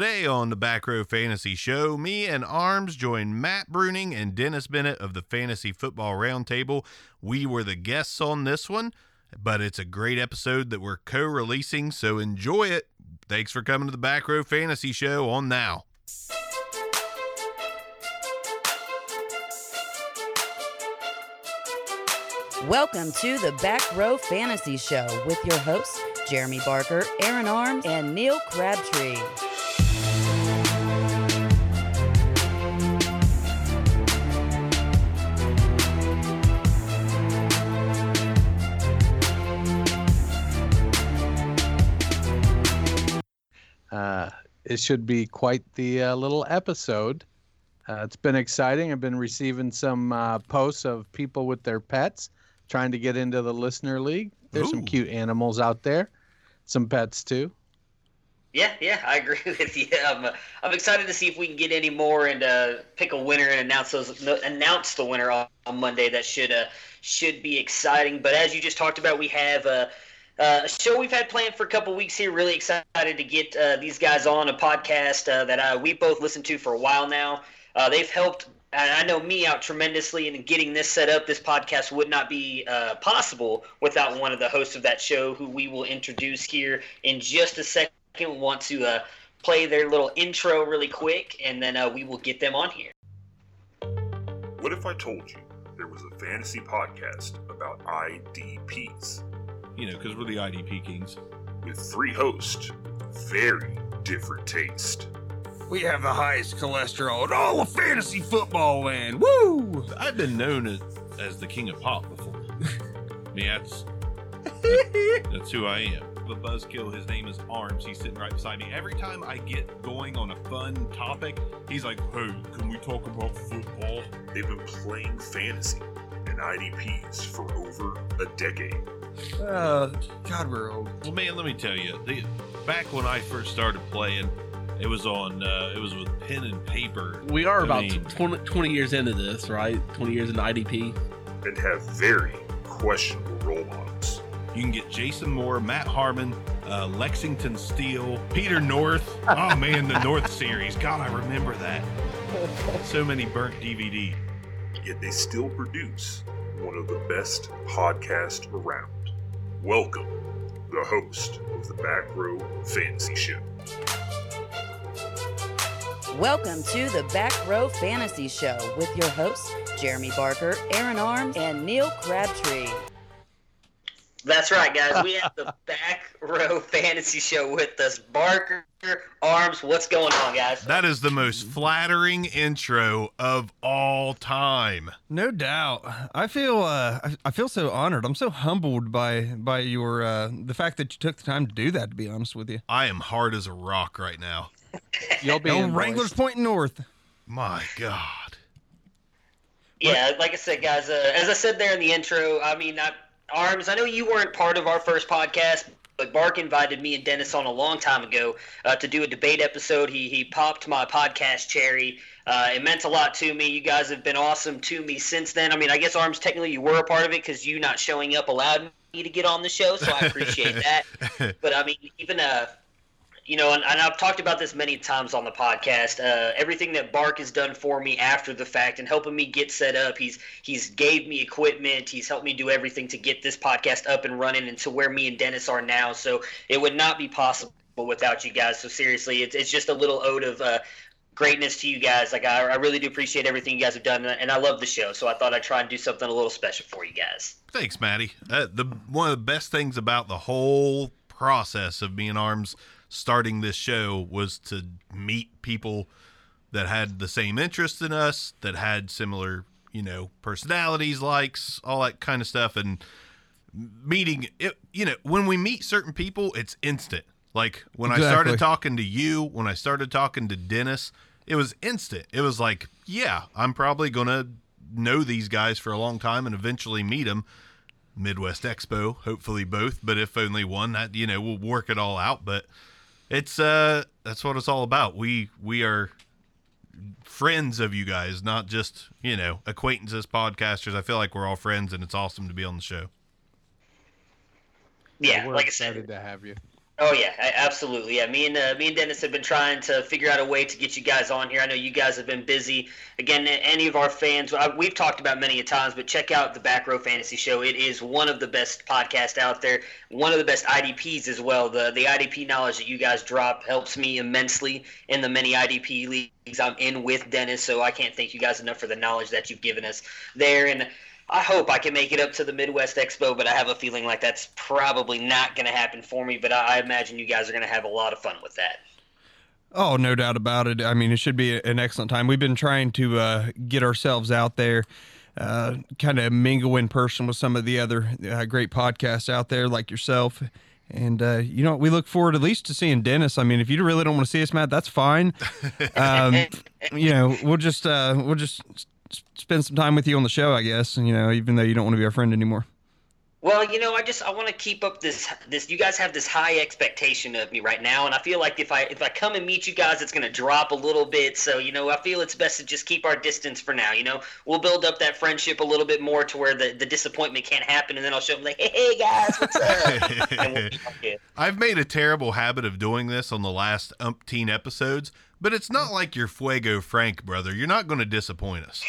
Today on the Back Row Fantasy Show, me and Arms join Matt Bruening and Dennis Bennett of the Fantasy Football Roundtable. We were the guests on this one, but it's a great episode that we're co releasing, so enjoy it. Thanks for coming to the Back Row Fantasy Show on now. Welcome to the Back Row Fantasy Show with your hosts, Jeremy Barker, Aaron Arms, and Neil Crabtree. Uh, it should be quite the uh, little episode. Uh, it's been exciting. I've been receiving some uh, posts of people with their pets trying to get into the listener league. There's some cute animals out there, some pets too. Yeah, yeah, I agree with you. I'm, I'm excited to see if we can get any more and uh, pick a winner and announce those no, announce the winner on, on Monday. That should uh, should be exciting. But as you just talked about, we have uh, uh, a show we've had planned for a couple weeks here. Really excited to get uh, these guys on a podcast uh, that uh, we both listened to for a while now. Uh, they've helped. I know me out tremendously in getting this set up. This podcast would not be possible without one of the hosts of that show, who we will introduce here in just a second. We Want to play their little intro really quick, and then we will get them on here. What if I told you there was a fantasy podcast about IDPs You know, because we're the IDP Kings. with three hosts, very different taste? We have the highest cholesterol in all of fantasy football land. Woo! I've been known as, as the King of Pop before. I mean, that's, that's who I am. The buzzkill, his name is Arms. He's sitting right beside me. Every time I get going on a fun topic, he's like, hey, can we talk about football? They've been playing fantasy and IDPs for over a decade. Uh, God, we're old. Well, man, let me tell you, the, back when I first started playing, it was on, uh, it was with pen and paper. We are I about mean- 20, 20 years into this, right? 20 years into IDP. and have very questionable role models. You can get Jason Moore, Matt Harmon, uh, Lexington Steele, Peter North. Oh man, the North series. God, I remember that. So many burnt DVD. Yet they still produce one of the best podcasts around. Welcome, the host of the Back Row Fantasy Show. Welcome to the Back Row Fantasy Show with your hosts, Jeremy Barker, Aaron Arms, and Neil Crabtree. That's right, guys. We have the back row fantasy show with us. Barker, Arms, what's going on, guys? That is the most flattering intro of all time. No doubt. I feel uh, I, I feel so honored. I'm so humbled by by your uh, the fact that you took the time to do that. To be honest with you, I am hard as a rock right now. You'll be no in. Wranglers pointing north. My God. Yeah, like I said, guys. Uh, as I said there in the intro, I mean, I, Arms. I know you weren't part of our first podcast, but Bark invited me and Dennis on a long time ago uh, to do a debate episode. He he popped my podcast cherry. Uh, it meant a lot to me. You guys have been awesome to me since then. I mean, I guess Arms technically you were a part of it because you not showing up allowed me to get on the show, so I appreciate that. But I mean, even uh, you know, and, and I've talked about this many times on the podcast. Uh, everything that Bark has done for me after the fact and helping me get set up, he's he's gave me equipment. He's helped me do everything to get this podcast up and running and to where me and Dennis are now. So it would not be possible without you guys. So seriously, it's it's just a little ode of. Uh, Greatness to you guys. Like I, I really do appreciate everything you guys have done, and I love the show. So I thought I'd try and do something a little special for you guys. Thanks, Maddie. Uh, the one of the best things about the whole process of being Arms starting this show was to meet people that had the same interests in us, that had similar, you know, personalities, likes, all that kind of stuff, and meeting it. You know, when we meet certain people, it's instant. Like when I started talking to you, when I started talking to Dennis, it was instant. It was like, yeah, I'm probably gonna know these guys for a long time and eventually meet them. Midwest Expo, hopefully both, but if only one, that you know, we'll work it all out. But it's uh that's what it's all about. We we are friends of you guys, not just, you know, acquaintances, podcasters. I feel like we're all friends and it's awesome to be on the show. Yeah, We're like I said, excited to have you. Oh yeah, absolutely. Yeah, me and uh, me and Dennis have been trying to figure out a way to get you guys on here. I know you guys have been busy. Again, any of our fans, we've talked about many a times, but check out the Back Row Fantasy Show. It is one of the best podcasts out there, one of the best IDPs as well. The the IDP knowledge that you guys drop helps me immensely in the many IDP leagues I'm in with Dennis. So I can't thank you guys enough for the knowledge that you've given us there. And I hope I can make it up to the Midwest Expo, but I have a feeling like that's probably not going to happen for me. But I, I imagine you guys are going to have a lot of fun with that. Oh, no doubt about it. I mean, it should be an excellent time. We've been trying to uh, get ourselves out there, uh, kind of mingle in person with some of the other uh, great podcasts out there, like yourself. And uh, you know, we look forward at least to seeing Dennis. I mean, if you really don't want to see us, Matt, that's fine. Um, you know, we'll just uh, we'll just spend some time with you on the show, I guess. And, You know, even though you don't want to be our friend anymore. Well, you know, I just I want to keep up this this. You guys have this high expectation of me right now, and I feel like if I if I come and meet you guys, it's going to drop a little bit. So you know, I feel it's best to just keep our distance for now. You know, we'll build up that friendship a little bit more to where the, the disappointment can't happen, and then I'll show them like, hey, hey guys, what's up? we'll I've made a terrible habit of doing this on the last umpteen episodes but it's not like you're Fuego Frank, brother. You're not going to disappoint us.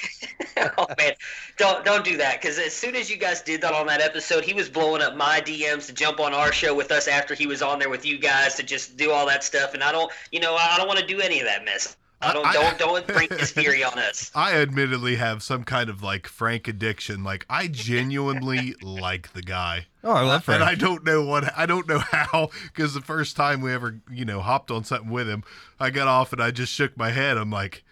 oh man, don't don't do that because as soon as you guys did that on that episode, he was blowing up my DMs to jump on our show with us after he was on there with you guys to just do all that stuff, and I don't, you know, I don't want to do any of that mess. I don't I, don't don't bring this fury on us. I admittedly have some kind of like Frank addiction. Like I genuinely like the guy. Oh, I love Frank. And I don't know what I don't know how because the first time we ever you know hopped on something with him, I got off and I just shook my head. I'm like,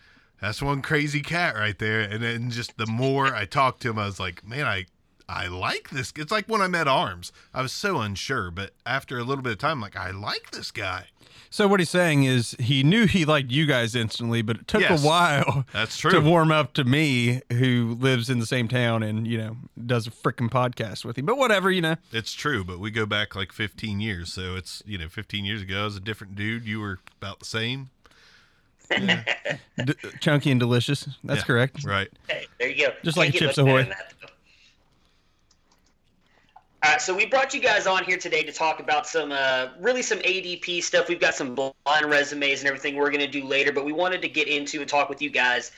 that's one crazy cat right there. And then just the more I talked to him, I was like, man, I I like this. It's like when I met Arms. I was so unsure, but after a little bit of time, I'm like I like this guy. So what he's saying is he knew he liked you guys instantly, but it took yes, a while. That's true. To warm up to me, who lives in the same town and you know does a freaking podcast with him. But whatever, you know. It's true, but we go back like 15 years, so it's you know 15 years ago I was a different dude. You were about the same. Yeah. D- chunky and delicious. That's yeah, correct. Right. Hey, there you go. Just like Chips Ahoy. So we brought you guys on here today to talk about some, uh, really some ADP stuff. We've got some blind resumes and everything we're going to do later, but we wanted to get into and talk with you guys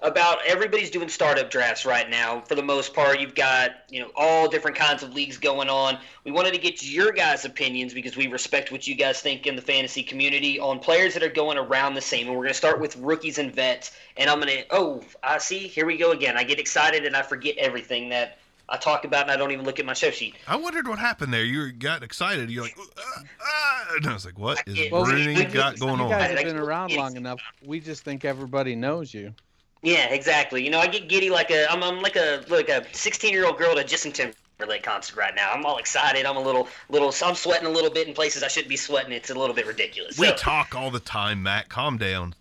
about everybody's doing startup drafts right now. For the most part, you've got you know all different kinds of leagues going on. We wanted to get your guys' opinions because we respect what you guys think in the fantasy community on players that are going around the same. And we're going to start with rookies and vets. And I'm going to oh, I see. Here we go again. I get excited and I forget everything that I talk about and I don't even look at my show sheet. I wondered what happened there. You got excited. You're like, uh, uh, and I was like, what is well, Bruni got going on? You guys have been around long enough. We just think everybody knows you. Yeah, exactly. You know, I get giddy like a I'm, I'm like a like a 16 year old girl at a Justin Timberlake concert right now. I'm all excited. I'm a little little. I'm sweating a little bit in places I shouldn't be sweating. It's a little bit ridiculous. We so, talk all the time, Matt. Calm down.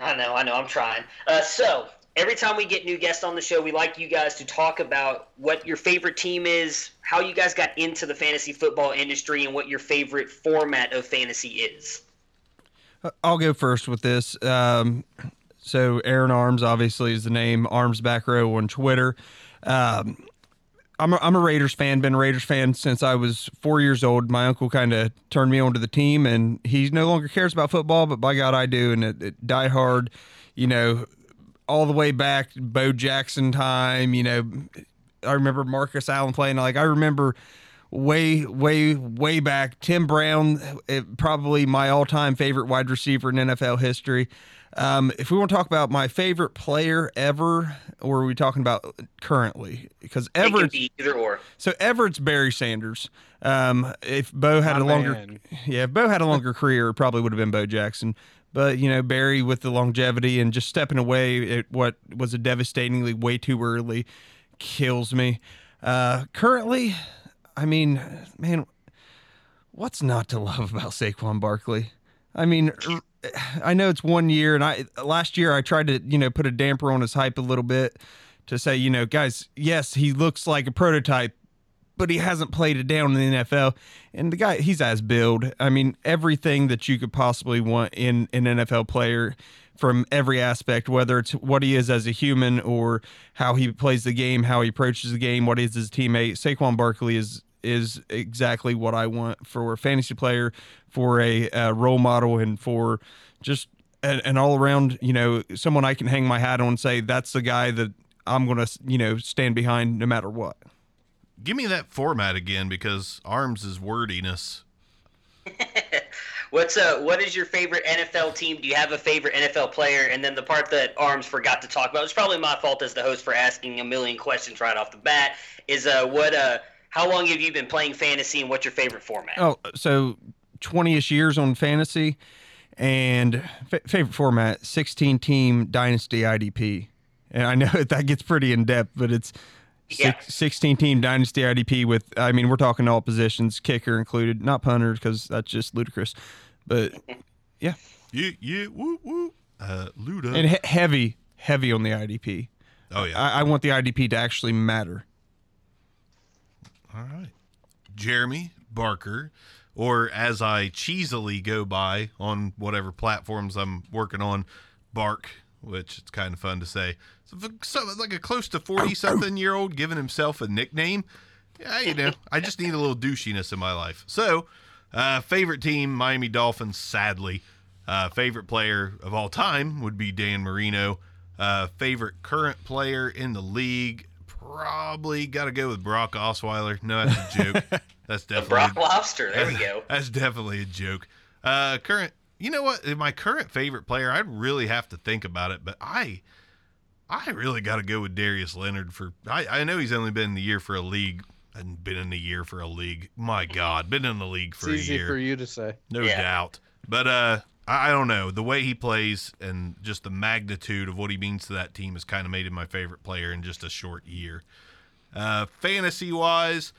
I know. I know. I'm trying. Uh, so every time we get new guests on the show, we like you guys to talk about what your favorite team is, how you guys got into the fantasy football industry, and what your favorite format of fantasy is. I'll go first with this. Um, so, Aaron Arms obviously is the name, Arms Back Row on Twitter. Um, I'm a, I'm a Raiders fan. Been a Raiders fan since I was four years old. My uncle kind of turned me onto the team, and he no longer cares about football, but by God, I do. And it, it die hard, you know, all the way back Bo Jackson time. You know, I remember Marcus Allen playing. Like I remember way, way, way back. Tim Brown, it, probably my all-time favorite wide receiver in NFL history. Um, if we want to talk about my favorite player ever, or are we talking about currently? Because Everett, be either or. So Everett's Barry Sanders. Um, if Bo had my a longer, man. yeah, if Bo had a longer career, it probably would have been Bo Jackson. But you know, Barry with the longevity and just stepping away at what was a devastatingly way too early kills me. Uh, currently, I mean, man, what's not to love about Saquon Barkley? I mean, I know it's one year, and I last year I tried to you know put a damper on his hype a little bit to say you know guys, yes, he looks like a prototype, but he hasn't played it down in the NFL. And the guy, he's as build. I mean, everything that you could possibly want in an NFL player from every aspect, whether it's what he is as a human or how he plays the game, how he approaches the game, what is his teammate. Saquon Barkley is is exactly what I want for a fantasy player, for a, a role model, and for just an, an all around, you know, someone I can hang my hat on and say that's the guy that I'm going to, you know, stand behind no matter what. Give me that format again because Arms is wordiness. What's uh what is your favorite NFL team? Do you have a favorite NFL player? And then the part that Arms forgot to talk about, it's probably my fault as the host for asking a million questions right off the bat, is uh what uh how long have you been playing fantasy and what's your favorite format? Oh, so 20ish years on fantasy and f- favorite format 16 team dynasty IDP. And I know that gets pretty in depth, but it's Yeah. six, 16 team dynasty IDP with, I mean, we're talking all positions, kicker included, not punters because that's just ludicrous. But Yeah, yeah, woo, woo. Uh, Luda. and he- heavy, heavy on the IDP. oh, yeah. I, I want the IDP to actually matter. All right. Jeremy Barker, or as I cheesily go by on whatever platforms I'm working on, Bark, which it's kind of fun to say. So, so like a close to 40 something year old giving himself a nickname. Yeah, you know, I just need a little douchiness in my life. So, uh, favorite team, Miami Dolphins, sadly. Uh, favorite player of all time would be Dan Marino. Uh, favorite current player in the league, probably got to go with Brock Osweiler. No, that's a joke. That's The definitely Brock Lobster. There we go. That's definitely a joke. Uh, current, you know what? My current favorite player, I'd really have to think about it, but I, I really got to go with Darius Leonard for. I, I know he's only been in the year for a league and been in the year for a league. My God, been in the league for it's a easy year for you to say. no Yeah. doubt. But uh, I, I don't know the way he plays and just the magnitude of what he means to that team has kind of made him my favorite player in just a short year. Uh, fantasy wise,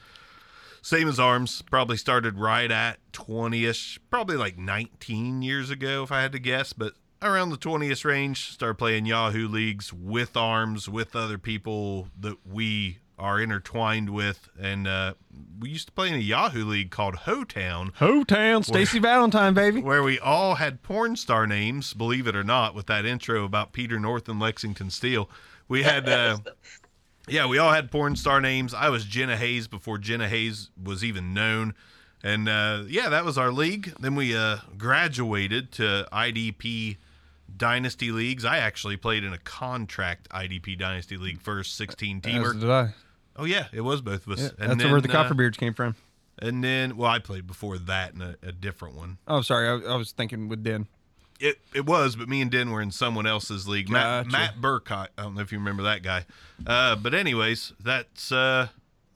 same as Arms. Probably started right at twenty ish, probably like nineteen years ago if I had to guess, but around the twentieth range. start playing Yahoo leagues with Arms with other people that we are intertwined with, and uh, we used to play in a Yahoo league called Hotown Ho Town, Stacy Valentine, baby. where we all had porn star names, believe it or not, with that intro about Peter North and Lexington Steele. We had, uh, yeah, we all had porn star names. I was Jenna Haze before Jenna Haze was even known. And uh, yeah, that was our league. Then we uh, graduated to IDP Dynasty Leagues. I actually played in a contract IDP Dynasty League first, 16 As teamer. did I. Oh, yeah, it was both of us. Yeah, And that's then, where the uh, Copperbeards came from. And then, well, I played before that in a, a different one. Oh, sorry. I, I was thinking with Den. It it was, but me and Den were in someone else's league. Matt, Gotcha. Matt Burkott. I don't know if you remember that guy. Uh, but anyways, that's uh,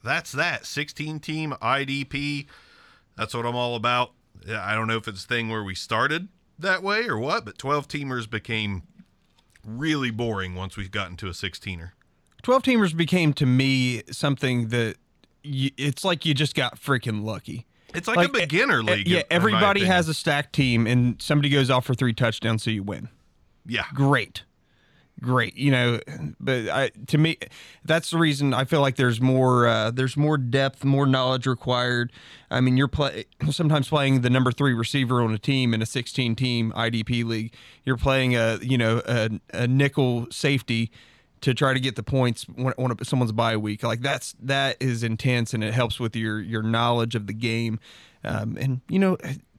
that's that. Sixteen team IDP. That's what I'm all about. I don't know if it's a thing where we started that way or what, but twelve teamers became really boring once we got into a sixteener. 12 teamers became to me something that you, it's like you just got freaking lucky. It's like, Like, a beginner Uh, league. yeah, in my everybody has a stacked team and somebody goes off for three touchdowns so you win. Yeah, Great. Great, you know, but I, to me, that's the reason I feel like there's more, uh, there's more depth, more knowledge required. I mean, you're play sometimes playing the number three receiver on a team in a 16 team IDP league. You're playing a, you know, a, a nickel safety to try to get the points on someone's bye week. Like that's that is intense, and it helps with your your knowledge of the game. Um, and you know,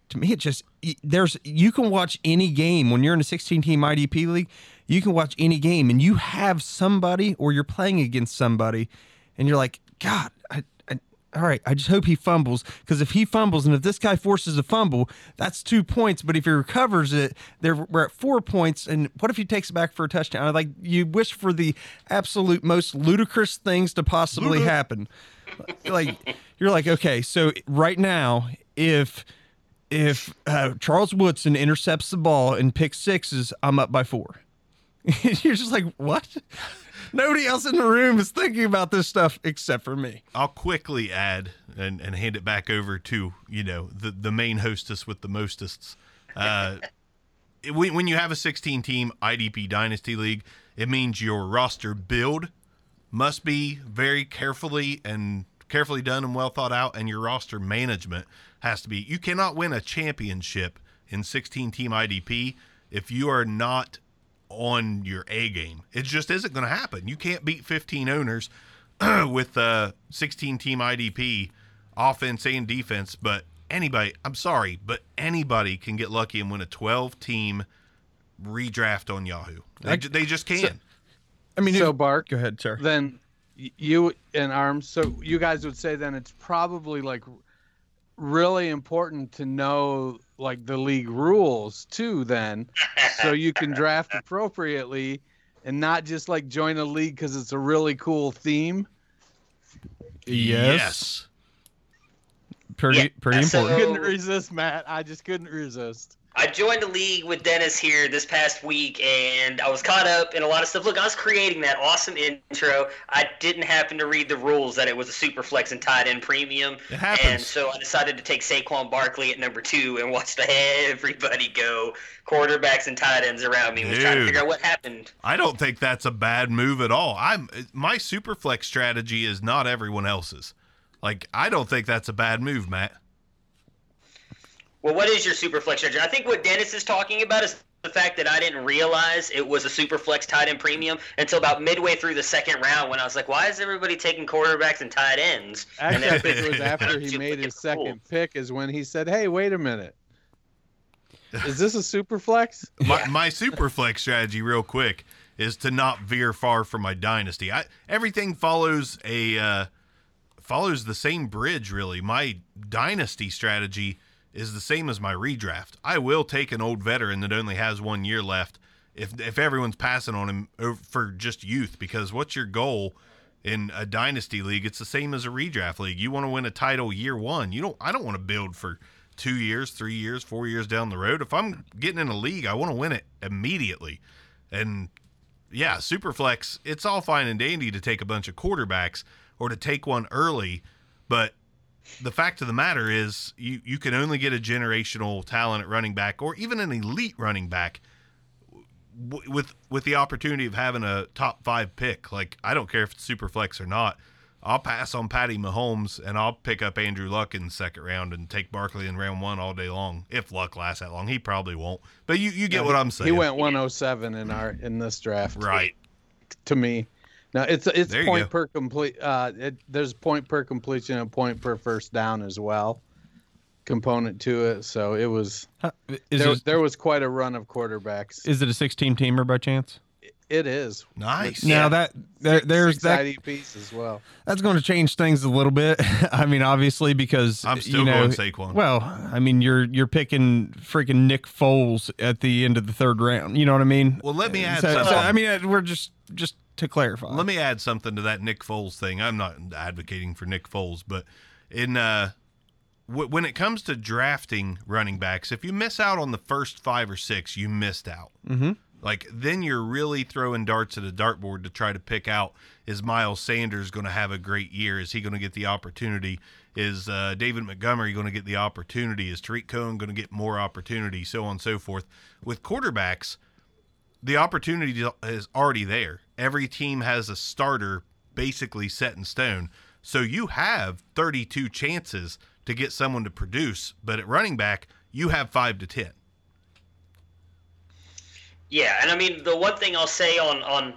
to me, it just there's you can watch any game when you're in a 16 team IDP league. You can watch any game, and you have somebody, or you're playing against somebody, and you're like, God, I, I, all right, I just hope he fumbles because if he fumbles and if this guy forces a fumble, that's two points. But if he recovers it, there we're at four points. And what if he takes it back for a touchdown? Like you wish for the absolute most ludicrous things to possibly happen. like you're like, okay, so right now, if if uh, Charles Woodson intercepts the ball and picks sixes, I'm up by four. you're just like, what? Nobody else in the room is thinking about this stuff except for me. I'll quickly add and, and hand it back over to you know the the main hostess with the mostests. Uh, when, when you have a 16 team IDP Dynasty League, it means your roster build must be very carefully and carefully done and well thought out, and your roster management has to be. You cannot win a championship in 16 team IDP if you are not on your A game. It just isn't going to happen. You can't beat 15 owners with a 16 team IDP offense and defense, but anybody, I'm sorry, but anybody can get lucky and win a 12 team redraft on Yahoo. They, I- they just can. so- I mean, so if- Bart, go ahead, sir. then you and arms so you guys would say then it's probably like really important to know like the league rules too then so you can draft appropriately and not just like join a league because it's a really cool theme? Yes. Pretty, Yeah, pretty so- important. couldn't resist matt. I just couldn't resist I joined the league with Dennis here this past week, and I was caught up in a lot of stuff. Look, I was creating that awesome intro. I didn't happen to read the rules that it was a super flex and tight end premium, It and so I decided to take Saquon Barkley at number two and watched everybody go quarterbacks and tight ends around me. Was trying to figure out what happened. I don't think that's a bad move at all. I'm my super flex strategy is not everyone else's. Like I don't think that's a bad move, Matt. Well, what is your super flex strategy? I think what Dennis is talking about is the fact that I didn't realize it was a super flex tight end premium until about midway through the second round when I was like, why is everybody taking quarterbacks and tight ends? And actually i think it was after he made his for second rules. pick is when he said hey wait a minute is this a super flex My, my super flex strategy, real quick, is to not veer far from my dynasty. I everything follows a uh, follows the same bridge. Really, my dynasty strategy is the same as my redraft. I will take an old veteran that only has one year left if if everyone's passing on him for just youth. Because what's your goal? In a dynasty league, it's the same as a redraft league. You want to win a title year one. You don't. I don't want to build for two years, three years, four years down the road. If I'm getting in a league, I want to win it immediately. And yeah, Superflex, it's all fine and dandy to take a bunch of quarterbacks or to take one early, but the fact of the matter is you, you can only get a generational talent at running back or even an elite running back w- with with the opportunity of having a top five pick. Like I don't care if it's super flex or not. I'll pass on Patty Mahomes and I'll pick up Andrew Luck in the second round and take Barkley in round one all day long. If Luck lasts that long, he probably won't. But you, you get what I'm saying. he went 107 in our in this draft right. to me. Now it's it's There you point go. per complete. Uh, it, there's point per completion and point per first down as well, component to it. So it was Huh, Is, there, it, there was quite a run of quarterbacks. is it a 16 teamer by chance? It is. Nice. Now that there, there's Six that IDPs as well. that's going to change things a little bit. I mean, obviously because I'm still you know, going Saquon. Well, I mean, you're you're picking freaking Nick Foles at the end of the third round. You know what I mean? Well, let me add So, so, something. I mean, uh, we're just just to clarify. Let me add something to that Nick Foles thing. I'm not advocating for Nick Foles, but in uh, w- when it comes to drafting running backs, if you miss out on the first five or six, you missed out. Mm-hmm. Like then you're really throwing darts at a dartboard to try to pick out is Miles Sanders going to have a great year? Is he going to get the opportunity? Is uh, David Montgomery going to get the opportunity? Is Tarik Cohen going to get more opportunity? So on and so forth. With quarterbacks, the opportunity is already there. Every team has a starter basically set in stone. So you have 32 chances to get someone to produce, but at running back, you have 5 to 10. Yeah, and I mean the one thing I'll say on on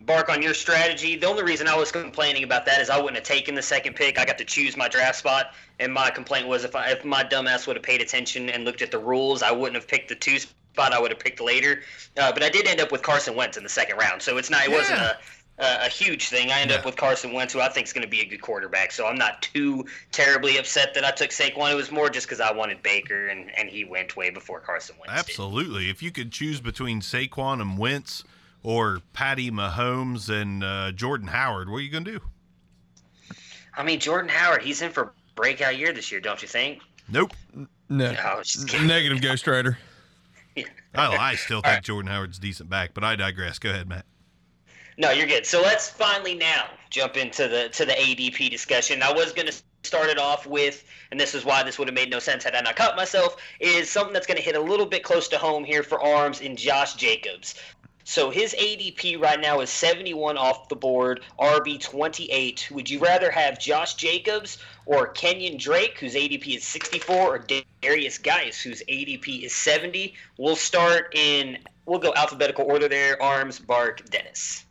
Bark on your strategy, the only reason I was complaining about that is I wouldn't have taken the second pick. I got to choose my draft spot, and my complaint was if I if my dumbass would have paid attention and looked at the rules, I wouldn't have picked the two spot. I would have picked later. Uh, but I did end up with Carson Wentz in the second round, so it's not it wasn't a a, a huge thing. I end up with Carson Wentz, who I think is going to be a good quarterback. So I'm not too terribly upset that I took Saquon. It was more just because I wanted Baker, and, and he went way before Carson Wentz. did. Absolutely. If you could choose between Saquon and Wentz or Patty Mahomes and uh, Jordan Howard, what are you going to do? I mean, Jordan Howard, he's in for breakout year this year, don't you think? Nope. No, No, just negative Ghost Rider. I, oh, I still think Jordan Howard's decent back, but I digress. Go ahead, Matt. No, you're good. So let's finally now jump into the to the ADP discussion. I was going to start it off with, and this is why this would have made no sense had I not cut myself, is something that's going to hit a little bit close to home here for Arms in Josh Jacobs. So his ADP right now is 71 off the board, RB 28. Would you rather have Josh Jacobs or Kenyon Drake, whose ADP is 64, or Derrius Guice, whose ADP is 70? We'll start in, we'll go alphabetical order there. Arms, Bark, Dennis.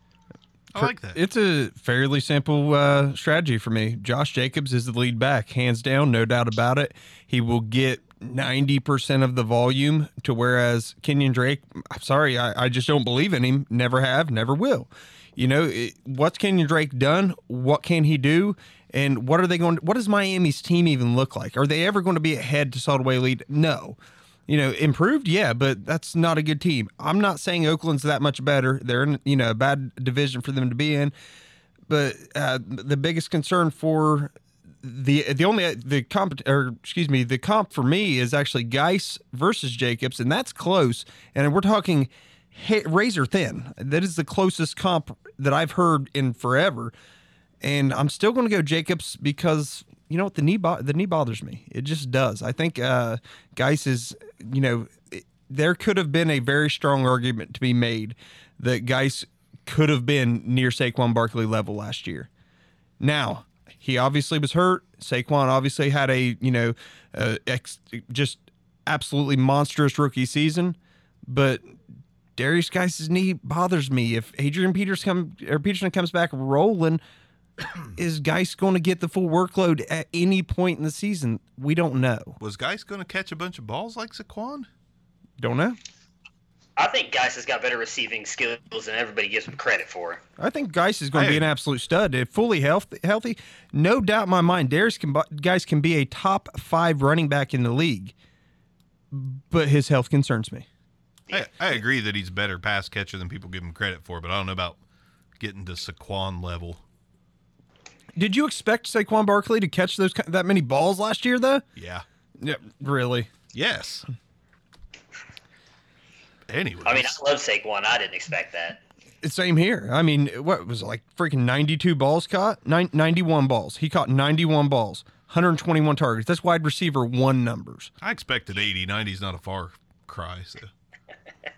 I like that. It's a fairly simple uh, strategy for me. Josh Jacobs is the lead back, hands down, no doubt about it. He will get 90% of the volume to whereas Kenyon Drake, I'm sorry, I, I just don't believe in him. Never have, never will. You know, it, what's Kenyon Drake done? What can he do? And what are they going? What does Miami's team even look like? Are they ever going to be ahead to solid way lead? No. You know, improved, yeah, but that's not a good team. I'm not saying Oakland's that much better. They're in, you know, a bad division for them to be in. But uh, the biggest concern for the the only the comp or excuse me the comp for me is actually Guice versus Jacobs, and that's close. And we're talking razor thin. That is the closest comp that I've heard in forever. And I'm still going to go Jacobs because you know what the knee bo- the knee bothers me. It just does. I think uh, Guice is you know it, there could have been a very strong argument to be made that Guice could have been near Saquon Barkley level last year. Now he obviously was hurt. Saquon obviously had a you know uh, ex- just absolutely monstrous rookie season, but Derrius Guice's knee bothers me. If Adrian Peters come or Peterson comes back rolling, is Guice going to get the full workload at any point in the season? We don't know. Was Guice going to catch a bunch of balls like Saquon? Don't know. I think Guice has got better receiving skills than everybody gives him credit for. I think Guice is going to be an absolute stud. If fully healthy, healthy, no doubt in my mind, Derrius can, Guice can be a top five running back in the league. But his health concerns me. I, I agree that he's a better pass catcher than people give him credit for, but I don't know about getting to Saquon level. Did you expect Saquon Barkley to catch those that many balls last year, though? Yeah. Yeah. Really? Yes. Anyway. I mean, I love Saquon. I didn't expect that. Same here. I mean, what was it, like freaking 92 balls caught? Nine, 91 balls. He caught 91 balls, 121 targets. That's wide receiver one numbers. I expected 80. 90 is not a far cry. So.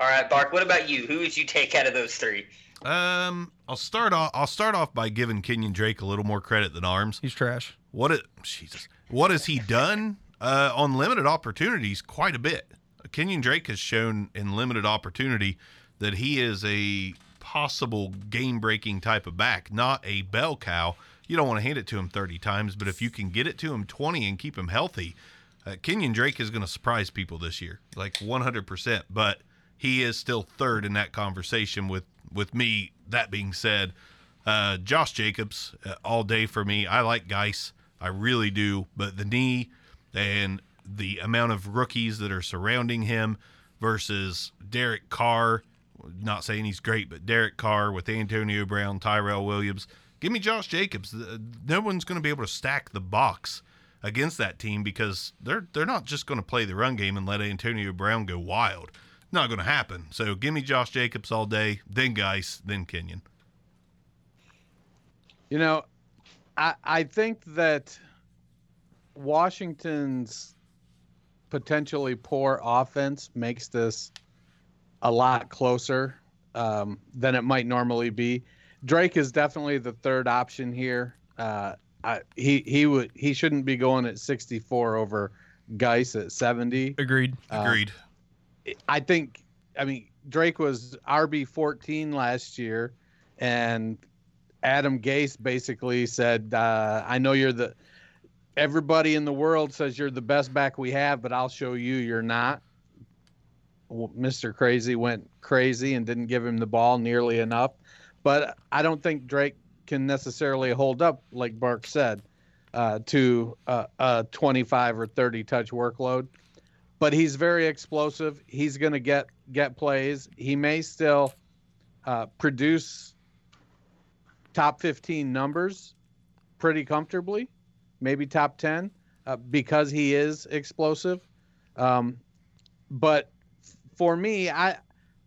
All right, Bark. What about you? Who would you take out of those three? Um, I'll start off. I'll start off by giving Kenyon Drake a little more credit than Arms. He's trash. What it? Jesus. What has he done uh, on limited opportunities? Quite a bit. Kenyon Drake has shown in limited opportunity that he is a possible game-breaking type of back, not a bell cow. You don't want to hand it to him 30 times, but if you can get it to him 20 and keep him healthy, uh, Kenyon Drake is going to surprise people this year, like 100%. But he is still third in that conversation with with me. That being said, uh, Josh Jacobs uh, all day for me. I like Guice, I really do, but the knee and the amount of rookies that are surrounding him versus Derek Carr. Not saying he's great, but Derek Carr with Antonio Brown, Tyrell Williams. Give me Josh Jacobs. Uh, no one's going to be able to stack the box against that team because they're they're not just going to play the run game and let Antonio Brown go wild. Not going to happen. So give me Josh Jacobs all day, then Guice, then Kenyon. You know, I I think that Washington's potentially poor offense makes this a lot closer um, than it might normally be. Drake is definitely the third option here. Uh, I, he he would he shouldn't be going at 64 over Guice at 70. Agreed. Uh, Agreed. I think I mean Drake was RB 14 last year, and Adam Gase basically said, uh, "I know you're the everybody in the world says you're the best back we have, but I'll show you you're not." Mr. Crazy went crazy and didn't give him the ball nearly enough. But I don't think Drake can necessarily hold up, like Bark said, uh, to a, a 25 or 30 touch workload. But he's very explosive. He's going to get get plays. He may still uh, produce top 15 numbers pretty comfortably, maybe top 10, uh, because he is explosive. Um, but for me, I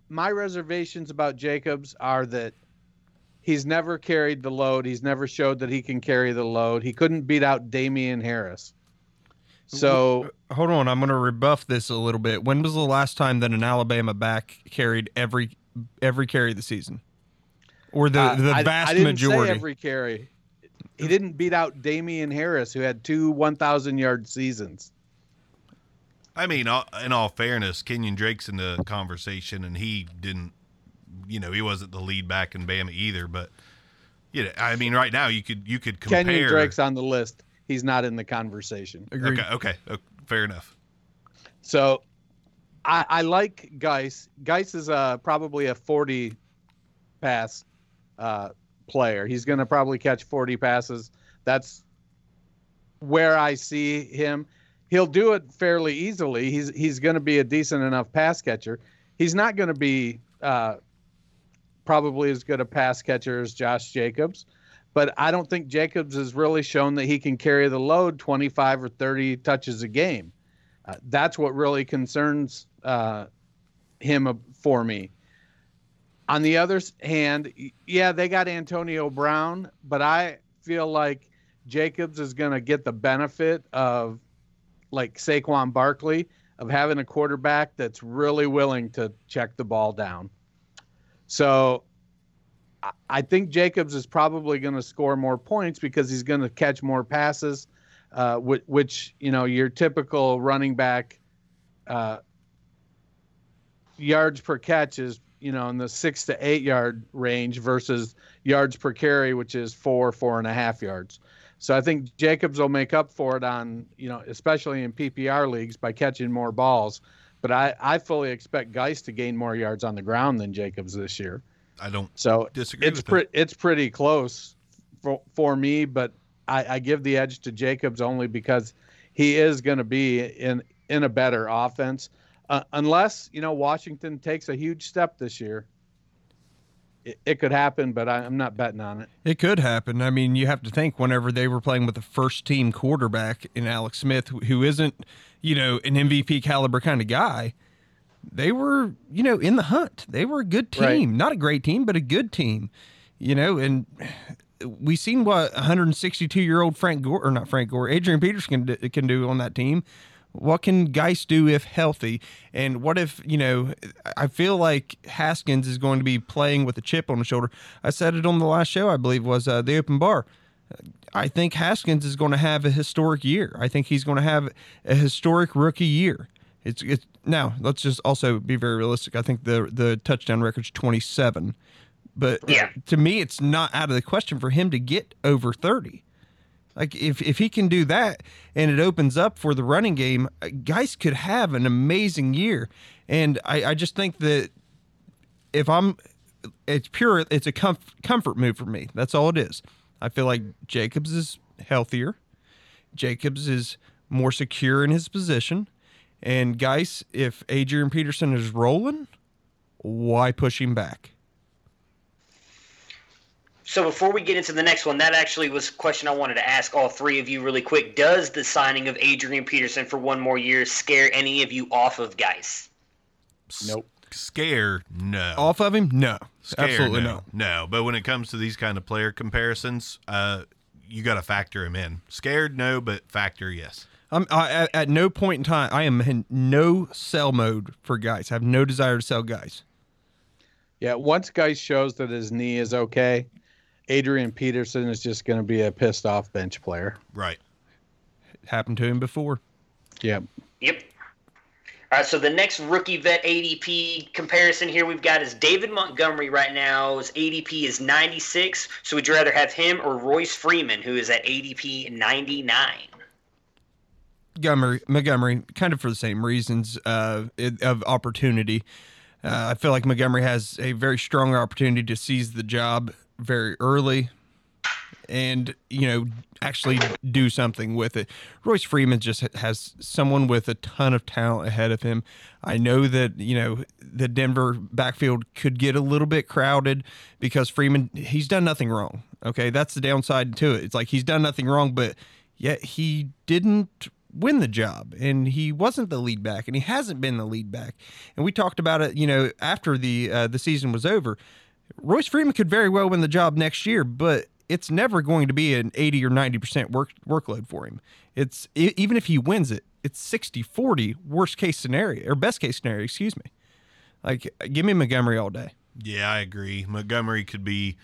my reservations about Jacobs are that he's never carried the load. He's never showed that he can carry the load. He couldn't beat out Damien Harris. So hold on, I'm going to rebuff this a little bit. When was the last time that an Alabama back carried every every carry of the season, or the the uh, vast I, I didn't majority? Say every carry. He didn't beat out Damien Harris, who had two 1,000 yard seasons. I mean, in all fairness, Kenyon Drake's in the conversation, and he didn't you know, he wasn't the lead back in Bama either. But you know, I mean, right now you could you could compare. Kenyon Drake's on the list. He's not in the conversation. Agreed. Okay, okay, okay, fair enough. So I, I like Guice. Guice is uh, probably a 40 pass uh, player. He's going to probably catch 40 passes. That's where I see him. He'll do it fairly easily. He's he's going to be a decent enough pass catcher. He's not going to be uh, probably as good a pass catcher as Josh Jacobs, but I don't think Jacobs has really shown that he can carry the load 25 or 30 touches a game. Uh, that's what really concerns uh, him for me. On the other hand, yeah, they got Antonio Brown, but I feel like Jacobs is going to get the benefit of like Saquon Barkley of having a quarterback that's really willing to check the ball down. So I think Jacobs is probably going to score more points because he's going to catch more passes, uh, which, which, you know your typical running back uh, yards per catch is you know in the six to eight yard range versus yards per carry, which is four four and a half yards. So I think Jacobs will make up for it on, you know, especially in PPR leagues by catching more balls. But I, I fully expect Guice to gain more yards on the ground than Jacobs this year. I don't So disagree it's pretty it's pretty close for for me, but I, I give the edge to Jacobs only because he is going to be in in a better offense, uh, unless you know Washington takes a huge step this year. It, it could happen, but I, I'm not betting on it. It could happen. I mean, you have to think whenever they were playing with a first team quarterback in Alex Smith, who- isn't, you know, an MVP caliber kind of guy, they were, you know, in the hunt. They were a good team. Right. Not a great team, but a good team, you know, and we seen what 162 year old Frank Gore, or not Frank Gore, Adrian Peterson can, can do on that team. What can Guice do if healthy? And what if, you know, I feel like Haskins is going to be playing with a chip on his shoulder. I said it on the last show, I believe, was uh, the open bar. I think Haskins is going to have a historic year. I think he's going to have a historic rookie year. It's it's now let's just also be very realistic. I think the the touchdown record's 27. But Yeah. to me it's not out of the question for him to get over 30. Like if if he can do that and it opens up for the running game, uh, Guice could have an amazing year. And I, I just think that if I'm, it's pure, it's a comf- comfort move for me. That's all it is. I feel like Jacobs is healthier. Jacobs is more secure in his position. And Guice, if Adrian Peterson is rolling, why push him back? So before we get into the next one, that actually was a question I wanted to ask all three of you really quick. Does the signing of Adrian Peterson for one more year scare any of you off of Guice? Nope. Scare, no. Off of him? No, Scare, absolutely no. no. No, but when it comes to these kind of player comparisons, uh, you got to factor him in. Scared, no, but factor, yes. I'm I, at, at no point in time I am in no sell mode for Guice. I have no desire to sell Guice. Yeah, once Guice shows that his knee is okay, Adrian Peterson is just going to be a pissed off bench player. Right. It happened to him before. Yep. Yep. All right, so the next rookie vet ADP comparison here we've got is David Montgomery right now. His ADP is 96. So would you rather have him or Royce Freeman, who is at ADP 99? Montgomery, Montgomery, kind of for the same reasons uh, of opportunity. Uh, I feel like Montgomery has a very strong opportunity to seize the job very early, and you know actually do something with it. Royce Freeman just has someone with a ton of talent ahead of him. I know that you know the Denver backfield could get a little bit crowded because Freeman he's done nothing wrong. Okay, that's the downside to it. It's like he's done nothing wrong, but yet he didn't win the job and he wasn't the lead back and he hasn't been the lead back and we talked about it you know after the uh, the season was over Royce Freeman could very well win the job next year but it's never going to be an 80 or 90% work workload for him it's even if he wins it it's 60 40 worst case scenario or best case scenario excuse me like give me Montgomery all day Yeah, I agree. Montgomery could be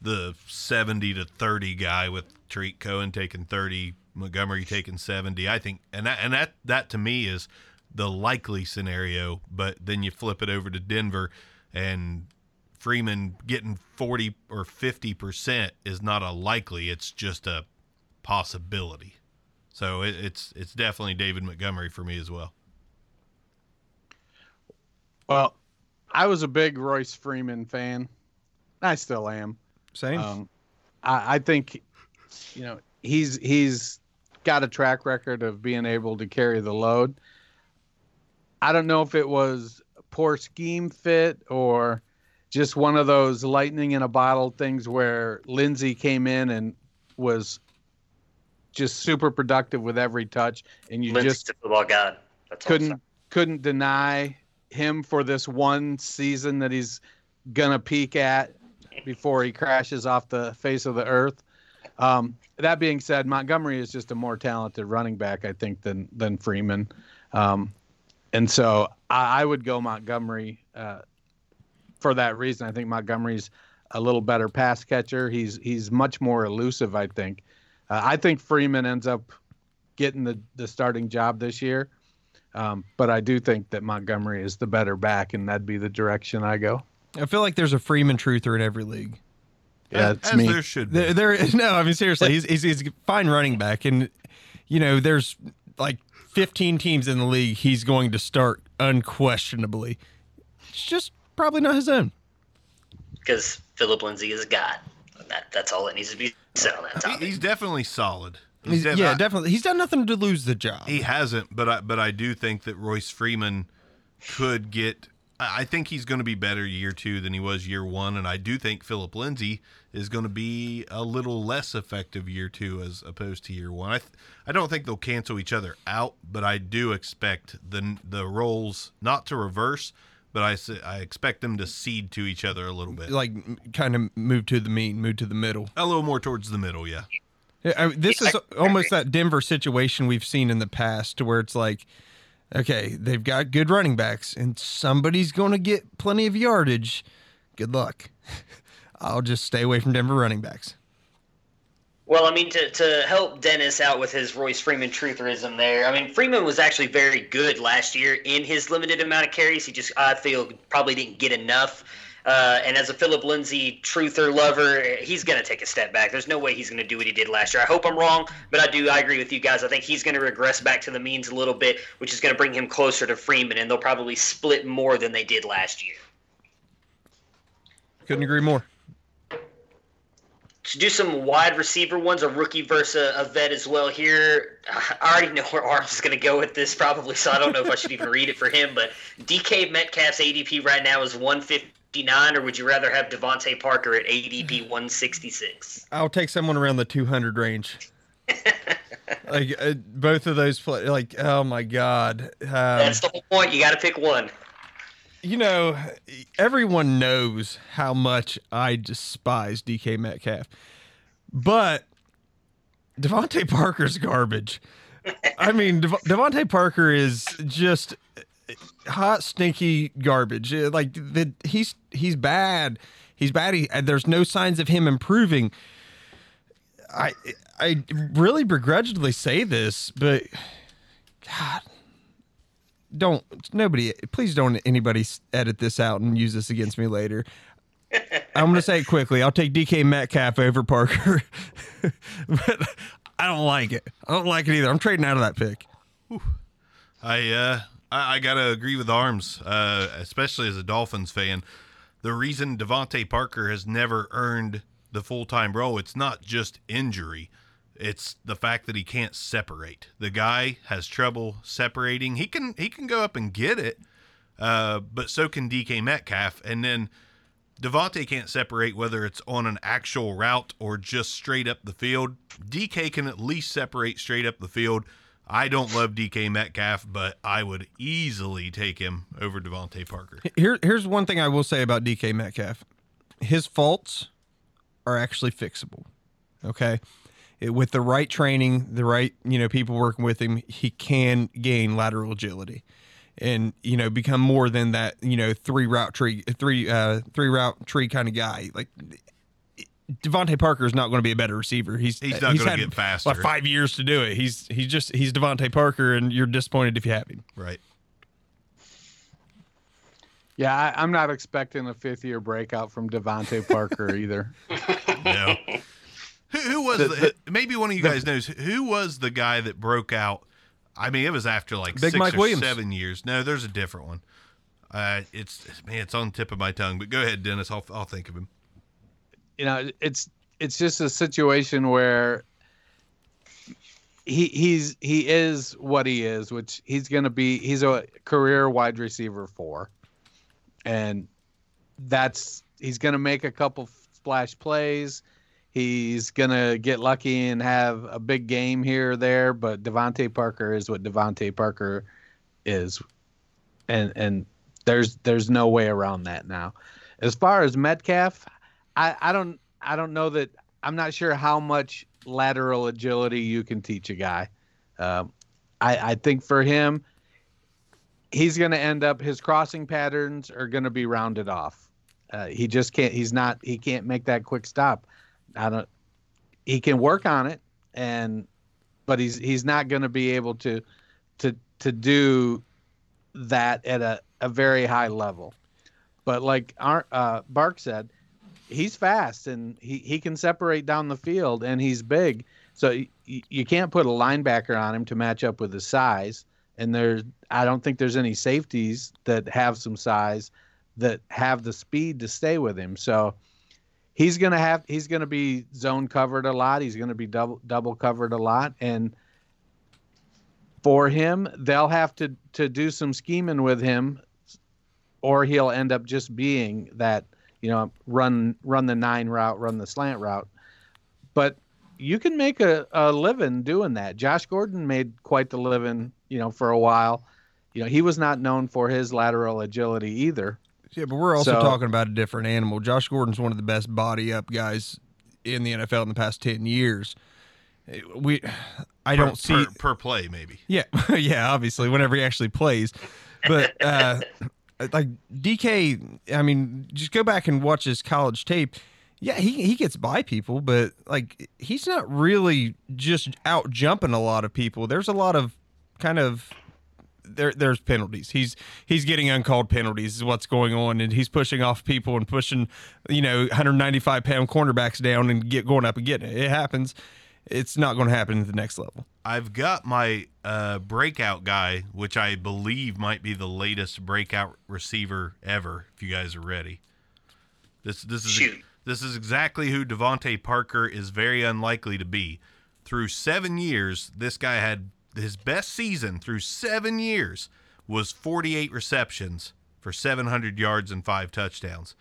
the 70 to 30 guy with Tarik Cohen taking 30, Montgomery taking 70. I think and that and that that to me is the likely scenario, but then you flip it over to Denver and Freeman getting 40 or 50% is not a likely, it's just a possibility. So it, it's it's definitely David Montgomery for me as well. Well, I was a big Royce Freeman fan. I still am. Same. Um, I, I think, you know, he's he's got a track record of being able to carry the load. I don't know if it was poor scheme fit or just one of those lightning in a bottle things where Lindsay came in and was just super productive with every touch, and you Lindsay's just football god. That's couldn't couldn't deny him for this one season that he's gonna peak at before he crashes off the face of the earth. Um, that being said, Montgomery is just a more talented running back, I think, than than Freeman, um, and so I, I would go Montgomery uh, for that reason. I think Montgomery's a little better pass catcher. He's he's much more elusive. I think. Uh, I think Freeman ends up getting the the starting job this year. Um, but I do think that Montgomery is the better back, and that'd be the direction I go. I feel like there's a Freeman truther in every league. Yeah, it's as me. there should be. There, there no, I mean seriously, he's, he's he's a fine running back, and you know there's like 15 teams in the league he's going to start unquestionably. It's just probably not his own. because Phillip Lindsay is a God. That that's all that needs to be said on that He- topic. he's definitely solid. He's, def- yeah, I- definitely. He's done nothing to lose the job. He hasn't, but I but I do think that Royce Freeman could get. I I think he's going to be better year two than he was year one, and I do think Phillip Lindsay is going to be a little less effective year two as opposed to year one. I th- I don't think they'll cancel each other out, but I do expect the the roles not to reverse, but I, I expect them to cede to each other a little bit, like kind of move to the mean, move to the middle. a little more towards the middle. Yeah, Yeah, I, this is almost that Denver situation we've seen in the past, to where it's like, okay, they've got good running backs, and somebody's going to get plenty of yardage. Good luck. I'll just stay away from Denver running backs. Well, I mean, to, to help Dennis out with his Royce Freeman trutherism there, I mean, Freeman was actually very good last year in his limited amount of carries. He just, I feel, probably didn't get enough. Uh, and as a Phillip Lindsay truther lover, he's going to take a step back. There's no way he's going to do what he did last year. I hope I'm wrong, but I do. I agree with you guys. I think he's going to regress back to the means a little bit, which is going to bring him closer to Freeman, and they'll probably split more than they did last year. Couldn't agree more. To do some wide receiver ones, a rookie versus a, vet as well here. I already know where Arms is going to go with this probably, so I don't know if I should even read it for him. But DK Metcalf's ADP right now is 159, or would you rather have DeVante Parker at ADP 166? I'll take someone around the 200 range. like uh, both of those play, like oh my god. Um, That's the whole point. You got to pick one. You know, everyone knows how much I despise DK Metcalf, but DeVante Parker's garbage. I mean, Dev- DeVante Parker is just hot, stinky garbage. Uh, Like the he's he's bad. He's bad. He, and there's no signs of him improving. I I really begrudgingly say this, but God, don't nobody please don't anybody edit this out and use this against me later. I'm gonna say it quickly. I'll take DK Metcalf over Parker, but I don't like it. I don't like it either. I'm trading out of that pick. I uh I, I gotta agree with Arms, uh, especially as a Dolphins fan. The reason DeVante Parker has never earned the full time role, it's not just injury. It's the fact that he can't separate. The guy has trouble separating. He can he can go up and get it, uh, but so can DK Metcalf. And then DeVante can't separate whether it's on an actual route or just straight up the field. DK can at least separate straight up the field. I don't love DK Metcalf, but I would easily take him over DeVante Parker. Here, here's one thing I will say about DK Metcalf: his faults are actually fixable. Okay, It- with the right training, the right you know people working with him, he can gain lateral agility, and you know become more than that you know three route tree, three uh three route tree kind of guy. Like DeVante Parker is not going to be a better receiver. He's He's not gonna had, get faster. Like five years to do it. He's he's just he's DeVante Parker, and you're disappointed if you have him. Right. Yeah, I, am not expecting a fifth year breakout from DeVante Parker either. no. Who, who was the, the, maybe one of you guys knows who was the guy that broke out? I mean, it was after like Big six Mike or Williams. seven years. No, there's a different one. Uh, it's man, it's on the tip of my tongue. But go ahead, Dennis. I'll I'll think of him. You know, it's it's just a situation where he he's he is what he is, which he's going to be. He's a career wide receiver four, and that's he's going to make a couple splash plays. He's to get lucky and have a big game here or there, but DeVante Parker is what DeVante Parker is, and and there's there's no way around that now. As far as Metcalf, I I don't I don't know that I'm not sure how much lateral agility you can teach a guy. Um, I, I think for him, he's going to end up his crossing patterns are going to be rounded off. Uh, he just can't. He's not. He can't make that quick stop. I don't. He can work on it, and but he's he's not going to be able to to to do that at a, a very high level. But like our, uh, Bark said, he's fast and he, he can separate down the field and he's big. So y- you can't put a linebacker on him to match up with his size. And there's I don't think there's any safeties that have some size that have the speed to stay with him. So he's gonna have he's gonna be zone covered a lot. He's gonna be double double covered a lot. And for him, they'll have to to do some scheming with him, or he'll end up just being that you know, run run the nine route, run the slant route. But you can make a, a living doing that. Josh Gordon made quite the living, you know, for a while. You know, he was not known for his lateral agility either. Yeah, but we're also so, talking about a different animal. Josh Gordon's one of the best body up guys in the NFL in the past ten years. We, I per, don't see per, per, play maybe. Yeah, yeah, obviously whenever he actually plays, but uh, like DK, I mean, just go back and watch his college tape. Yeah, he he gets by people, but like he's not really just out jumping a lot of people. There's a lot of kind of there there's penalties. He's he's getting uncalled penalties is what's going on, and he's pushing off people and pushing you know 195 pound cornerbacks down and get going up and getting it. It happens it's not going to happen at the next level. I've got my uh, breakout guy, which I believe might be the latest breakout receiver ever. If you guys are ready, this this is Shoot. this is exactly who DeVante Parker is very unlikely to be. Through seven years, this guy had his best season through seven years was 48 receptions for 700 yards and five touchdowns.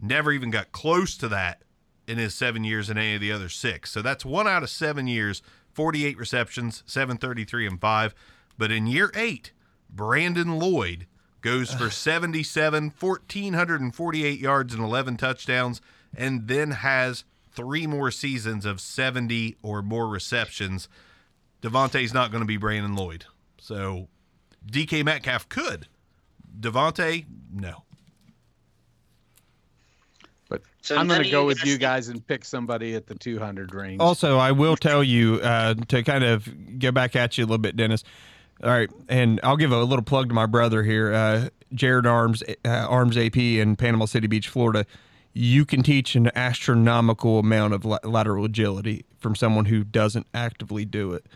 Never even got close to that in his seven years in any of the other six. So that's one out of seven years, 48 receptions, 733 and five. But in year eight, Brandon Lloyd goes for 77, 1,448 yards and 11 touchdowns, and then has three more seasons of 70 or more receptions. DeVante's not going to be Brandon Lloyd. So DK Metcalf could. DeVante, no. So I'm going to go with you guys and pick somebody at the 200 range. Also, I will tell you uh, to kind of get back at you a little bit, Dennis. All right, and I'll give a little plug to my brother here, uh, Jared Arms, uh, Arms AP in Panama City Beach, Florida. You can teach an astronomical amount of lateral agility from someone who doesn't actively do it.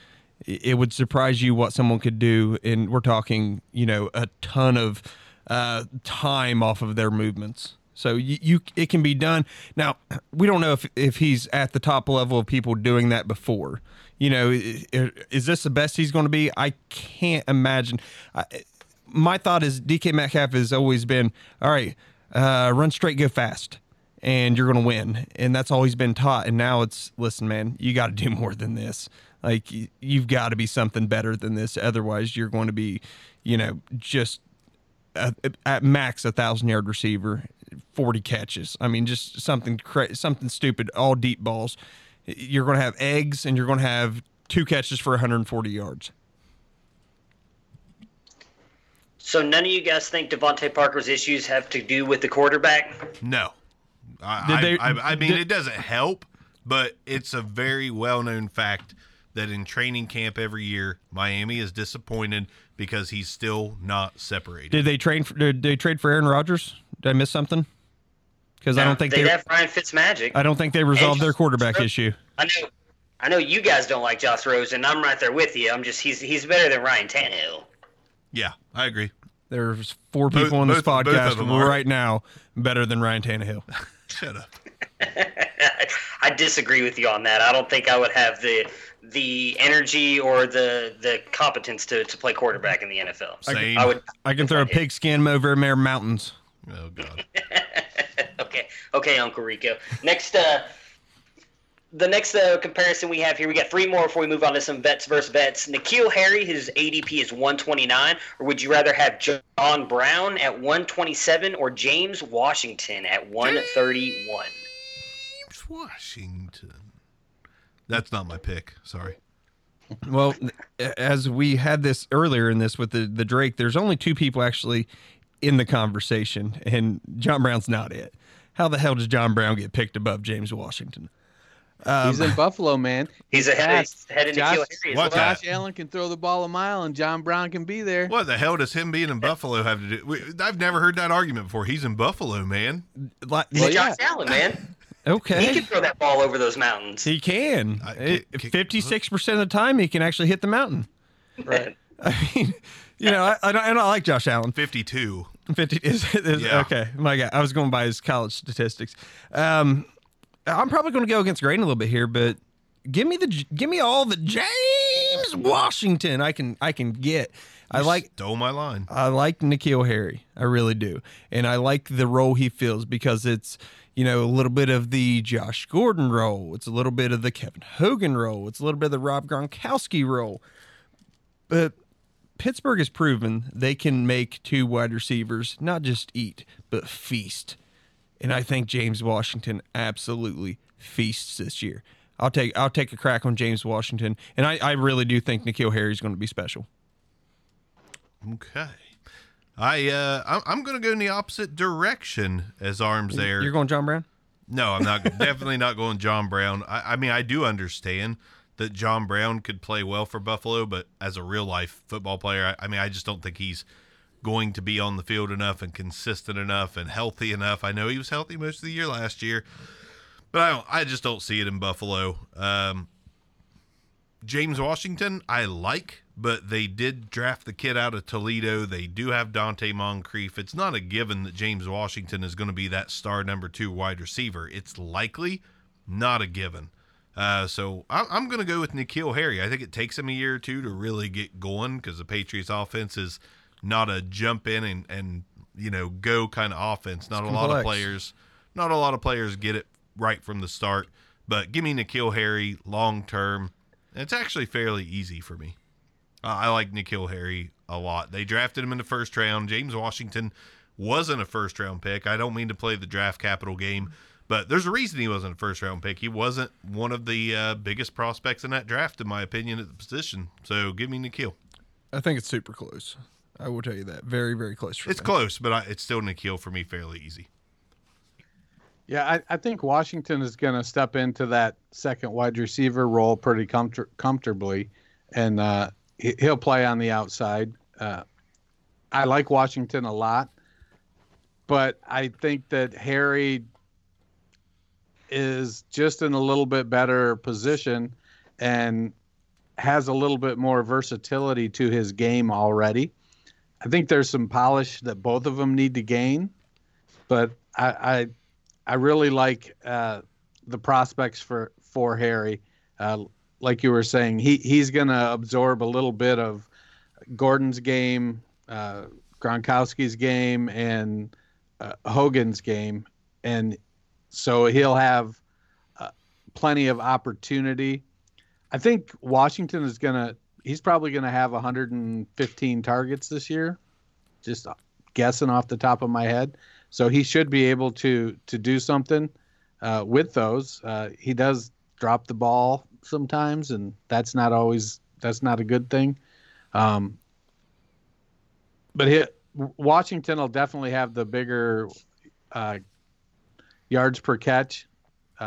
It would surprise you what someone could do, and we're talking, you know, a ton of uh, time off of their movements. So you, you, it can be done. Now we don't know if if he's at the top level of people doing that before. You know, is this the best he's going to be? I can't imagine. I, my thought is DK Metcalf has always been all right. Uh, run straight, go fast, and you're going to win. And that's all he's been taught. And now it's listen, man, you got to do more than this. Like you've got to be something better than this. Otherwise, you're going to be, you know, just at max a thousand yard receiver 40 catches. I mean, just something cra- something stupid, all deep balls. You're going to have eggs and you're going to have two catches for 140 yards. So none of you guys think DeVante Parker's issues have to do with the quarterback? No. I, they, I, I, I mean, did, it doesn't help, but it's a very well known fact that in training camp every year, Miami is disappointed because he's still not separated. Did they train? For, did they trade for Aaron Rodgers? Did I miss something? Because I don't think they they. have Ryan Fitzmagic. I don't think they resolved their quarterback Rosen. issue. I know, I know you guys don't like Josh Rosen. I'm right there with you. I'm just he's he's better than Ryan Tannehill. Yeah, I agree. There's four Both- people on this both- both of podcast them are. right now better than Ryan Tannehill. Shut up. I disagree with you on that. I don't think I would have the the energy or the the competence to, to play quarterback in the NFL. Same. I would. I can throw a pigskin over Mare Mountains. Oh God. okay, okay, Uncle Rico. Next, uh, the next uh, comparison we have here, we got three more before we move on to some vets versus vets. N'Keal Harry, his ADP is 129, or would you rather have John Brown at 127 or James Washington at 131? James Washington. That's not my pick. Sorry. Well, as we had this earlier in this with the the Drake, there's only two people actually in the conversation, and John Brown's not it. How the hell does John Brown get picked above James Washington? Um, He's in Buffalo, man. He's ahead, fast. ahead of Josh- N'Keal Harry as well. that? Josh Allen can throw the ball a mile, and John Brown can be there. What the hell does him being in Buffalo have to do? we- I've never heard that argument before. He's in Buffalo, man. Like, He's Well, Josh yeah. Allen, man. He can throw that ball over those mountains. he can. I- kick- kick- Fifty-six percent of the time, he can actually hit the mountain. Right. I mean, you know, I, I, don't, I don't like Josh Allen. Fifty-two. 50 is, is Yeah. okay. My God, I was going by his college statistics. Um, I'm probably going to go against grain a little bit here, but give me the give me all the James Washington I can I can get. I like Stole my line. I like N'Keal Harry. I really do. And I like the role he fills because it's, you know, a little bit of the Josh Gordon role. It's a little bit of the Kevin Hogan role. It's a little bit of the Rob Gronkowski role. But Pittsburgh has proven they can make two wide receivers not just eat, but feast. And I think James Washington absolutely feasts this year. I'll take I'll take a crack on James Washington, and I, I really do think N'Keal Harry is going to be special. Okay. I uh, I'm, going to go in the opposite direction as arms there. You're going John Brown? No, I'm not. definitely not going John Brown. I, I mean, I do understand that John Brown could play well for Buffalo, but as a real life football player, I, I mean, I just don't think he's going to be on the field enough and consistent enough and healthy enough. I know he was healthy most of the year last year, but I don't. I just don't see it in Buffalo. Um, James Washington, I like, but they did draft the kid out of Toledo. They do have Donte Moncrief. It's not a given that James Washington is going to be that star number two wide receiver. It's likely, not a given. Uh, so I- I'm going to go with N'Keal Harry. I think it takes him a year or two to really get going because the Patriots offense is not a jump in and, and you know go kind of offense. Not It's a lot of players, not a lot of players get it right from the start. But give me N'Keal Harry long term. It's actually fairly easy for me. Uh, I like N'Keal Harry a lot. They drafted him in the first round. James Washington wasn't a first round pick. I don't mean to play the draft capital game, but there's a reason he wasn't a first round pick. He wasn't one of the uh, biggest prospects in that draft, in my opinion, at the position. So give me N'Keal. I think it's super close. I will tell you that. Very, very close. For It's me. close, but I, it's still N'Keal for me, fairly easy. Yeah, I, I think Washington is going to step into that second wide receiver role pretty comfort- comfortably, and uh, he, he'll play on the outside. Uh, I like Washington a lot, but I think that Harry is just in a little bit better position and has a little bit more versatility to his game already. I think there's some polish that both of them need to gain, but I, I I really like uh, the prospects for for Harry. Uh, like you were saying, he he's going to absorb a little bit of Gordon's game, uh, Gronkowski's game, and uh, Hogan's game, and so he'll have uh, plenty of opportunity. I think Washington is going to. He's probably going to have 115 targets this year, just guessing off the top of my head. So he should be able to to do something uh, with those. Uh, he does drop the ball sometimes, and that's not always that's not a good thing. Um, but he, Washington will definitely have the bigger uh, yards per catch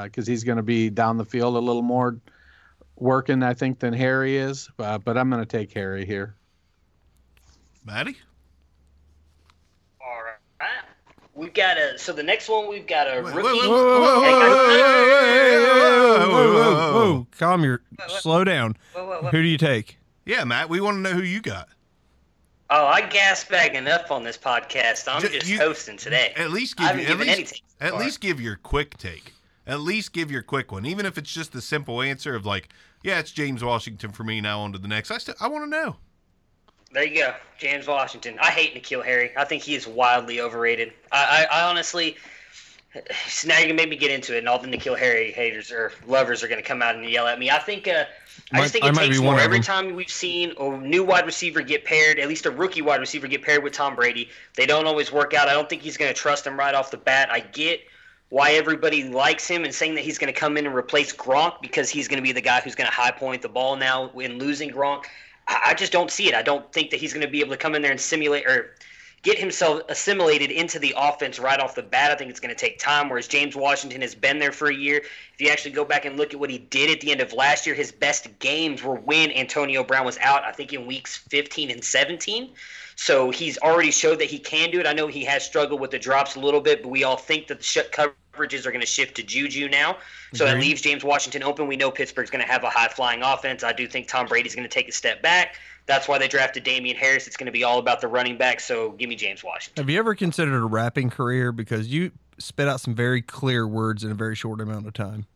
because he's going to be down the field a little more working, I think, than Harry is. Uh, but I'm going to take Harry here. Maddie? All right. We've got a. So the next one, we've got a Wait, rookie. wait, wait, Whoa, whoa, whoa, whoa, whoa, whoa, whoa, whoa. whoa. Calm your, slow down. Whoa, whoa, whoa. Who do you take? Yeah, Matt, we want to know who you got. Oh, I gas bag enough on this podcast. I'm Ju- just you- hosting today. At least give haven't at least, any takes so at far. least give your quick take. At least give your quick one, even if it's just the simple answer of like, yeah, it's James Washington for me. Now on to the next. I still I want to know. There you go, James Washington. I hate N'Keal Harry. I think he is wildly overrated. I, I, I honestly. So now you're gonna make me get into it, and all the N'Keal Harry haters or lovers are gonna come out and yell at me. I think. Uh, I Might- just think it takes more. Every time we've seen a new wide receiver get paired, at least a rookie wide receiver get paired with Tom Brady, they don't always work out. I don't think he's going to trust him right off the bat. I get why everybody likes him and saying that he's going to come in and replace Gronk because he's going to be the guy who's going to high point the ball now in losing Gronk. I I just don't see it. I don't think that he's going to be able to come in there and simulate or get himself assimilated into the offense right off the bat. I think it's going to take time. Whereas James Washington has been there for a year. If you actually go back and look at what he did at the end of last year, his best games were when Antonio Brown was out. I think in weeks 15 and 17. So he's already showed that he can do it. I know he has struggled with the drops a little bit, but we all think that the sh- coverages are going to shift to Juju now. So that Agreed. leaves James Washington open. We know Pittsburgh's going to have a high flying offense. I do think Tom Brady's going to take a step back. That's why they drafted Damien Harris. It's going to be all about the running back. So give me James Washington. Have you ever considered a rapping career? Because you spit out some very clear words in a very short amount of time.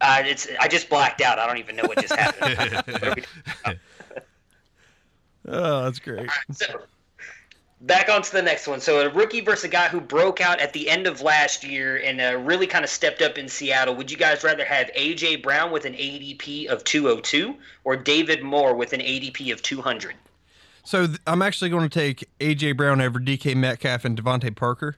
Uh, it's I just blacked out. I don't even know what just happened. Oh, that's great. So, back on to the next one. So, a rookie versus a guy who broke out at the end of last year and uh, really kind of stepped up in Seattle. Would you guys rather have A.J. Brown with an ADP of 202 or David Moore with an ADP of 200? So th- I'm actually going to take AJ Brown over DK Metcalf and DeVante Parker.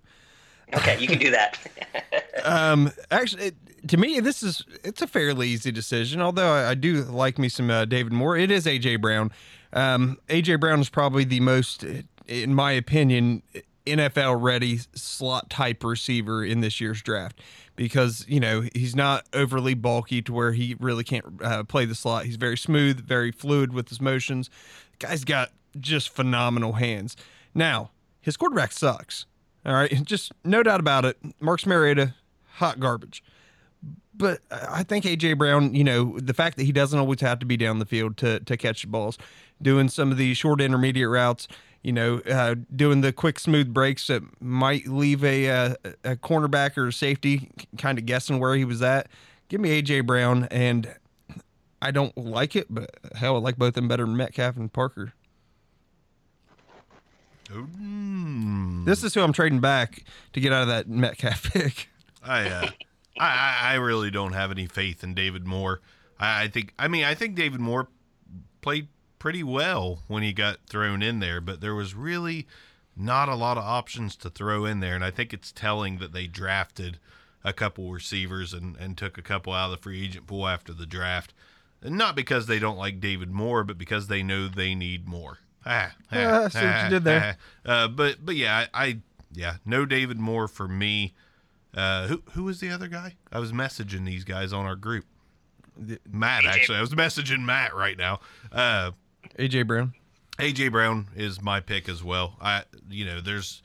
Okay, you can do that. Um, actually, it, to me, this is it's a fairly easy decision. Although I, I do like me some uh, David Moore. It is AJ Brown. Um, AJ Brown is probably the most, in my opinion, NFL ready slot type receiver in this year's draft because you know he's not overly bulky to where he really can't uh, play the slot. He's very smooth, very fluid with his motions. Guy's got just phenomenal hands. Now his quarterback sucks. All right, just no doubt about it. Marcus Mariota, hot garbage. But I think AJ Brown, you know, the fact that he doesn't always have to be down the field to to catch the balls, doing some of the short intermediate routes, you know, uh, doing the quick smooth breaks that might leave a uh, a cornerback or a safety kind of guessing where he was at. Give me AJ Brown, and I don't like it, but hell, I like both of them better than Metcalf and Parker. Mm. This is who I'm trading back to get out of that Metcalf pick. I, uh, I I I really don't have any faith in David Moore. I, I think I mean I think David Moore played pretty well when he got thrown in there, but there was really not a lot of options to throw in there, and I think it's telling that they drafted a couple receivers and, and took a couple out of the free agent pool after the draft. And not because they don't like David Moore, but because they know they need more. Ah, ah, Yeah, I see what you did there. ah. Uh, but but yeah, I, I yeah no David Moore for me. Uh, who who was the other guy? I was messaging these guys on our group. Matt, actually, I was messaging Matt right now. Uh, AJ Brown. AJ Brown is my pick as well. I, you know, there's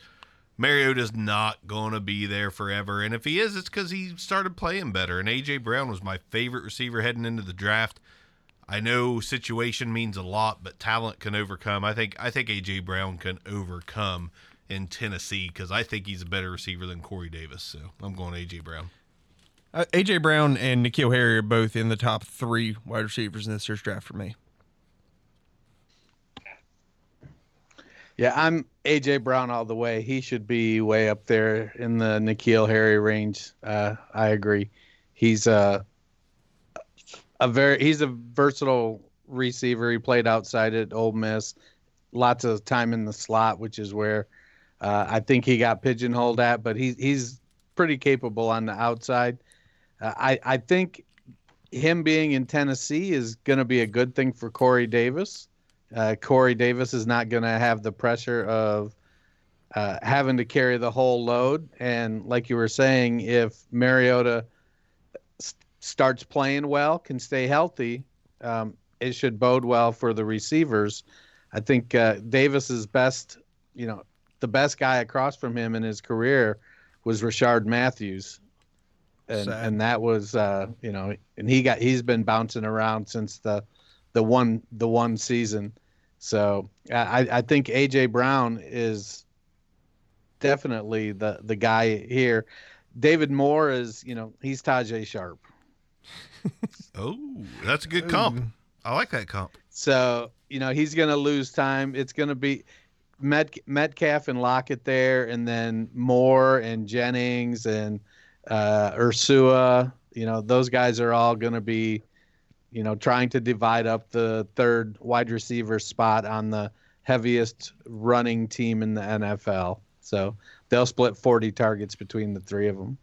Mariota's not gonna be there forever, and if he is, it's because he started playing better. And AJ Brown was my favorite receiver heading into the draft. I know situation means a lot, but talent can overcome. I think I think AJ Brown can overcome in Tennessee because I think he's a better receiver than Corey Davis. So I'm going AJ Brown. Uh, AJ Brown and N'Keal Harry are both in the top three wide receivers in this year's draft for me. Yeah, I'm AJ Brown all the way. He should be way up there in the N'Keal Harry range. Uh, I agree. He's a a very he's a versatile receiver. He played outside at Ole Miss, lots of time in the slot, which is where uh, I think he got pigeonholed at. But he's he's pretty capable on the outside. Uh, I I think him being in Tennessee is going to be a good thing for Corey Davis. Uh, Corey Davis is not going to have the pressure of uh, having to carry the whole load. And like you were saying, if Mariota s- starts playing well, can stay healthy, um, it should bode well for the receivers. I think uh, Davis's best, you know, the best guy across from him in his career was Rishard Matthews, and Sad. and that was uh, you know, and he got he's been bouncing around since the the one the one season. So I I think AJ Brown is definitely the the guy here. David Moore is you know he's Tajae Sharpe. Oh, that's a good comp. I like that comp. So you know he's going to lose time. It's going to be Met, Metcalf and Lockett there, and then Moore and Jennings and uh, Ursua. You know those guys are all going to be, you know, trying to divide up the third wide receiver spot on the heaviest running team in the NFL. So they'll split 40 targets between the three of them.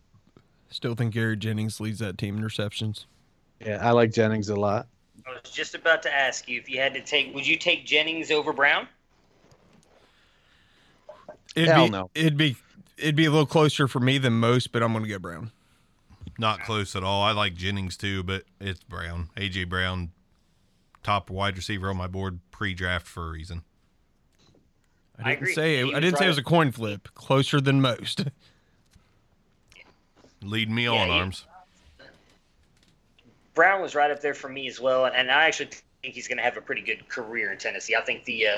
Still think Gary Jennings leads that team in receptions. Yeah, I like Jennings a lot. I was just about to ask you if you had to take. Would you take Jennings over Brown? It'd Hell be, no. It'd be it'd be a little closer for me than most, but I'm going to go Brown. Not close at all. I like Jennings too, but it's Brown. AJ Brown, top wide receiver on my board pre-draft for a reason. I I didn't agree. say it, I didn't say it was a coin flip. Closer than most. Lead me Yeah, on, he- arms. Brown was right up there for me as well, and, and I actually think he's going to have a pretty good career in Tennessee. I think the uh,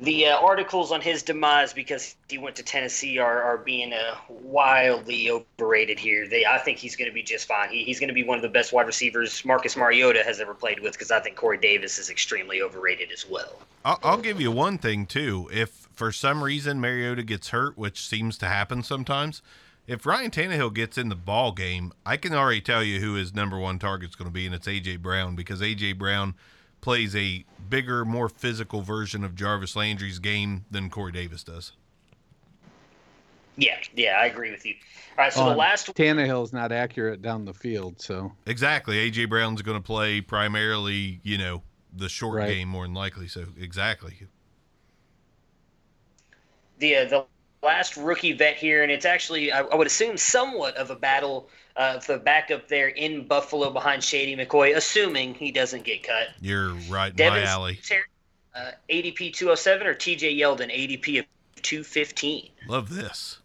the uh, articles on his demise because he went to Tennessee are, are being uh, wildly overrated here. They, I think he's going to be just fine. He, he's going to be one of the best wide receivers Marcus Mariota has ever played with because I think Corey Davis is extremely overrated as well. I'll, I'll give you one thing too. If for some reason Mariota gets hurt, which seems to happen sometimes, if Ryan Tannehill gets in the ball game, I can already tell you who his number one target's going to be, and it's AJ Brown because AJ Brown plays a bigger, more physical version of Jarvis Landry's game than Corey Davis does. Yeah, yeah, I agree with you. All right, so the Um, last Tannehill's not accurate down the field, so Exactly. AJ Brown's going to play primarily, you know, the short Right. game more than likely. So exactly. the uh, the last rookie vet here, and it's actually I, I would assume somewhat of a battle uh, for the backup there in Buffalo behind Shady McCoy, assuming he doesn't get cut. You're right in Devin my alley. Uh, ADP 207 or TJ Yeldon ADP of 215. Love this.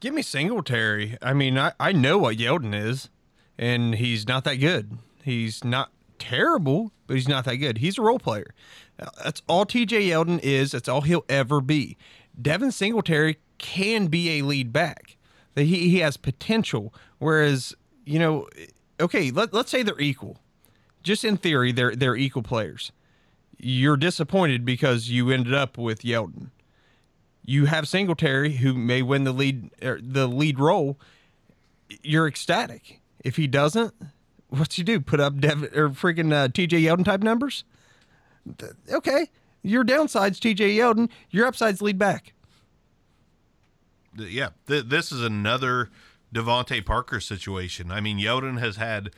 Give me Singletary. I mean, I, I know what Yeldon is, and he's not that good. He's not terrible, but he's not that good. He's a role player. That's all TJ Yeldon is. That's all he'll ever be. Devin Singletary can be a lead back. That He, he has potential. Whereas, you know, okay, let, let's say they're equal. Just in theory, they're they're equal players. You're disappointed because you ended up with Yeldon you have Singletary who may win the lead er, the lead role. You're ecstatic. If he doesn't, what's he do? Put up Dev or freaking uh, T.J. Yeldon type numbers? Okay, your downside's T.J. Yeldon. Your upside's lead back. Yeah, th- this is another DeVante Parker situation. I mean, Yeldon has had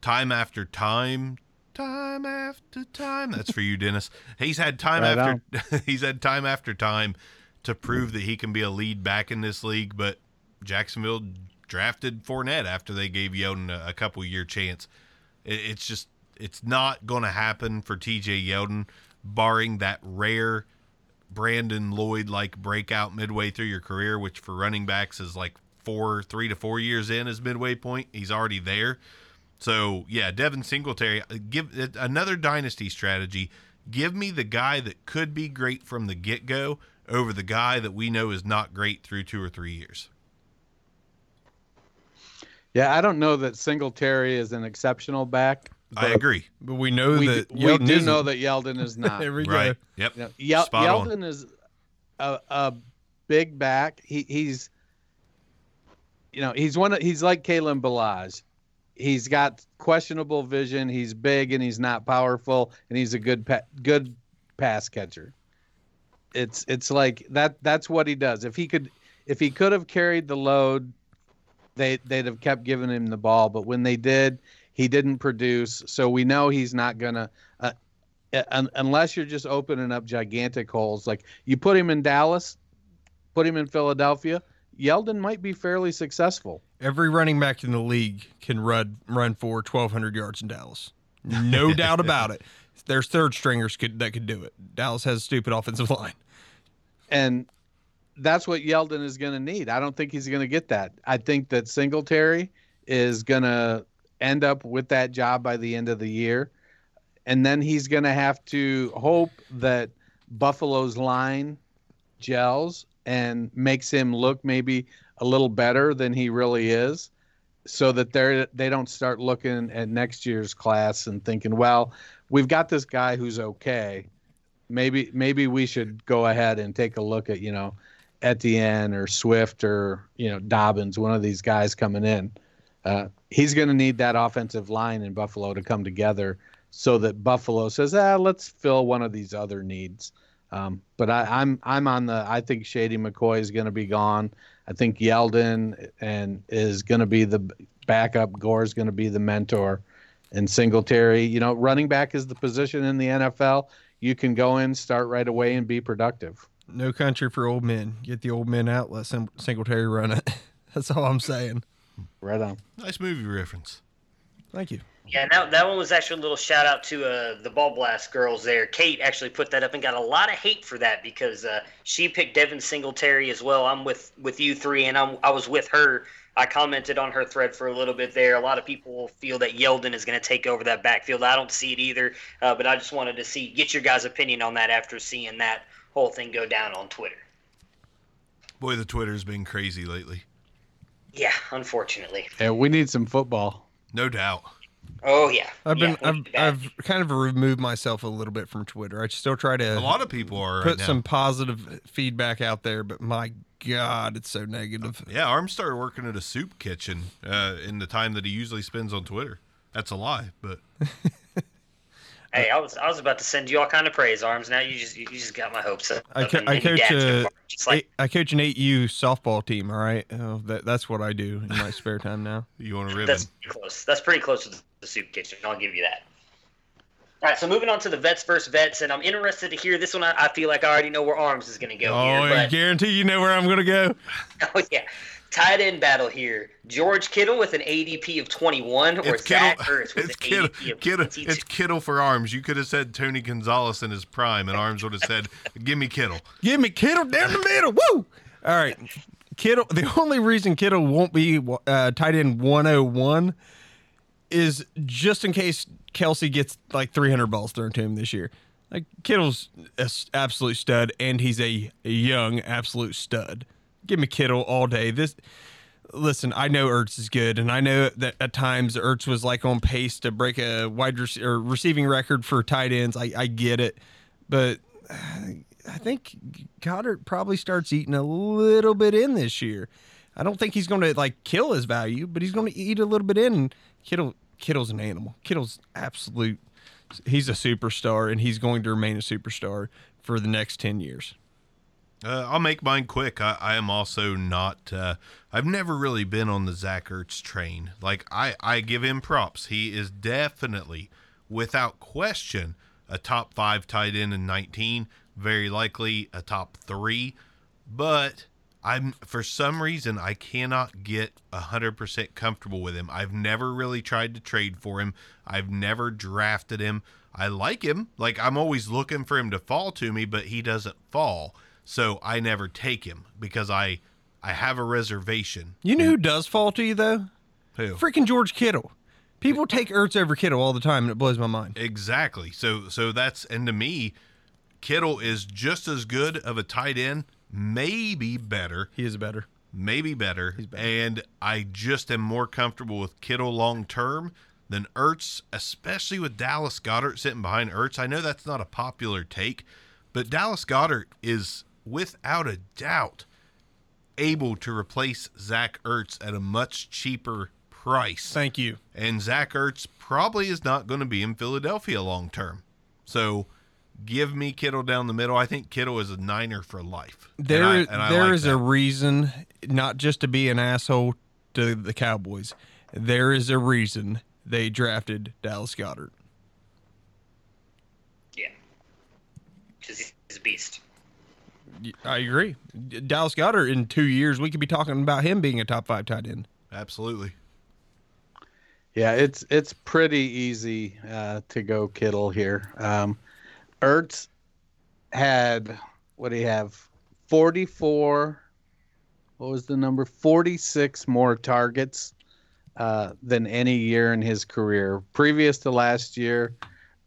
time after time, time after time. That's for you, Dennis. He's had time Right after he's had time after time to prove that he can be a lead back in this league. But Jacksonville drafted Fournette after they gave Yeldon a, a couple year chance. It, it's just it's not going to happen for T.J. Yeldon, barring that rare Brandon Lloyd like breakout midway through your career, which for running backs is like four, three to four years in is midway point. He's already there. So yeah, Devin Singletary, uh, give another dynasty strategy. Give me the guy that could be great from the get go over the guy that we know is not great through two or three years. yeah, I don't know that Singletary is an exceptional back. I agree. But we know We, that we Yeldon do isn't. know that Yeldon is not. there we Right. go. Yep. You know, Yel- Spot on. Yeldon is a, a big back. He, he's, you know, he's one. Of, he's like Kalen Ballage. He's got questionable vision. He's big and he's not powerful, and he's a good pa- good pass catcher. It's it's like that. That's what he does. If he could, if he could have carried the load, they they'd have kept giving him the ball. But when they did, he didn't produce. So we know he's not gonna. Uh, un- unless you're just opening up gigantic holes. Like you put him in Dallas, put him in Philadelphia, Yeldon might be fairly successful. Every running back in the league can run run for 1,200 yards in Dallas. No doubt about it. There's third stringers could that could do it. Dallas has a stupid offensive line, and that's what Yeldon is going to need. I don't think he's going to get that. I think that Singletary is going to end up with that job by the end of the year, and then he's going to have to hope that Buffalo's line gels and makes him look maybe a little better than he really is so that they're they don't start looking at next year's class and thinking well we've got this guy who's okay. Maybe maybe we should go ahead and take a look at you know Etienne or Swift or you know Dobbins one of these guys coming in uh, he's going to need that offensive line in Buffalo to come together so that Buffalo says ah let's fill one of these other needs um, but I, I'm I'm on the. I think Shady McCoy is going to be gone. I think Yeldon and is going to be the backup. Gore is going to be the mentor, and Singletary. You know, running back is the position in the NFL. You can go in, start right away, and be productive. No country for old men. Get the old men out. Let Singletary run it. That's all I'm saying. Right on. Nice movie reference. Thank you. Yeah, that, that one was actually a little shout out to uh, the Ball Blast girls there. Kate actually put that up and got a lot of hate for that because uh, she picked Devin Singletary as well. I'm with, with you three, and I'm, I was with her. I commented on her thread for a little bit there. A lot of people feel that Yeldon is going to take over that backfield. I don't see it either, uh, but I just wanted to see get your guys' opinion on that after seeing that whole thing go down on Twitter. Boy, the Twitter's been crazy lately. Yeah, unfortunately. Yeah, we need some football. No doubt. Oh yeah. I've been yeah, I've, I've kind of removed myself a little bit from Twitter. I still try to A lot of people are put right some positive feedback out there, but my god, it's so negative. Yeah, Arm started working at a soup kitchen uh, in the time that he usually spends on Twitter. That's a lie, but Hey, I was I was about to send you all kind of praise, arms. Now you just you just got my hopes up. I, co- I coach uh, a, like, I coach an eight U softball team. All right, oh, that, that's what I do in my spare time now. You want a ribbon? That's close. That's pretty close to the soup kitchen. I'll give you that. All right, so moving on to the vets versus vets, and I'm interested to hear this one. I, I feel like I already know where Arms is going to go. Oh, here, I guarantee you know where I'm going to go. Oh yeah, tight end battle here. George Kittle with an ADP of 21 or it's Zach Kittle, Ertz with it's an Kittle, ADP of Kittle, 22. It's Kittle for Arms. You could have said Tony Gonzalez in his prime, and Arms would have said, "Give me Kittle." Give me Kittle down the middle. Woo! All right, Kittle. The only reason Kittle won't be uh, tight end 101 is just in case Kelce gets like 300 balls thrown to him this year. Like Kittle's an absolute stud, and he's a, a young absolute stud. Give me Kittle all day. This listen, I know Ertz is good, and I know that at times Ertz was like on pace to break a wide rec- or receiving record for tight ends. I, I get it, but I think Goedert probably starts eating a little bit in this year. I don't think he's going to like kill his value, but he's going to eat a little bit in. Kittle Kittle's an animal. Kittle's absolute. He's a superstar, and he's going to remain a superstar for the next ten years. Uh, I'll make mine quick. I, I am also not. Uh, I've never really been on the Zach Ertz train. Like I, I give him props. He is definitely, without question, a top five tight end in 19. Very likely a top three. But I'm for some reason I cannot get hundred percent comfortable with him. I've never really tried to trade for him. I've never drafted him. I like him. Like I'm always looking for him to fall to me, but he doesn't fall. So I never take him because I I have a reservation. You know who does fall to you though? Who? Freaking George Kittle. People take Ertz over Kittle all the time, and it blows my mind. Exactly. So so that's and to me, Kittle is just as good of a tight end, maybe better. He is better. Maybe better. He's better. And I just am more comfortable with Kittle long term than Ertz, especially with Dallas Goedert sitting behind Ertz. I know that's not a popular take, but Dallas Goedert is without a doubt able to replace Zach Ertz at a much cheaper price. Thank you. And Zach Ertz probably is not going to be in Philadelphia long term. So give me Kittle down the middle. I think Kittle is a Niner for life. There, and I, and I there like is that. a reason, not just to be an asshole to the Cowboys. There is a reason they drafted Dallas Goedert. Yeah. Because he's a beast. I agree. Dallas Goedert in two years, we could be talking about him being a top five tight end. Absolutely. Yeah, it's it's pretty easy uh, to go Kittle here. Um, Ertz had what do you have? Forty four. What was the number? Forty six more targets uh, than any year in his career. Previous to last year,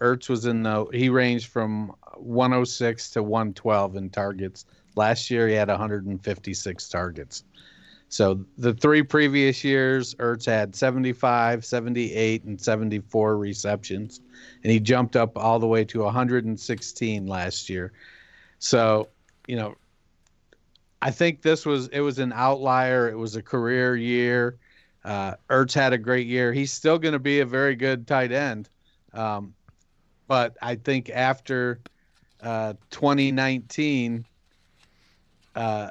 Ertz was in the he ranged from 106 to 112 in targets. Last year he had 156 targets. So the three previous years, Ertz had 75, 78, and 74 receptions, and he jumped up all the way to 116 last year. So, you know, I think this was it was an outlier. It was a career year. Uh, Ertz had a great year. He's still going to be a very good tight end, um, but I think after uh, 2019. Uh,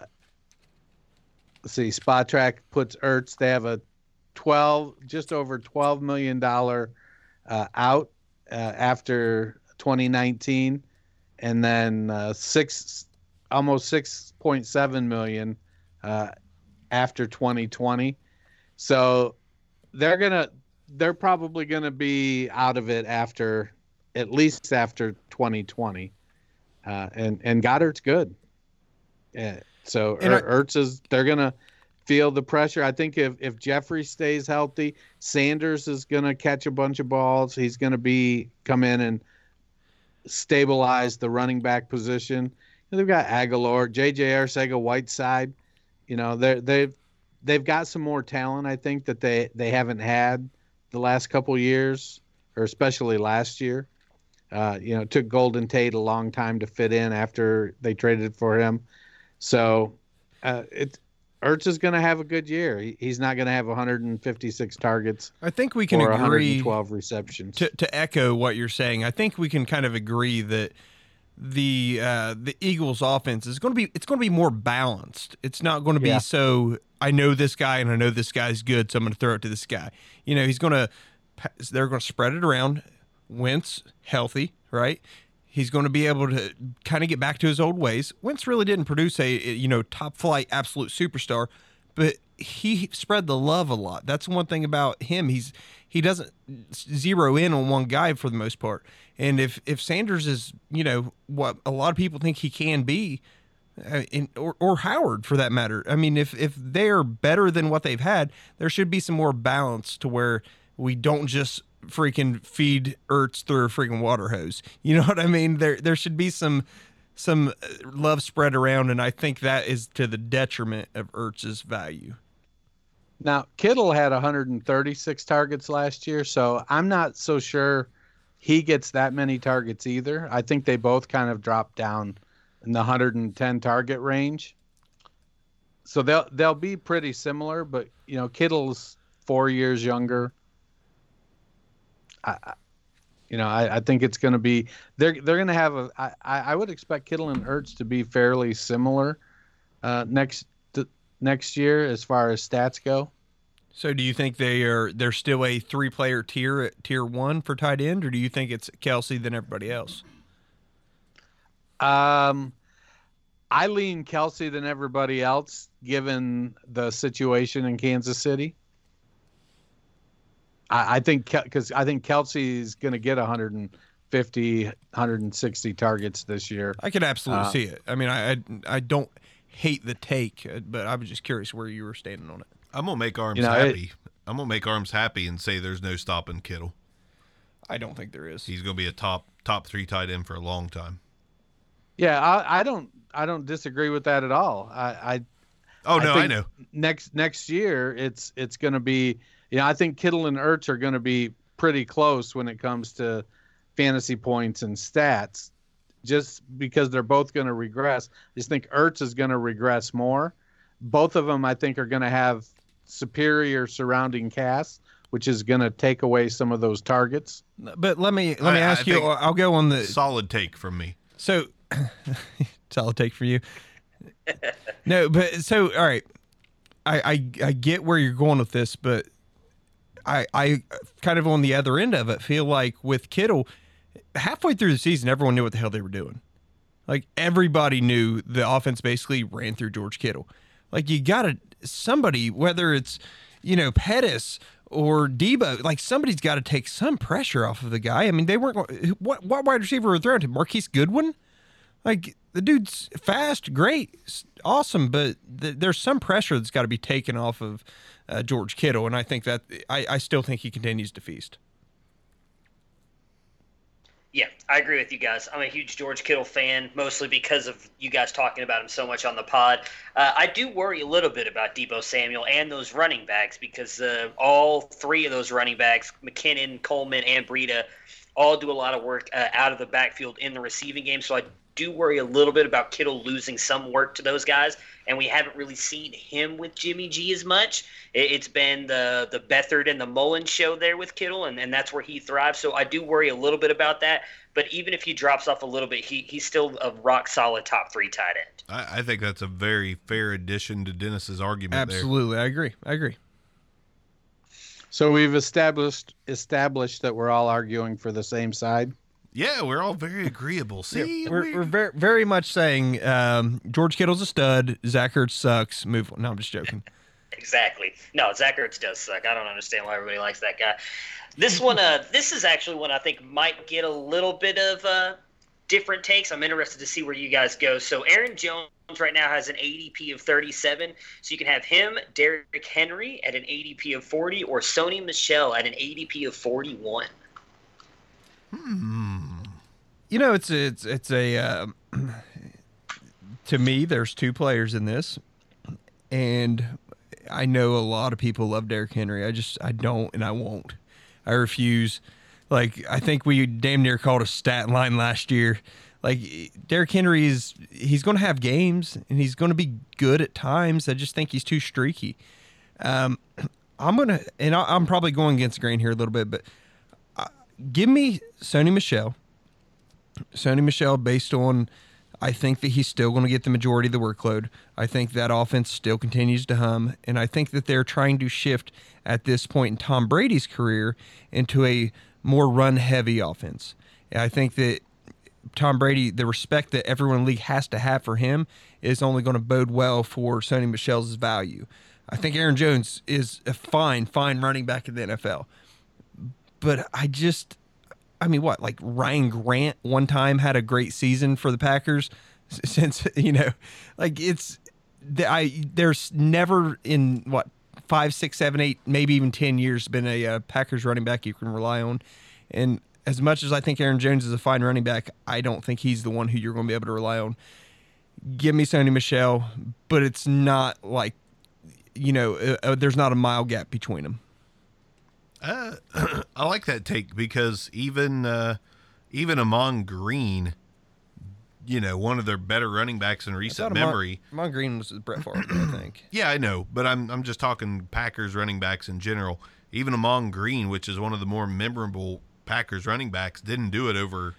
let's see, Spotrac puts Ertz. They have a 12, just over 12 million dollar uh, out uh, after 2019, and then uh, six, almost 6.7 million uh, after 2020. So they're gonna, they're probably gonna be out of it after, at least after 2020. Uh, and and Goedert's good. Yeah. So er, Ertz is they're gonna feel the pressure. I think if if Jeffery stays healthy, Sanders is gonna catch a bunch of balls. He's gonna be come in and stabilize the running back position. And they've got Agholor, J.J. Arcega, Whiteside. You know they they've they've got some more talent. I think that they they haven't had the last couple years, or especially last year. Uh, you know, it took Golden Tate a long time to fit in after they traded for him. So uh, it Ertz is going to have a good year. He, he's not going to have 156 targets. I think we can agree 112 receptions. To, to echo what you're saying, I think we can kind of agree that the uh, the Eagles offense is going to be it's going to be more balanced. It's not going to be yeah. so I know this guy and I know this guy's good, so I'm going to throw it to this guy. You know, he's going to they're going to spread it around. Wentz healthy, right? He's going to be able to kind of get back to his old ways. Wentz really didn't produce a you know top flight absolute superstar, but he spread the love a lot. That's one thing about him. He's he doesn't zero in on one guy for the most part. And if if Sanders is you know what a lot of people think he can be, uh, in, or, or Howard for that matter. I mean, if if they're better than what they've had, there should be some more balance to where we don't just freaking feed Ertz through a freaking water hose. You know what I mean? There there should be some some uh, love spread around, and I think that is to the detriment of Ertz's value. Now Kittle had 136 targets last year, so I'm not so sure he gets that many targets either. I think they both kind of drop down in the 110 target range. So they'll they'll be pretty similar, but you know Kittle's four years younger. I, you know, I, I think it's going to be they're they're going to have a. I, I would expect Kittle and Ertz to be fairly similar uh, next next year as far as stats go. So, do you think they are they're still a three player tier at tier one for tight end, or do you think it's Kelce than everybody else? Um, I lean Kelce than everybody else, given the situation in Kansas City. I, I think because I think Kelce is going to get 150, 160 targets this year. I could absolutely uh, see it. I mean, I, I, I don't hate the take, uh, but I was just curious where you were standing on it. I'm gonna make arms you know, happy. It, I'm gonna make arms happy and say there's no stopping Kittle. I don't think there is. He's gonna be a top top three tight end for a long time. Yeah, I, I don't I don't disagree with that at all. I, I oh no, I, I know. Next next year, it's it's going to be you know, I think Kittle and Ertz are going to be pretty close when it comes to fantasy points and stats, just because they're both going to regress. I just think Ertz is going to regress more. Both of them, I think, are going to have superior surrounding casts, which is going to take away some of those targets. But let me let me I, ask I you. I'll go on the solid take from me. So, solid take for you. no, but so all right. I, I I get where you're going with this, but I, I kind of on the other end of it feel like with Kittle, halfway through the season, everyone knew what the hell they were doing. Like everybody knew the offense basically ran through George Kittle. Like you got to somebody, whether it's you know Pettis or Deebo, like somebody's got to take some pressure off of the guy. I mean, they weren't. What what wide receiver were thrown to Marquise Goodwin? Like the dude's fast, great, awesome, but th- there's some pressure that's got to be taken off of uh, George Kittle, and I think that I, I still think he continues to feast. Yeah, I agree with you guys. I'm a huge George Kittle fan, mostly because of you guys talking about him so much on the pod. Uh, I do worry a little bit about Deebo Samuel and those running backs because uh, all three of those running backs, McKinnon, Coleman, and Breida, all do a lot of work uh, out of the backfield in the receiving game. So I do worry a little bit about Kittle losing some work to those guys, and we haven't really seen him with Jimmy G as much. It's been the the Beathard and the Mullen show there with Kittle, and, and that's where he thrives. So I do worry a little bit about that. But even if he drops off a little bit, he he's still a rock solid top three tight end. I, I think that's a very fair addition to Dennis's argument. Absolutely, there. I agree. I agree. So we've established established that we're all arguing for the same side. Yeah, we're all very agreeable. See, yeah, we're, we're, very, very much saying um, George Kittle's a stud. Zach Ertz sucks. Move on. No, I'm just joking. exactly. No, Zach Ertz does suck. I don't understand why everybody likes that guy. This one, uh, this is actually one I think might get a little bit of uh, different takes. I'm interested to see where you guys go. So Aaron Jones right now has an ADP of 37. So you can have him, Derrick Henry at an ADP of 40, or Sony Michel at an ADP of 41. Hmm. You know, it's a, it's it's a uh, to me. There's two players in this, and I know a lot of people love Derrick Henry. I just I don't, and I won't. I refuse. Like I think we damn near called a stat line last year. Like Derrick Henry is he's going to have games and he's going to be good at times. I just think he's too streaky. Um, I'm gonna and I'm probably going against the grain here a little bit, but give me Sony Michel. Sony Michel, based on, I think that he's still going to get the majority of the workload. I think that offense still continues to hum, and I think that they're trying to shift at this point in Tom Brady's career into a more run-heavy offense. And I think that Tom Brady, the respect that everyone in the league has to have for him, is only going to bode well for Sony Michel's value. I think Aaron Jones is a fine, fine running back in the NFL but I just, I mean, what like Ryan Grant one time had a great season for the Packers. Since you know, like it's, I there's never in what five, six, seven, eight, maybe even ten years been a uh, Packers running back you can rely on, and as much as I think Aaron Jones is a fine running back, I don't think he's the one who you're going to be able to rely on. Give me Sony Michel, but it's not like, you know, uh, uh, there's not a mile gap between them. Uh, I like that take because even uh, even Ahman Green, you know, one of their better running backs in recent memory. Ahman Green was Brett Favre, I think. Yeah, I know, but I'm I'm just talking Packers running backs in general. Even Ahman Green, which is one of the more memorable Packers running backs, didn't do it over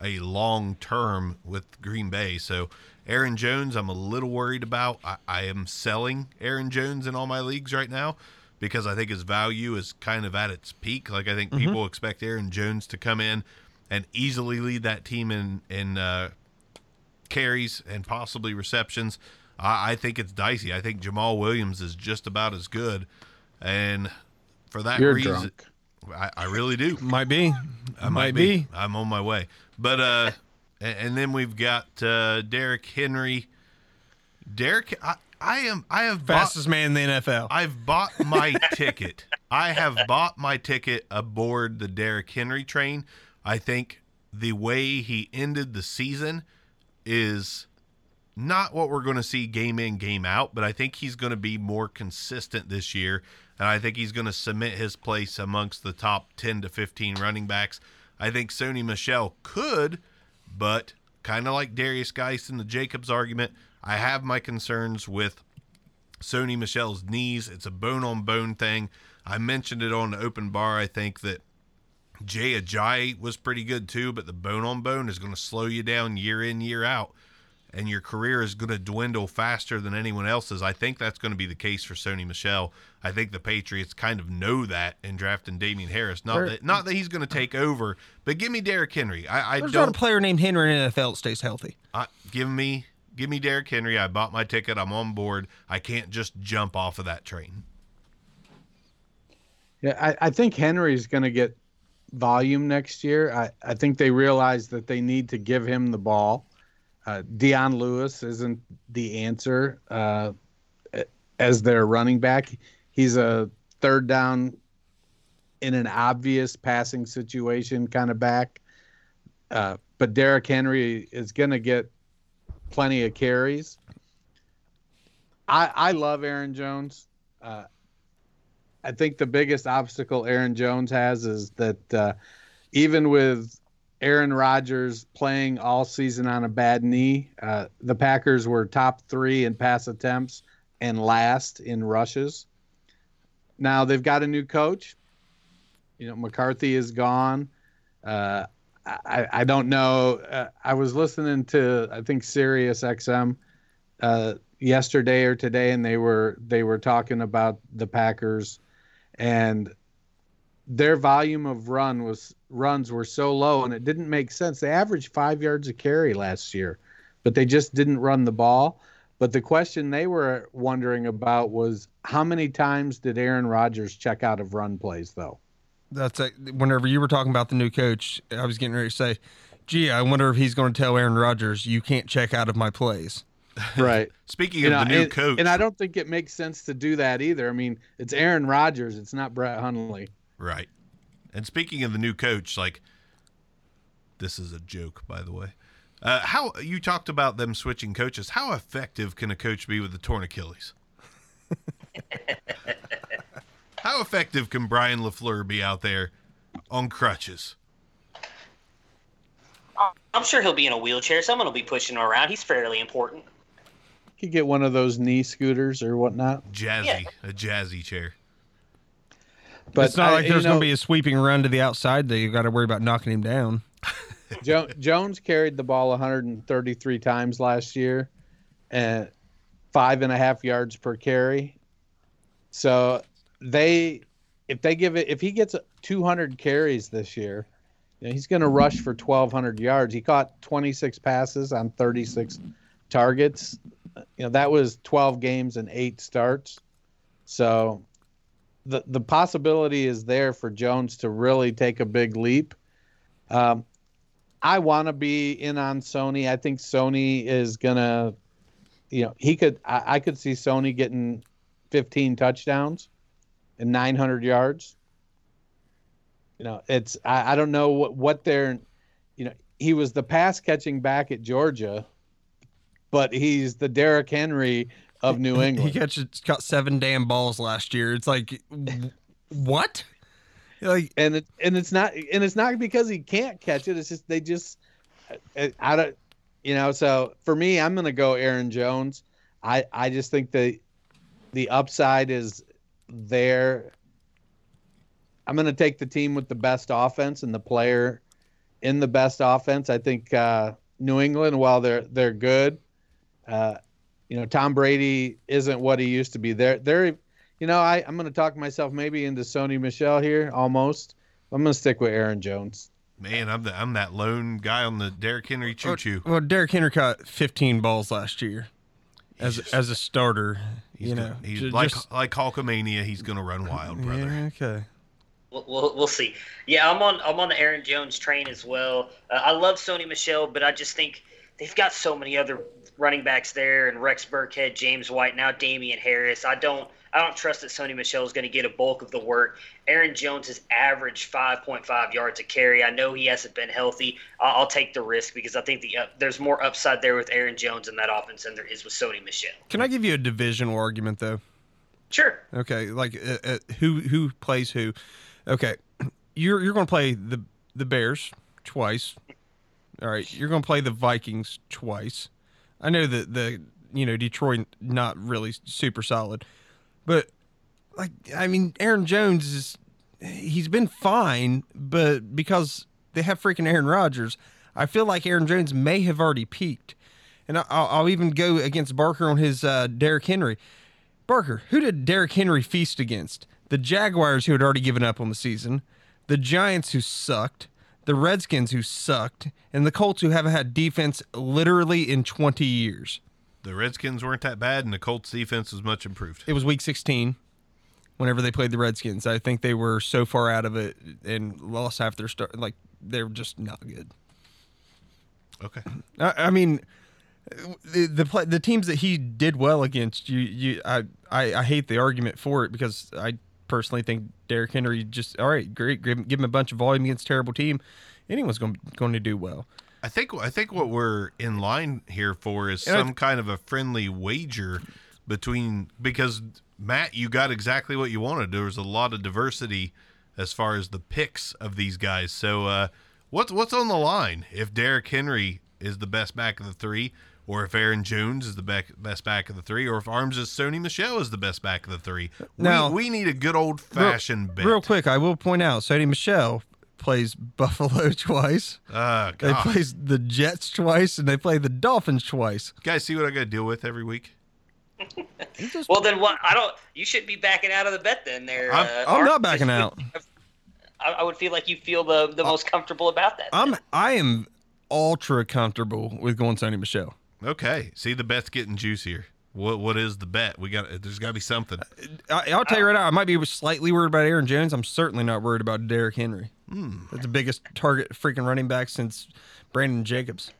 a long term with Green Bay. So Aaron Jones, I'm a little worried about. I, I am selling Aaron Jones in all my leagues right now because I think his value is kind of at its peak. Like I think mm-hmm. people expect Aaron Jones to come in and easily lead that team in in uh, carries and possibly receptions. I, I think it's dicey. I think Jamaal Williams is just about as good, and for that You're reason, I, I, really do. Might be. I might, might be. be. I'm on my way. But uh, and, and then we've got uh, Derrick Henry. Derrick, I, I am. I have fastest bought, man in the NFL. I've bought my ticket. I have bought my ticket aboard the Derrick Henry train. I think the way he ended the season is not what we're going to see game in game out, but I think he's going to be more consistent this year, and I think he's going to cement his place amongst the top ten to fifteen running backs. I think Sony Michel could, but kind of like Derrius Guice in the Jacobs argument I have my concerns with Sony Michel's knees. It's a bone on bone thing. I mentioned it on the open bar. I think that Jay Ajayi was pretty good too, but the bone on bone is going to slow you down year in, year out. and your career is going to dwindle faster than anyone else's. I think that's going to be the case for Sony Michel. I think the Patriots kind of know that in drafting Damien Harris. Not that not that he's going to take over, but give me Derrick Henry. I, I There's don't not a player named Henry in the NFL that stays healthy. I, give me give me Derrick Henry. I bought my ticket. I'm on board. I can't just jump off of that train. Yeah, I, I think Henry's going to get volume next year. I, I think they realize that they need to give him the ball. Uh, Dion Lewis isn't the answer uh, as their running back. He's a third down in an obvious passing situation kind of back. Uh, but Derrick Henry is going to get plenty of carries. I, I love Aaron Jones. Uh, I think the biggest obstacle Aaron Jones has is that uh, even with Aaron Rodgers playing all season on a bad knee, uh, the Packers were top three in pass attempts and last in rushes. Now they've got a new coach. You know, McCarthy is gone. Uh, I, I don't know. Uh, I was listening to I think Sirius XM uh, yesterday or today, and they were they were talking about the Packers and their volume of run was runs were so low and it didn't make sense. They averaged five yards a carry last year, but they just didn't run the ball. But the question they were wondering about was how many times did Aaron Rodgers check out of run plays though? That's a, whenever you were talking about the new coach, I was getting ready to say, gee, I wonder if he's going to tell Aaron Rodgers, you can't check out of my plays. Right. Speaking you of know, the new and, coach, and I don't think it makes sense to do that either. I mean, it's Aaron Rodgers, it's not Brett Hundley. Right. And speaking of the new coach, like this is a joke, by the way. Uh, how you talked about them switching coaches? How effective can a coach be with a torn Achilles? how effective can Brian Lafleur be out there on crutches? I'm sure he'll be in a wheelchair. Someone will be pushing him around. He's fairly important. Could get one of those knee scooters or whatnot. Jazzy, yeah. a jazzy chair. But it's not I, like there's going to be a sweeping run to the outside that you got to worry about knocking him down. jo- Jones carried the ball 133 times last year, and five and a half yards per carry. So they, if they give it, if he gets 200 carries this year, you know, he's going to rush for 1,200 yards. He caught 26 passes on 36 targets. You know that was 12 games and eight starts. So the the possibility is there for Jones to really take a big leap. Um, I want to be in on Sony. I think Sony is gonna, you know, he could. I, I could see Sony getting 15 touchdowns and 900 yards. You know, it's I, I don't know what what they're, you know, he was the pass catching back at Georgia, but he's the Derrick Henry of New England. he catches got seven damn balls last year. It's like what? Like and it and it's not and it's not because he can't catch it. It's just they just I don't you know. So for me, I'm gonna go Aaron Jones. I I just think the the upside is there. I'm gonna take the team with the best offense and the player in the best offense. I think uh, New England, while they're they're good, uh, you know, Tom Brady isn't what he used to be. They're they're, you know, I I'm going to talk myself maybe into Sony Michel here almost. I'm going to stick with Aaron Jones. Man, I'm the I'm that lone guy on the Derrick Henry choo choo. Well, well, Derrick Henry caught 15 balls last year as just, as a starter. You know, he's just, like like Hulkamania. He's going to run wild, brother. Yeah, okay. We'll, we'll, we'll, see. Yeah, I'm on I'm on the Aaron Jones train as well. Uh, I love Sony Michel, but I just think they've got so many other running backs there, and Rex Burkhead, James White, now Damien Harris. I don't I don't trust that Sony Michel is going to get a bulk of the work. Aaron Jones has averaged 5.5 yards a carry. I know he hasn't been healthy. I'll, I'll take the risk because I think the uh, there's more upside there with Aaron Jones in that offense than there is with Sony Michel. Can I give you a divisional argument though? Sure. Okay, like uh, uh, who who plays who? Okay, you're you're going to play the the Bears twice. All right, you're going to play the Vikings twice. I know that the you know Detroit not really super solid, but like I mean Aaron Jones is he's been fine, but because they have freaking Aaron Rodgers, I feel like Aaron Jones may have already peaked. and I'll, I'll even go against Barker on his uh, Derrick Henry. Barker, who did Derrick Henry feast against? The Jaguars, who had already given up on the season, the Giants, who sucked, the Redskins, who sucked, and the Colts, who haven't had defense literally in 20 years. The Redskins weren't that bad, and the Colts defense was much improved. It was week 16 whenever they played the Redskins. I think they were so far out of it and lost half their start. Like, they're just not good. Okay. I, I mean, the the, play, the teams that he did well against, you, you, I, I, I hate the argument for it because I personally think Derrick Henry just all right, great, give, give him a bunch of volume against a terrible team. Anyone's going going to do well. I think I think what we're in line here for is And some kind of a friendly wager between because Matt, you got exactly what you wanted. There was a lot of diversity as far as the picks of these guys. So uh, what's what's on the line? If Derrick Henry is the best back of the three, or if Aaron Jones is the best back of the three, or if Arms is Sony Michel is the best back of the three. Now- we, we need a good old fashioned bet. Real quick, I will point out, Sony Michel plays Buffalo twice. Uh, They God. plays the Jets twice, and they play the Dolphins twice. guys, see what I got to deal with every week. Well, then what? I don't. You should be backing out of the bet then. There, I'm- uh, I'm not backing out. I, I would feel like you feel the the most comfortable about that. I'm I am ultra comfortable with going Sony Michel. Okay. See, the bet's getting juicier. What what is the bet? We got there's got to be something. I, I'll tell you right now, I might be slightly worried about Aaron Jones. I'm certainly not worried about Derrick Henry. Hmm. That's the biggest target freaking running back since Brandon Jacobs.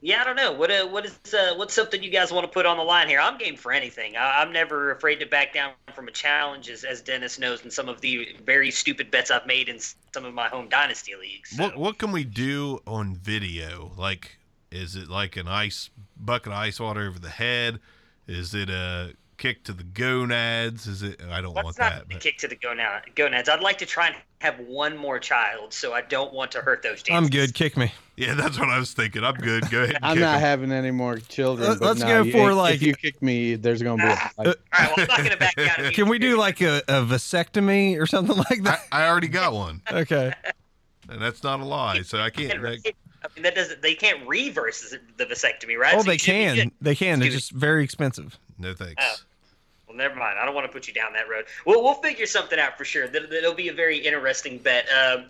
Yeah, I don't know. What uh, what is uh, what's something you guys want to put on the line here? I'm game for anything. I, I'm never afraid to back down from a challenge, as, as Dennis knows, and some of the very stupid bets I've made in some of my home dynasty leagues. So. What what can we do on video? Like, is it like an ice bucket of ice water over the head? Is it a kick to the gonads? Is it? I don't Let's want not that. But kick to the gonad, gonads. I'd like to try and have one more child, so I don't want to hurt those chances. I'm good. Kick me. yeah, that's what I was thinking. I'm good. Go ahead. and I'm kick not 'em. having any more children. Let, let's no, go for, if, like- If you kick me, there's gonna be. A ah. fight. All right, well, I'm not going to back down. if you- Can we do like a, a vasectomy or something like that? I already got one, Okay. and that's not a lie. So I can't. I mean, that doesn't. They can't reverse the vasectomy, right? Oh, So they you should be can. They can. It's Excuse just very expensive. no thanks. Oh. Well, never mind. I don't want to put you down that road. We'll we'll figure something out for sure. That, that'll be a very interesting bet. Um,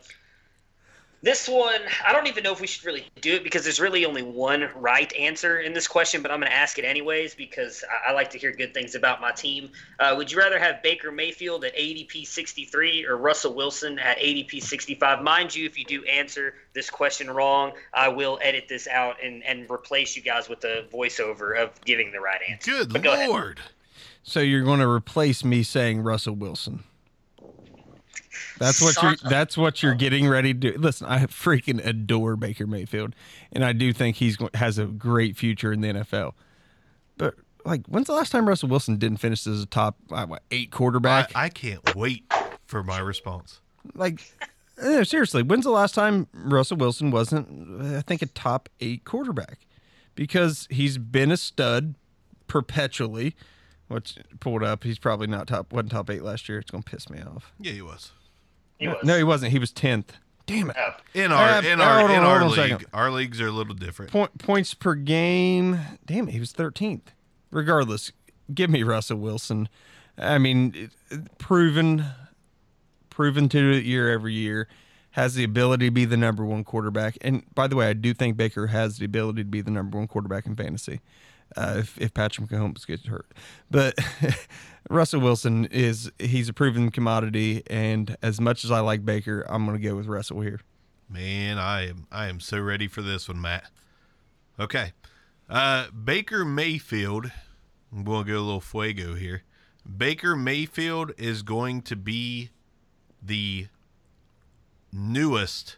this one, I don't even know if we should really do it because there's really only one right answer in this question, but I'm going to ask it anyways because I, I like to hear good things about my team. Uh, would you rather have Baker Mayfield at ADP 63 or Russell Wilson at ADP 65? Mind you, if you do answer this question wrong, I will edit this out and, and replace you guys with a voiceover of giving the right answer. Good go ahead. lord. So you're going to replace me saying Russell Wilson. That's what you're. Son That's what you're getting ready to do. Listen, I freaking adore Baker Mayfield, and I do think he's has a great future in the NFL. But like, when's the last time Russell Wilson didn't finish as a top uh, what, eight quarterback? I can't wait for my response. like, eh, seriously, when's the last time Russell Wilson wasn't, I think, a top eight quarterback? Because he's been a stud perpetually. Which pulled up, he's probably not top. wasn't top eight last year. It's gonna piss me off. Yeah, he was. He was. No, he wasn't. He was tenth. Damn it. Oh. In our Uh, in hold our on, in hold our on a league, our leagues are a little different. Point, points per game. Damn it, he was thirteenth. Regardless, give me Russell Wilson. I mean, it- it- proven, proven to it year every year, has the ability to be the number one quarterback. And by the way, I do think Baker has the ability to be the number one quarterback in fantasy. Uh, if, if Patrick Mahomes gets hurt, but Russell Wilson is he's a proven commodity, and as much as I like Baker, I'm going to go with Russell here. Man, I am I am so ready for this one, Matt. Okay. Uh Baker Mayfield. We'll go a little fuego here. Baker Mayfield is going to be the newest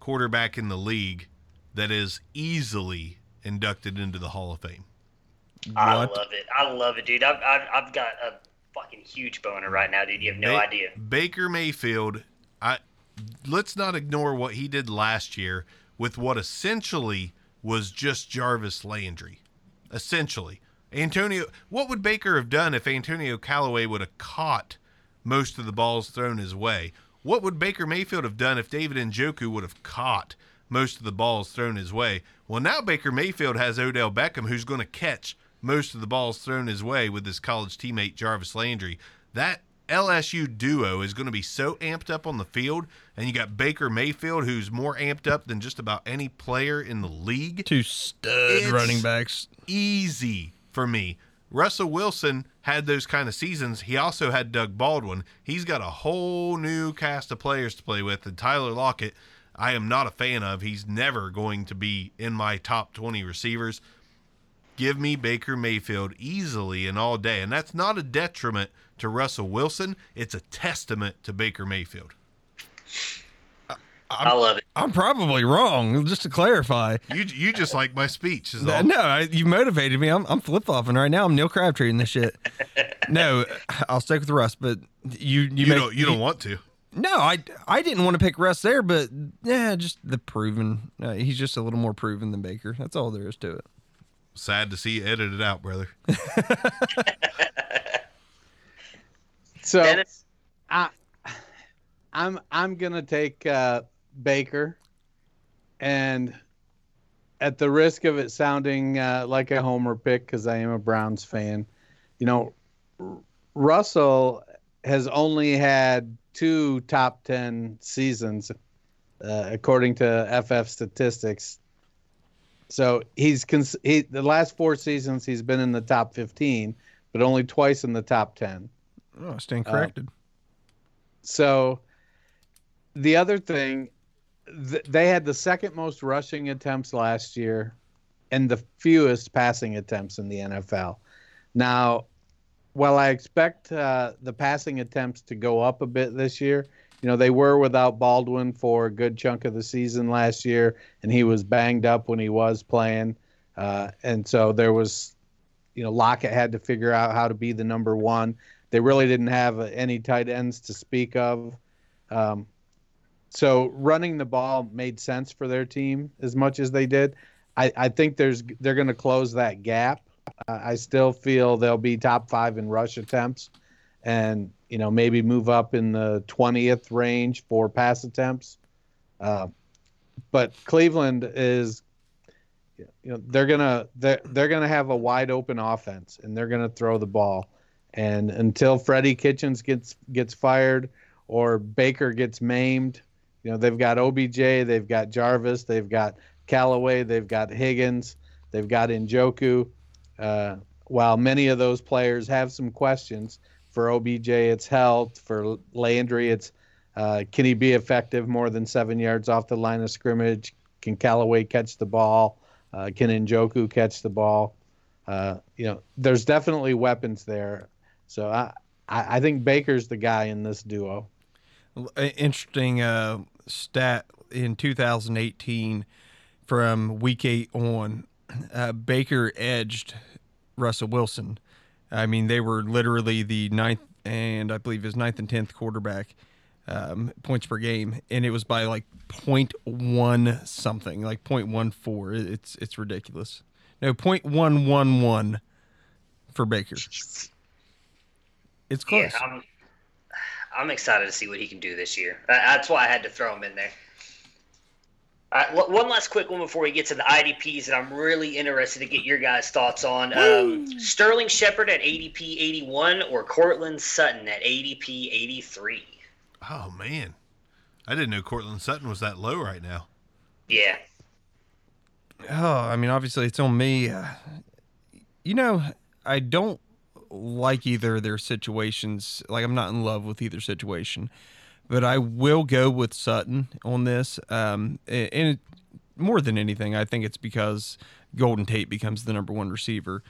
quarterback in the league that is easily inducted into the Hall of Fame. I love it. I love it, dude. I've, I've, I've got a fucking huge boner right now, dude. You have no Ba- idea. Baker Mayfield, I let's not ignore what he did last year with what essentially was just Jarvis Landry. Essentially. Antonio what would Baker have done if Antonio Callaway would have caught most of the balls thrown his way? What would Baker Mayfield have done if David Njoku would have caught most of the balls thrown his way. Well, now Baker Mayfield has Odell Beckham, who's going to catch most of the balls thrown his way with his college teammate Jarvis Landry. That LSU duo is going to be so amped up on the field, and you got Baker Mayfield, who's more amped up than just about any player in the league. Two stud It's running backs. Easy for me. Russell Wilson had those kind of seasons. He also had Doug Baldwin. He's got a whole new cast of players to play with, and Tyler Lockett, I am not a fan of. He's never going to be in my top 20 receivers. Give me Baker Mayfield easily and all day. And that's not a detriment to Russell Wilson, it's a testament to Baker Mayfield. I love it. I'm probably wrong. Just to clarify, You you just like my speech, is no, all. I, you motivated me. I'm, I'm flip flopping right now. I'm Neil Crabtree in this shit. no, I'll stick with Russ. But you you, You make, don't you don't want to. No, I I didn't want to pick Russ there, but yeah, just the proven. Uh, he's just a little more proven than Baker. That's all there is to it. Sad to see you edit it out, brother. So Dennis, I, I'm I'm gonna take uh, Baker, and at the risk of it sounding uh, like a homer pick, because I am a Browns fan, you know, R- Russell has only had two top ten seasons, uh, according to FF statistics. So he's cons- he, the last four seasons he's been in the top fifteen, but only twice in the top ten. Oh, I stand corrected. So the other thing, th- they had the second most rushing attempts last year and the fewest passing attempts in the NFL. Now, while I expect uh, the passing attempts to go up a bit this year, you know, they were without Baldwin for a good chunk of the season last year, and he was banged up when he was playing. Uh, and so there was, you know, Lockett had to figure out how to be the number one. They really didn't have uh, any tight ends to speak of. Um, so running the ball made sense for their team as much as they did. I, I think there's they're going to close that gap. Uh, I still feel they'll be top five in rush attempts, and you know maybe move up in the twentieth range for pass attempts. Uh, but Cleveland is, you know, they're gonna they're, they're gonna have a wide open offense, and they're gonna throw the ball. And until Freddie Kitchens gets gets fired or Baker gets maimed, you know they've got OBJ, they've got Jarvis, they've got Callaway, they've got Higgins, they've got Njoku. Uh, while many of those players have some questions for OBJ, it's health. For Landry, it's uh, can he be effective more than seven yards off the line of scrimmage? Can Callaway catch the ball? Uh, can Njoku catch the ball? Uh, you know, there's definitely weapons there. So I, I I think Baker's the guy in this duo. Interesting uh, stat in 2018 from week eight on. Uh, Baker edged Russell Wilson. I mean, they were literally the ninth and I believe his ninth and tenth quarterback um, points per game, and it was by like 0.1 something, like 0.14. It's it's ridiculous. No, 0.111 for Baker. It's close. yeah, I'm, I'm excited to see what he can do this year. That's why I had to throw him in there. All right, one- one last quick one before we get to the IDPs that I'm really interested to get your guys' thoughts on. Um, Sterling Shepard at ADP 81 or Courtland Sutton at ADP 83? Oh man, I didn't know Courtland Sutton was that low right now. Yeah. Oh, I mean, obviously it's on me. Uh, You know, I don't like either of their situations. Like, I'm not in love with either situation, but I will go with Sutton on this. Um, and it, more than anything, I think it's because Golden Tate becomes the number one receiver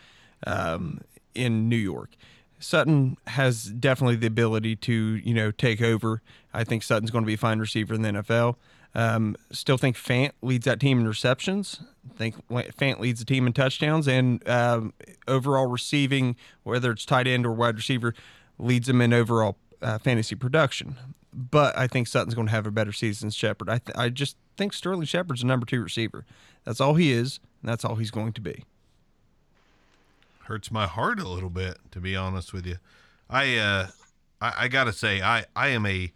um, in New York. Sutton has definitely the ability to, you know, take over. I think Sutton's going to be a fine receiver in the NFL. Um, still think Fant leads that team in receptions. Think Fant leads the team in touchdowns and um, overall receiving, whether it's tight end or wide receiver, leads them in overall uh, fantasy production. But I think Sutton's going to have a better season than Shepard. I, th- I just think Sterling Shepard's a number two receiver. That's all he is, and that's all he's going to be. hurts my heart a little bit to be honest with you i uh i, I gotta say i i am a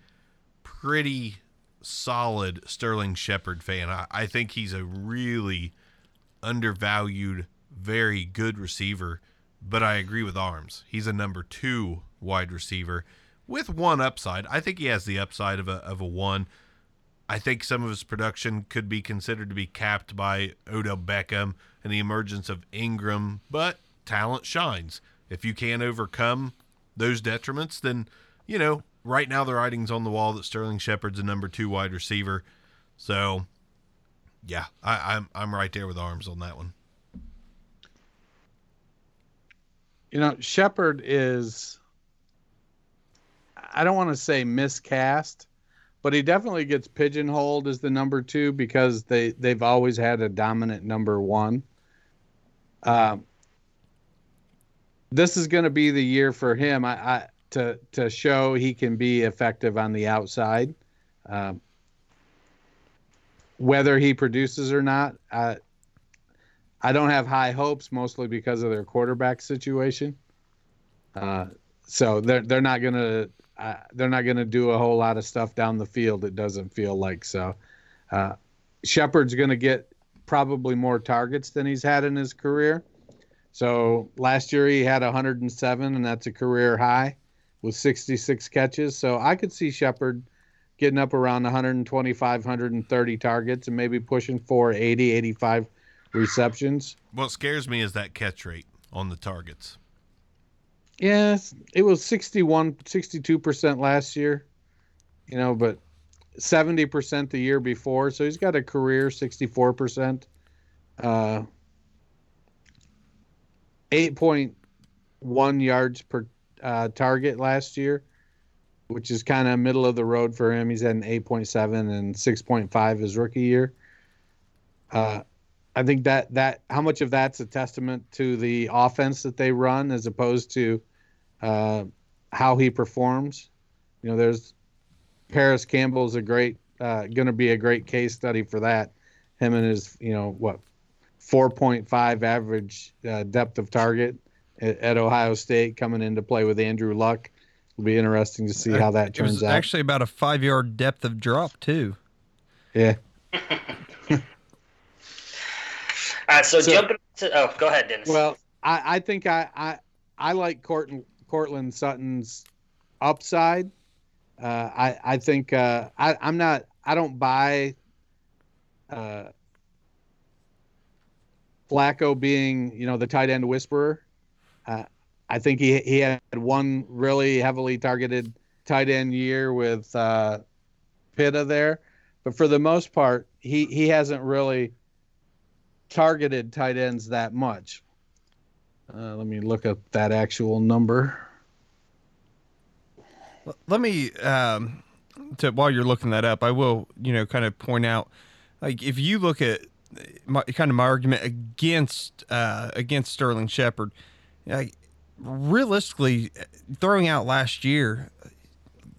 pretty solid Sterling Shepard fan. I, I think he's a really undervalued, very good receiver. But I agree with Arms. He's a number two wide receiver with one upside. I think he has the upside of a of a one. I think some of his production could be considered to be capped by Odell Beckham and the emergence of Ingram, but talent shines. If you can't overcome those detriments, then you know right now the writing's on the wall that Sterling Shepard's a number two wide receiver. So, yeah, I, I'm I'm right there with arms on that one. You know, Shepard is I don't want to say miscast, but he definitely gets pigeonholed as the number two because they they've always had a dominant number one. Um, this is going to be the year for him. I, I to to show he can be effective on the outside. Um, whether he produces or not, I I don't have high hopes, mostly because of their quarterback situation. Uh, so they're they're not gonna uh, they're not gonna do a whole lot of stuff down the field. It doesn't feel like so. Uh, Shepard's gonna get probably more targets than he's had in his career. So last year he had 107, and that's a career high with 66 catches. So I could see Shepard getting up around 125, 130 targets and maybe pushing for 80, 85 receptions. What scares me is that catch rate on the targets. Yes, it was 61, 62% last year, you know, but 70% the year before. So he's got a career 64%. Uh, 8.1 yards per uh, target last year, which is kind of middle of the road for him. He's at an 8.7 and 6.5 his rookie year. Uh, I think that that how much of that's a testament to the offense that they run as opposed to uh, how he performs. You know, there's Parris Campbell is a great, uh, going to be a great case study for that. Him and his, you know, what 4.5 average uh, depth of target at, at, Ohio State coming into play with Andrew Luck. It'll be interesting to see how that turns out. Actually, about a five yard depth of drop too. Yeah. All right, so, so jumping to oh, go ahead, Dennis. Well, I, I think I, I I like Courtland Courtland Sutton's upside. Uh, I I think uh, I I'm not I don't buy uh, Flacco being you know the tight end whisperer. Uh, I think he he had one really heavily targeted tight end year with uh, Pitta there, but for the most part, he he hasn't really targeted tight ends that much. Uh, let me look up that actual number. Let me, um, to, while you're looking that up, I will, you know, kind of point out, like if you look at my, kind of my argument against uh, against Sterling Shepard, like, realistically, throwing out last year,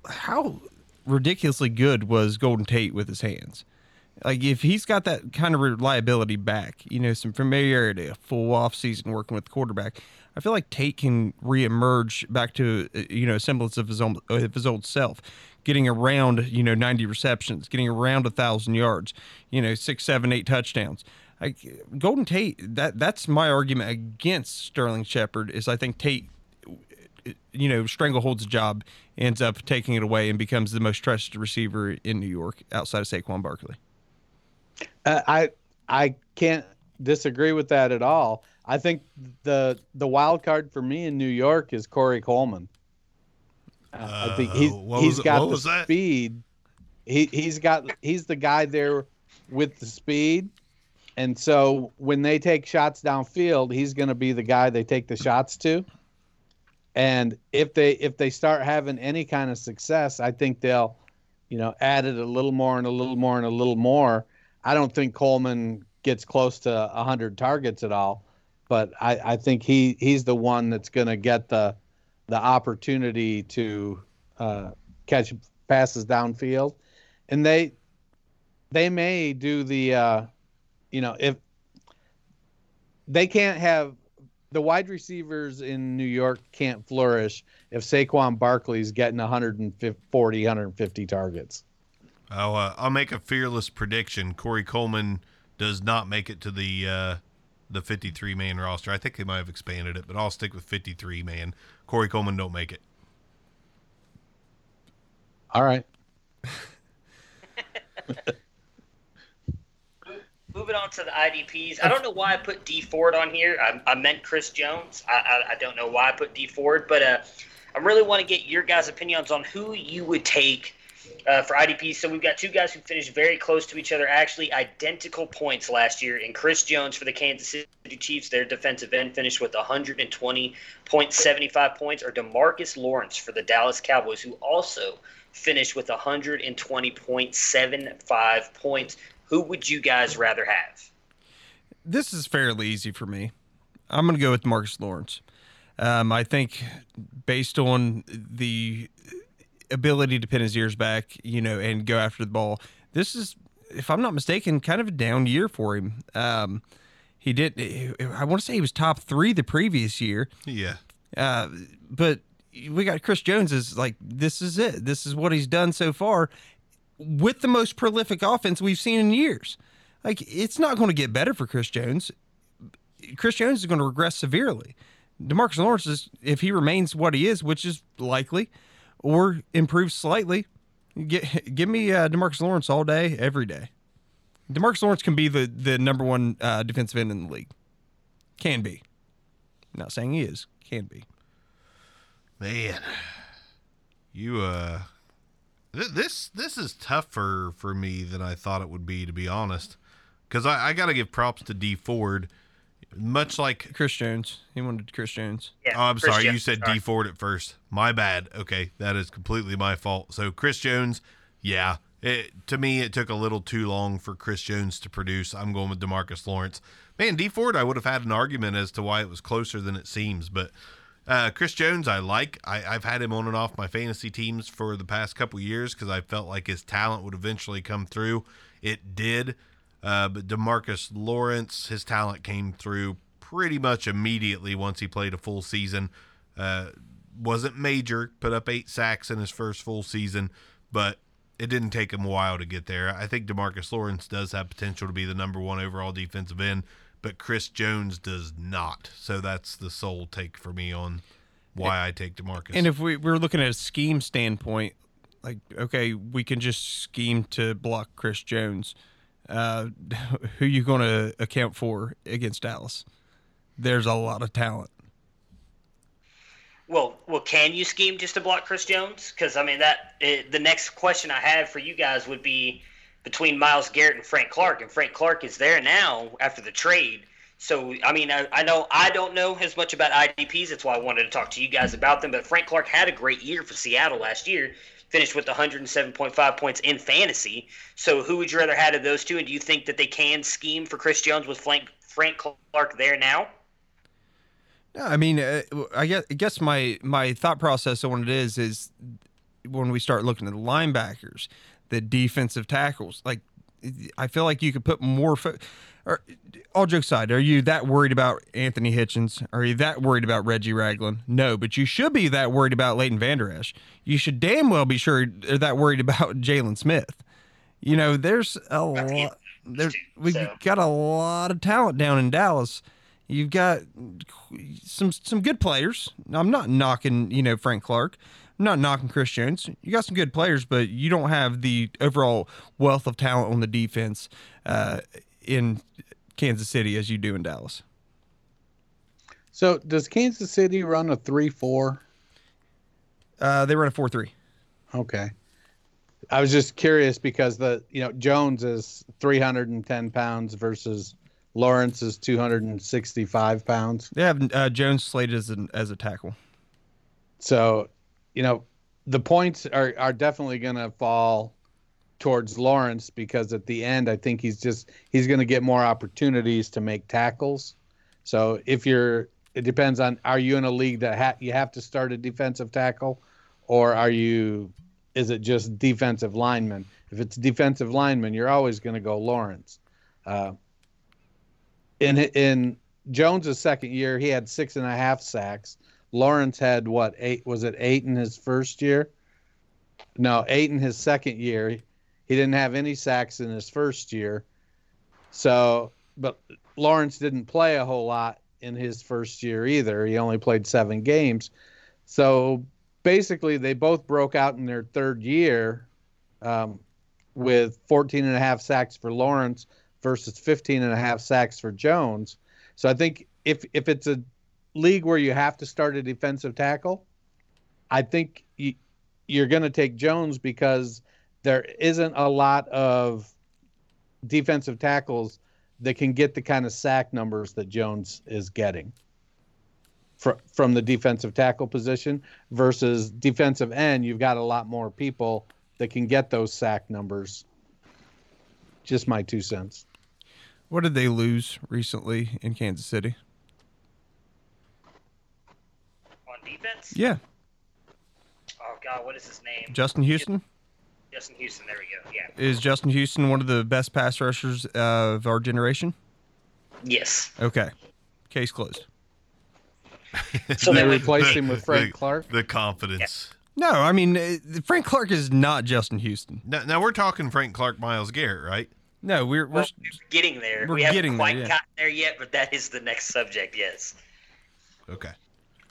how ridiculously good was Golden Tate with his hands? Like if he's got that kind of reliability back, you know, some familiarity, a full off season working with the quarterback, I feel like Tate can reemerge back to uh, you know a semblance of his own of his old self, getting around you know ninety receptions, getting around a thousand yards, you know six, seven, eight touchdowns. Like Golden Tate, that that's my argument against Sterling Shepard is I think Tate, you know, strangleholds a job, ends up taking it away, and becomes the most trusted receiver in New York outside of Saquon Barkley. Uh, I I can't disagree with that at all. I think the the wild card for me in New York is Corey Coleman. Uh, I think he's uh, he's got the speed. He he's got he's the guy there with the speed, and so when they take shots downfield, he's going to be the guy they take the shots to. And if they if they start having any kind of success, I think they'll, you know, add it a little more and a little more and a little more I don't think Coleman gets close to 100 targets at all, but I, I think he he's the one that's going to get the the opportunity to uh, catch passes downfield, and they they may do the uh, you know if they can't have the wide receivers in New York can't flourish if Saquon Barkley's getting 140 150 targets. I'll uh, I'll make a fearless prediction. Corey Coleman does not make it to the uh, the 53 man roster. I think they might have expanded it, but I'll stick with 53 man. Corey Coleman don't make it. All right. Moving on to the IDPs. I don't know why I put Dee Ford on here. I, I meant Chris Jones. I, I, I, don't know why I put Dee Ford, but uh, I really want to get your guys' opinions on who you would take uh, for IDPs. So we've got two guys who finished very close to each other, actually identical points last year. And Chris Jones for the Kansas City Chiefs, their defensive end, finished with 120.75 points, or Demarcus Lawrence for the Dallas Cowboys, who also finished with 120.75 points. Who would you guys rather have? This is fairly easy for me. I'm going to go with Marcus Lawrence. Um, I think based on the ability to pin his ears back, you know, and go after the ball, this is, if I'm not mistaken, kind of a down year for him. Um, he did. I want to say he was top three the previous year. Yeah. Uh, but we got Chris Jones is like this is it. This is what he's done so far with the most prolific offense we've seen in years. Like it's not going to get better for Chris Jones. Chris Jones is going to regress severely. Demarcus Lawrence is if he remains what he is, which is likely, or improves slightly. Get, give me uh, Demarcus Lawrence all day, every day. Demarcus Lawrence can be the the number one uh, defensive end in the league. Can be. Not saying he is. Can be. Man, you uh, th- this this is tougher for me than I thought it would be, to be honest. Because I, I got to give props to Dee Ford, much like Chris Jones. He wanted Chris Jones. Yeah, oh, I'm Chris sorry. Jones, you said sorry. Dee Ford at first. My bad. Okay, that is completely my fault. So Chris Jones, yeah. It, to me, it took a little too long for Chris Jones to produce. I'm going with Demarcus Lawrence. Man, Dee Ford, I would have had an argument as to why it was closer than it seems, but uh, Chris Jones, I like. I, have had him on and off my fantasy teams for the past couple years because I felt like his talent would eventually come through. It did. Uh, but Demarcus Lawrence, his talent came through pretty much immediately once he played a full season. Uh, wasn't major, put up eight sacks in his first full season, but it didn't take him a while to get there. I think Demarcus Lawrence does have potential to be the number one overall defensive end but Chris Jones does not. So that's the sole take for me on why I take Demarcus. And if we, we're looking at a scheme standpoint, like okay, we can just scheme to block Chris Jones. Uh, who you going to account for against Dallas? There's a lot of talent. Well, well, can you scheme just to block Chris Jones? Because I mean that it, eh, the next question I have for you guys would be between Myles Garrett and Frank Clark, and Frank Clark is there now after the trade. So, I mean, I, I know I don't know as much about IDPs. That's why I wanted to talk to you guys about them. But Frank Clark had a great year for Seattle last year, finished with 107.5 points in fantasy. So, who would you rather have of those two? And do you think that they can scheme for Chris Jones with Frank, Frank Clark there now? No, I mean, uh, I guess, I guess my my thought process on it is is when we start looking at the linebackers the defensive tackles. Like, I feel like you could put more. Fo- or, all jokes aside, are you that worried about Anthony Hitchens? Are you that worried about Reggie Ragland? No, but you should be that worried about Leighton Vander Esch. You should damn well be sure that worried about Jaylon Smith. You know, there's a lot. There, we've got a lot of talent down in Dallas. You've got some some good players. I'm not knocking, you know, Frank Clark. I'm not knocking Chris Jones. You got some good players, but you don't have the overall wealth of talent on the defense uh, in Kansas City as you do in Dallas. So, does Kansas City run a three-four? Uh, they run a four-three. Okay. I was just curious because the you know Jones is 310 pounds versus Lawrence is 265 pounds. They have uh, Jones slated as an, as a tackle. So you know, the points are are definitely going to fall towards Lawrence because at the end I think he's just he's going to get more opportunities to make tackles. So if you're it depends on are you in a league that ha- you have to start a defensive tackle or are you is it just defensive lineman? If it's defensive lineman, you're always going to go Lawrence. Uh, in in Jones's second year, he had six and a half sacks. Lawrence had what eight? Was it eight in his first year? No, eight in his second year. He didn't have any sacks in his first year. So, but Lawrence didn't play a whole lot in his first year either. He only played seven games. So basically, they both broke out in their third year um, with 14 and a half sacks for Lawrence versus 15 and a half sacks for Jones. So I think if if it's a league where you have to start a defensive tackle, I think you, you're going to take Jones because there isn't a lot of defensive tackles that can get the kind of sack numbers that Jones is getting fr- from the defensive tackle position versus defensive end. You've got a lot more people that can get those sack numbers. Just my two cents. What did they lose recently in Kansas City? On defense? Yeah. Oh God, what is his name? Justin Houston? Justin Houston. There we go. Yeah. Is Justin Houston one of the best pass rushers of our generation? Yes. Okay. Case closed. So they then, replaced him with Frank the, Clark. The confidence. No, I mean uh, Frank Clark is not Justin Houston. Now, now we're talking Frank Clark, Myles Garrett, right? No, we're we're well, getting there. we're we haven't getting there, quite yeah. gotten there yet, but that is the next subject. Yes. Okay.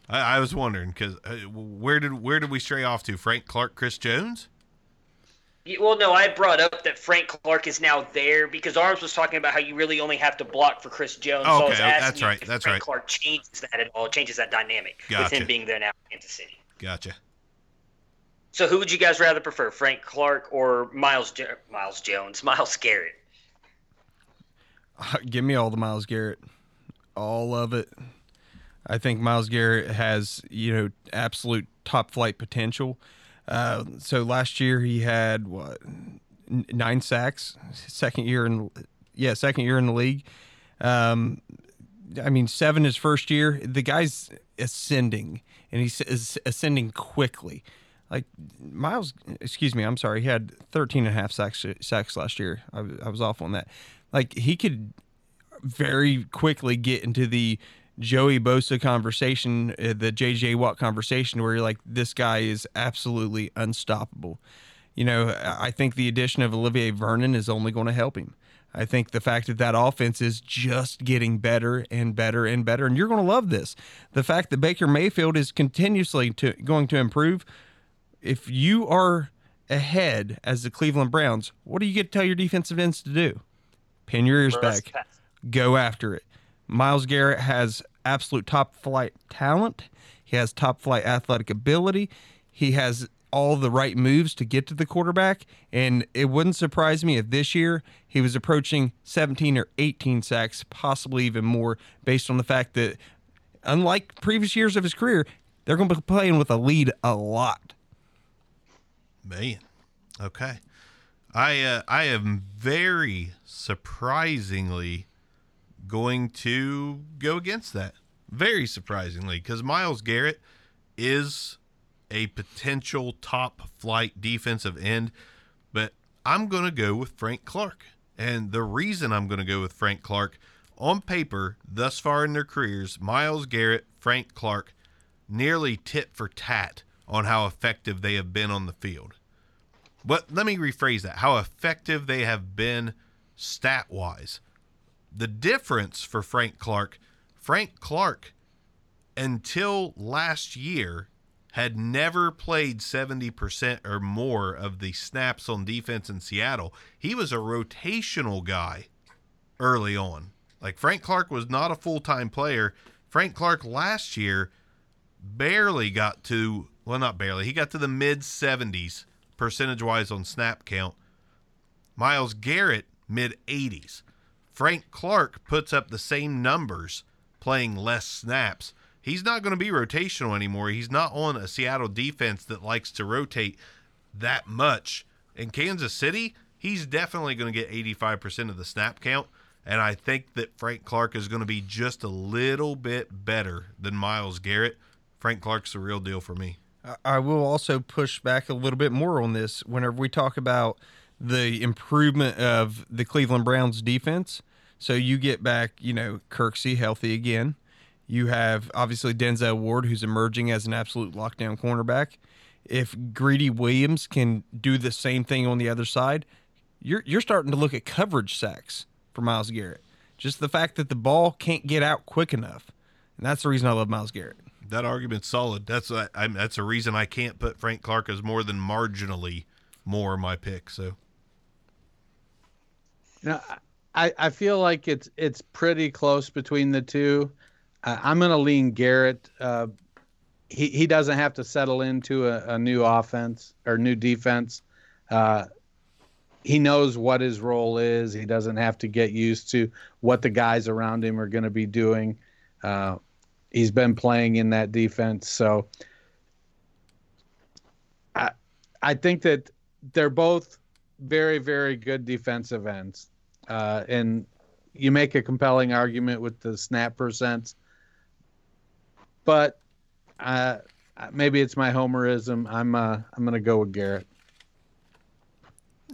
I, I was wondering because uh, where did where did we stray off to? Frank Clark, Chris Jones. Yeah, Well, no, I brought up that Frank Clark is now there because Arms was talking about how you really only have to block for Chris Jones. so I was Okay, oh, asking that's right, if that's Frank right. Clark changes that at all, changes that dynamic with him being there now in Kansas City. Gotcha. So, who would you guys rather prefer, Frank Clark or Miles jo- Miles Jones, Myles Garrett? give me all the Myles Garrett, all of it. I think Myles Garrett has you know absolute top flight potential. Uh, so last year he had what nine sacks, second year in yeah second year in the league. Um, I mean seven his first year. The guy's ascending and he's ascending quickly. Like Myles, excuse me, I'm sorry. He had 13 and a half sacks sacks last year. I, I was off on that. Like he could very quickly get into the Joey Bosa conversation, uh, the JJ Watt conversation, where you're like, this guy is absolutely unstoppable. You know, I think the addition of Olivier Vernon is only going to help him. I think the fact that that offense is just getting better and better and better, and you're going to love this. The fact that Baker Mayfield is continuously to, going to improve. If you are ahead as the Cleveland Browns, what do you get to tell your defensive ends to do? Pin your ears back go after it. Myles Garrett has absolute top flight talent. He has top flight athletic ability. He has all the right moves to get to the quarterback. And it wouldn't surprise me if this year he was approaching 17 or 18 sacks, possibly even more, based on the fact that, unlike previous years of his career, they're going to be playing with a lead a lot. Man. Okay. I uh, I am very surprisingly going to go against that. Very surprisingly, because Myles Garrett is a potential top flight defensive end, but I'm going to go with Frank Clark. And the reason I'm going to go with Frank Clark, on paper, thus far in their careers, Myles Garrett, Frank Clark, nearly tit for tat on how effective they have been on the field. But let me rephrase that how effective they have been stat wise. The difference for Frank Clark, Frank Clark, until last year, had never played 70% or more of the snaps on defense in Seattle. He was a rotational guy early on. Like Frank Clark was not a full time player. Frank Clark last year barely got to, well, not barely, he got to the mid 70s percentage wise on snap count. Myles Garrett, mid 80s. Frank Clark puts up the same numbers playing less snaps. He's not going to be rotational anymore. He's not on a Seattle defense that likes to rotate that much. In Kansas City, he's definitely going to get 85% of the snap count. And I think that Frank Clark is going to be just a little bit better than Myles Garrett. Frank Clark's the real deal for me. I- will also push back a little bit more on this whenever we talk about the improvement of the Cleveland Browns defense. So you get back, you know, Kirksey healthy again. You have obviously Denzel Ward, who's emerging as an absolute lockdown cornerback. If Greedy Williams can do the same thing on the other side, you're you're starting to look at coverage sacks for Myles Garrett. Just the fact that the ball can't get out quick enough, and that's the reason I love Myles Garrett. That argument's solid. That's a, I'm, that's a reason I can't put Frank Clark as more than marginally more my pick. So, now I I feel like it's it's pretty close between the two. Uh, I'm going to lean Garrett. Uh, he he doesn't have to settle into a, a new offense or new defense. Uh, he knows what his role is. He doesn't have to get used to what the guys around him are going to be doing. Uh, he's been playing in that defense, so I I think that they're both very very good defensive ends, uh, and you make a compelling argument with the snap percent. but uh, maybe it's my homerism. I'm uh, I'm to go with Garrett.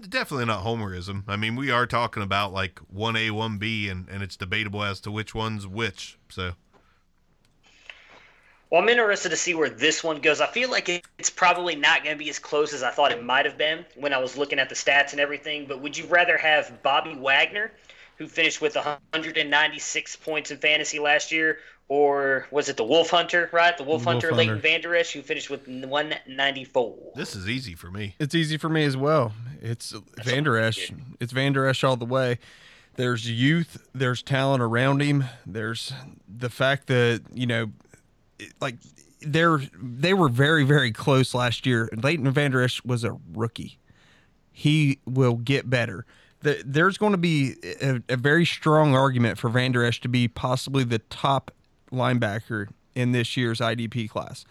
Definitely not homerism. I mean, we are talking about like one A, one B, and and it's debatable as to which one's which. So. Well, I'm interested to see where this one goes. I feel like it's probably not going to be as close as I thought it might have been when I was looking at the stats and everything. But would you rather have Bobby Wagner, who finished with 196 points in fantasy last year, or was it the Wolf Hunter, right? The Wolf, Wolf Hunter, Hunter, Leighton Vander Esch, who finished with 194. This is easy for me. It's easy for me as well. It's That's Vander Esch. It's Vander Esch all the way. There's youth, there's talent around him. There's the fact that, you know, like they're they were very very close last year. Leighton Vander Esch was a rookie. He will get better. The, there's going to be a, a, very strong argument for Vander Esch to be possibly the top linebacker in this year's IDP class.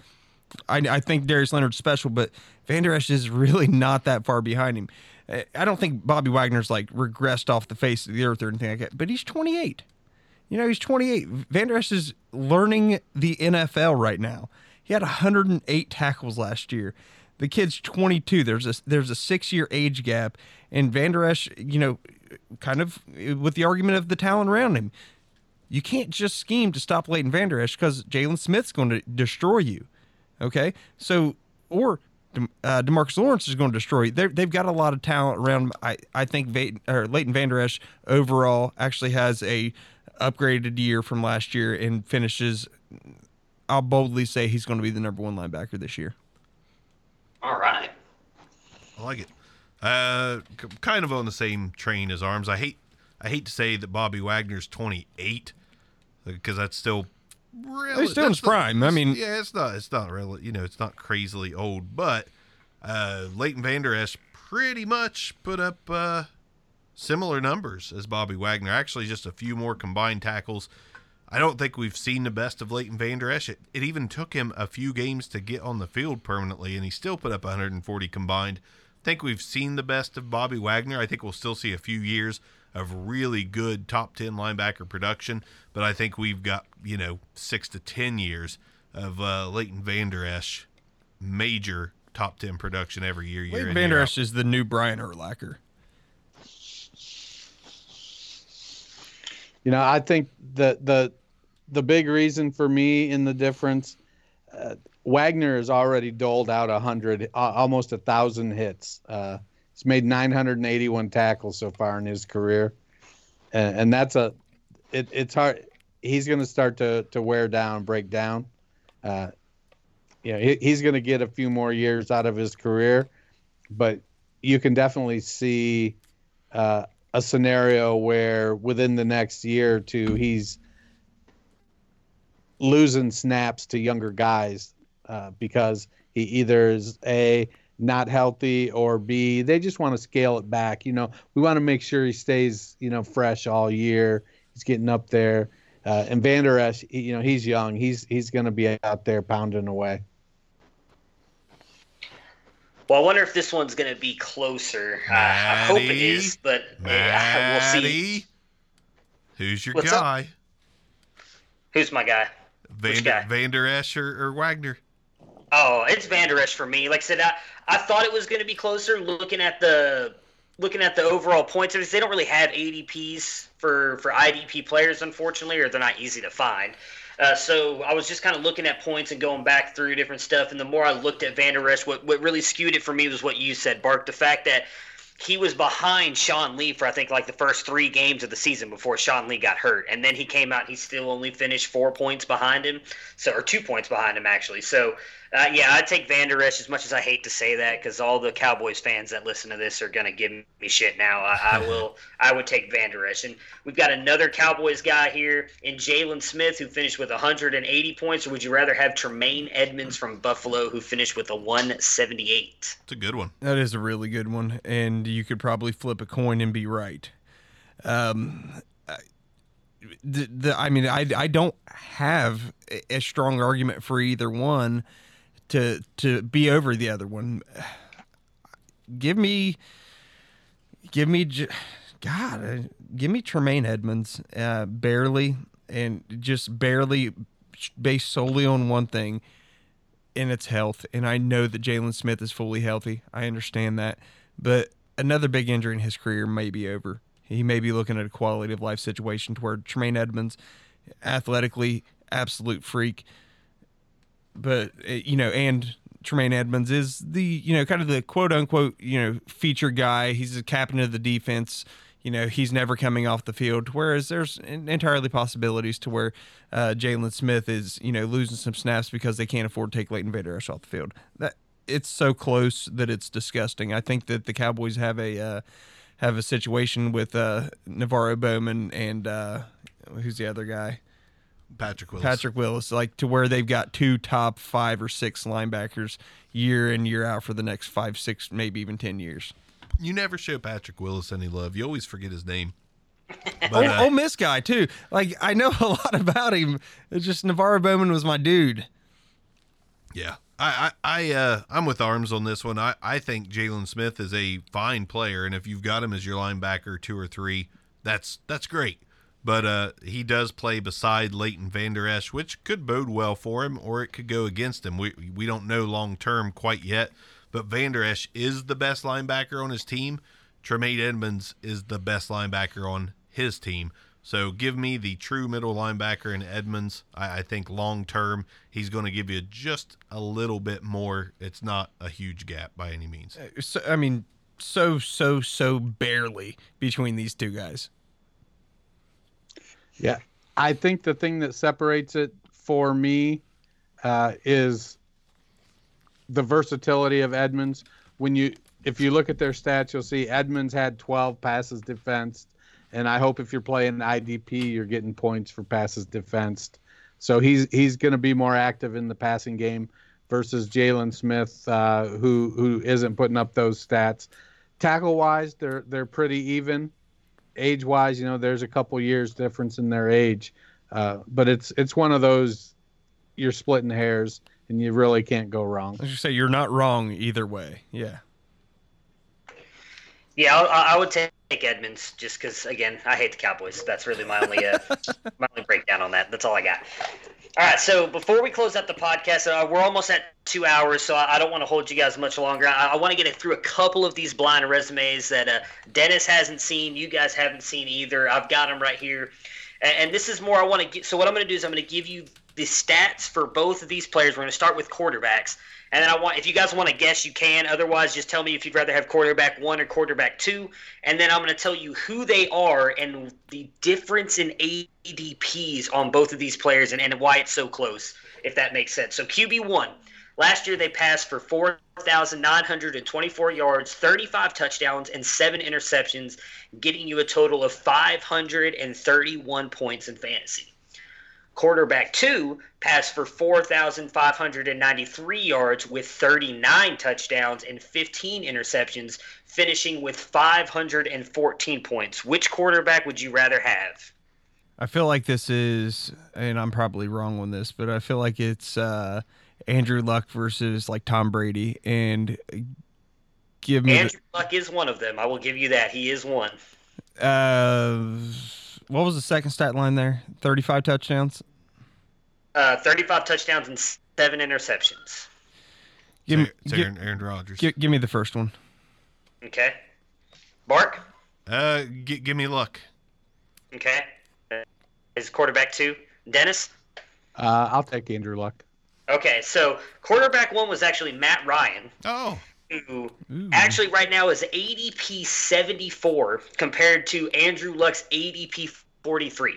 I, I think Darius Leonard's special, but Vander Esch is really not that far behind him. I don't think Bobby Wagner's like regressed off the face of the earth or anything like that, but he's 28. You know, he's 28. Vander Esch is learning the NFL right now. He had 108 tackles last year. The kid's 22. There's a there's a six year age gap, and Vander Esch, you know, kind of with the argument of the talent around him, you can't just scheme to stop Leighton Vander Esch because Jaylon Smith's going to destroy you. Okay, so or uh, Demarcus Lawrence is going to destroy you. they have got a lot of talent around. I I think Va- Leighton Vander Esch overall actually has a upgraded year from last year and finishes. I'll boldly say he's going to be the number one linebacker this year. All right. I like it. Uh, kind of on the same train as Arms. I hate, I hate to say that Bobby Wagner's 28 because that's still really he's still in his prime. I mean, yeah, it's not, it's not really, you know, it's not crazily old, but uh, Leighton Vander Esch pretty much put up uh, similar numbers as Bobby Wagner. Actually, just a few more combined tackles. I don't think we've seen the best of Leighton Vander Esch. It, it even took him a few games to get on the field permanently, and he still put up 140 combined. I think we've seen the best of Bobby Wagner. I think we'll still see a few years of really good top 10 linebacker production, but I think we've got, you know, six to 10 years of uh, Leighton Vander Esch major top 10 production every year. year Leighton Vander Esch is the new Brian Urlacher. You know, I think the the the big reason for me in the difference, uh, Wagner has already doled out a hundred, uh, almost a thousand hits. Uh, he's made 981 tackles so far in his career, and, and that's a, it, it's hard. He's going to start to to wear down, break down. Uh, he's going to get a few more years out of his career, but you can definitely see uh, a scenario where within the next year or two he's losing snaps to younger guys uh, because he either is a not healthy or b they just want to scale it back you know? We want to make sure he stays you know fresh all year. He's getting up there. Uh, and Vander Esch, you know he's young. He's he's going to be out there pounding away well, I wonder if this one's going to be closer. Uh, I hope it is, but we'll see. Who's your What's guy? Up? Who's my guy? Vander, guy? Vander Esch or, or, Wagner? Oh, it's Vander Esch for me. Like I said, I, I thought it was going to be closer. Looking at the looking at the overall points, they don't really have ADPs for for IDP players, unfortunately, or they're not easy to find. Uh, so I was just kind of looking at points and going back through different stuff. And the more I looked at Vander Esch, what, what really skewed it for me was what you said, Bark. The fact that he was behind Sean Lee for I think like the first three games of the season before Sean Lee got hurt, and then he came out. He still only finished four points behind him, so or two points behind him actually. So uh, yeah, I'd take Van Der Esch as much as I hate to say that because all the Cowboys fans that listen to this are gonna give me shit now. I, I will. I would take Van Der Esch, and we've got another Cowboys guy here in Jaylon Smith who finished with 180 points. Or would you rather have Tremaine Edmunds from Buffalo who finished with a 178? It's a good one. That is a really good one, and you could probably flip a coin and be right. Um, the, the I mean, I I don't have a strong argument for either one to to be over the other one. Give me, give me, God, uh, give me Tremaine Edmunds uh, barely, and just barely, based solely on one thing, in its health. And I know that Jaylon Smith is fully healthy. I understand that, but another big injury in his career may be over. He may be looking at a quality of life situation to where Tremaine Edmunds, athletically, absolute freak but eh, you know, and Tremaine Edmunds is the you know kind of the quote unquote you know feature guy. He's the captain of the defense. You know, he's never coming off the field. Whereas there's entirely possibilities to where uh, Jaylon Smith is you know losing some snaps because they can't afford to take Leighton Vander Esch off the field. That it's so close that it's disgusting. I think that the Cowboys have a uh, have a situation with uh, NaVorro Bowman and uh, who's the other guy? Patrick Willis. Patrick Willis, like to where they've got two top five or six linebackers year in year out for the next five, six, maybe even ten years. You never show Patrick Willis any love. You always forget his name. But, uh, Ole Miss guy too. Like I know a lot about him. It's just NaVorro Bowman was my dude. Yeah, I I, I uh, I'm with arms on this one. I I think Jaylon Smith is a fine player, and if you've got him as your linebacker two or three, that's that's great but uh, he does play beside Leighton Vander Esch, which could bode well for him, or it could go against him. We we don't know long term quite yet, but Vander Esch is the best linebacker on his team. Tremaine Edmunds is the best linebacker on his team. So give me the true middle linebacker in Edmunds. I, I think long term he's going to give you just a little bit more. It's not a huge gap by any means. Uh, so, I mean, so so so barely between these two guys. Yeah. I think the thing that separates it for me uh, is the versatility of Edmunds. When you, if you look at their stats, you'll see Edmunds had 12 passes defensed, and I hope if you're playing IDP, you're getting points for passes defensed. So he's he's going to be more active in the passing game versus Jaylon Smith, uh, who who isn't putting up those stats. Tackle wise, they're they're pretty even age wise, you know, there's a couple years difference in their age, uh, but it's it's one of those you're splitting hairs and you really can't go wrong. As you say, you're not wrong either way. Yeah. Yeah, I, I would take Edmunds just because, again, I hate the Cowboys. That's really my only uh, my only breakdown on that. That's all I got. All right, so before we close out the podcast, uh, we're almost at two hours, so I, I don't want to hold you guys much longer. I, I want to get it through a couple of these blind resumes that uh, Dennis hasn't seen, you guys haven't seen either. I've got them right here, and, and this is more I want to get. So what I'm going to do is I'm going to give you the stats for both of these players. We're going to start with quarterbacks, and then I want, if you guys want to guess, you can. Otherwise, just tell me if you'd rather have quarterback one or quarterback two. And then I'm going to tell you who they are and the difference in ADPs on both of these players and, and why it's so close, if that makes sense. So QB one. Last year, they passed for 4,924 yards, 35 touchdowns, and seven interceptions, getting you a total of 531 points in fantasy. Quarterback two passed for 4,593 yards with 39 touchdowns and 15 interceptions, finishing with 514 points. Which quarterback would you rather have? I feel like this is, and I'm probably wrong on this, but I feel like it's uh, Andrew Luck versus like Tom Brady. And give me Andrew the, Luck is one of them. I will give you that. He is one. Uh what was the second stat line there? 35 touchdowns? Uh, 35 touchdowns and seven interceptions. Give me it's Aaron, Aaron Rodgers. Give, give, me the first one. Okay. Bark? Uh, g- give me luck. Okay. Is quarterback two? Dennis? Uh, I'll take Andrew Luck. Okay, so quarterback one was actually Matt Ryan. Oh. Who actually right now is ADP 74 compared to Andrew Luck's ADP 43,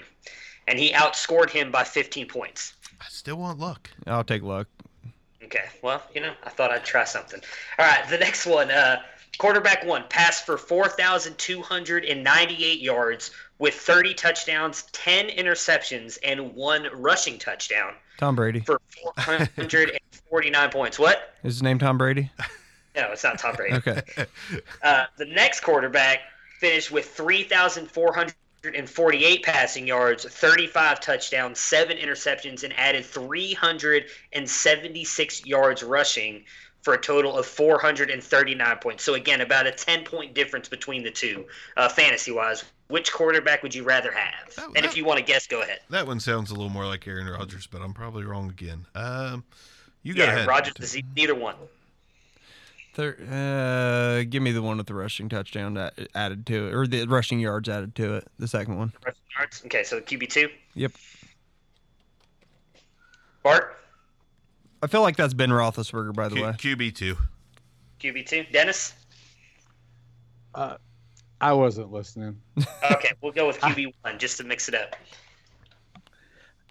and he outscored him by 15 points. I still want luck. I'll take luck. Okay, well, you know, I thought I'd try something. All right, the next one, uh, quarterback one, passed for 4,298 yards with 30 touchdowns, 10 interceptions, and one rushing touchdown Tom Brady. for 449 points. What? Is his name Tom Brady? No, it's not Tom Brady. Okay. Uh, the next quarterback finished with 3,448 passing yards, 35 touchdowns, seven interceptions, and added 376 yards rushing for a total of 439 points. So again, about a 10 point difference between the two, uh, fantasy wise. Which quarterback would you rather have? That- and that- if you want to guess, go ahead. That one sounds a little more like Aaron Rodgers, but I'm probably wrong again. Um, you go Yeah, ahead. Rodgers is e- neither one. Thir- uh, give me the one with the rushing touchdown a- added to it, or the rushing yards added to it. The second one. Rushing yards. Okay, so QB two. Yep. Bark, I feel like that's Ben Roethlisberger, by the Q- way. QB two. QB two. Dennis. Uh, I wasn't listening. Okay, we'll go with QB one just to mix it up.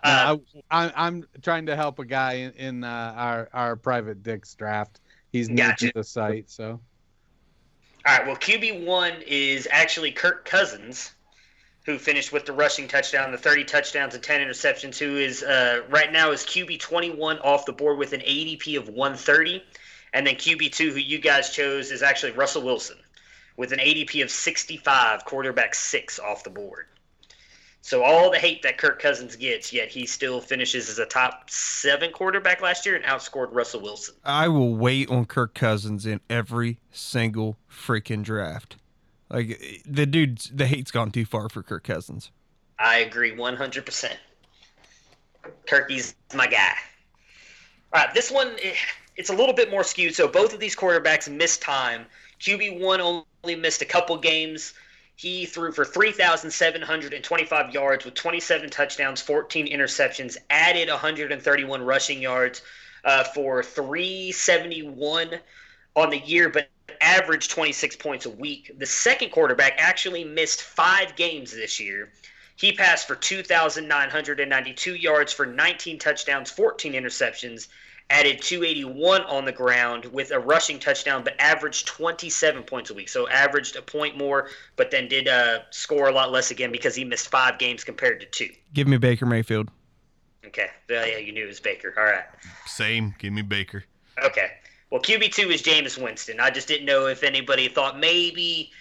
No, Uh, I, I, I'm trying to help a guy in, in uh, our our private Dick's draft. He's new Gotcha. to the site, so All right. Well, QB one is actually Kirk Cousins, who finished with the rushing touchdown, the 30 touchdowns and 10 interceptions. Who is uh, right now is QB 21 off the board with an ADP of 130, and then QB two, who you guys chose, is actually Russell Wilson with an ADP of 65, quarterback six off the board. So all the hate that Kirk Cousins gets, yet he still finishes as a top seven quarterback last year and outscored Russell Wilson. I will wait on Kirk Cousins in every single freaking draft. Like the dude's the hate's gone too far for Kirk Cousins. I agree 100%. Kirky's my guy. All right, this one, eh, it's a little bit more skewed. So both of these quarterbacks missed time. QB1 only missed a couple games. He threw for 3,725 yards with 27 touchdowns, 14 interceptions, added 131 rushing yards uh, for 371 on the year, but averaged 26 points a week. The second quarterback actually missed five games this year. He passed for 2,992 yards for 19 touchdowns, 14 interceptions, added 281 on the ground with a rushing touchdown, but averaged 27 points a week. So averaged a point more, but then did uh, score a lot less again because he missed five games compared to two. Give me Baker Mayfield. Okay. Yeah, yeah, you knew it was Baker. All right. Same. Give me Baker. Okay. Well, QB two is Jameis Winston. I just didn't know if anybody thought maybe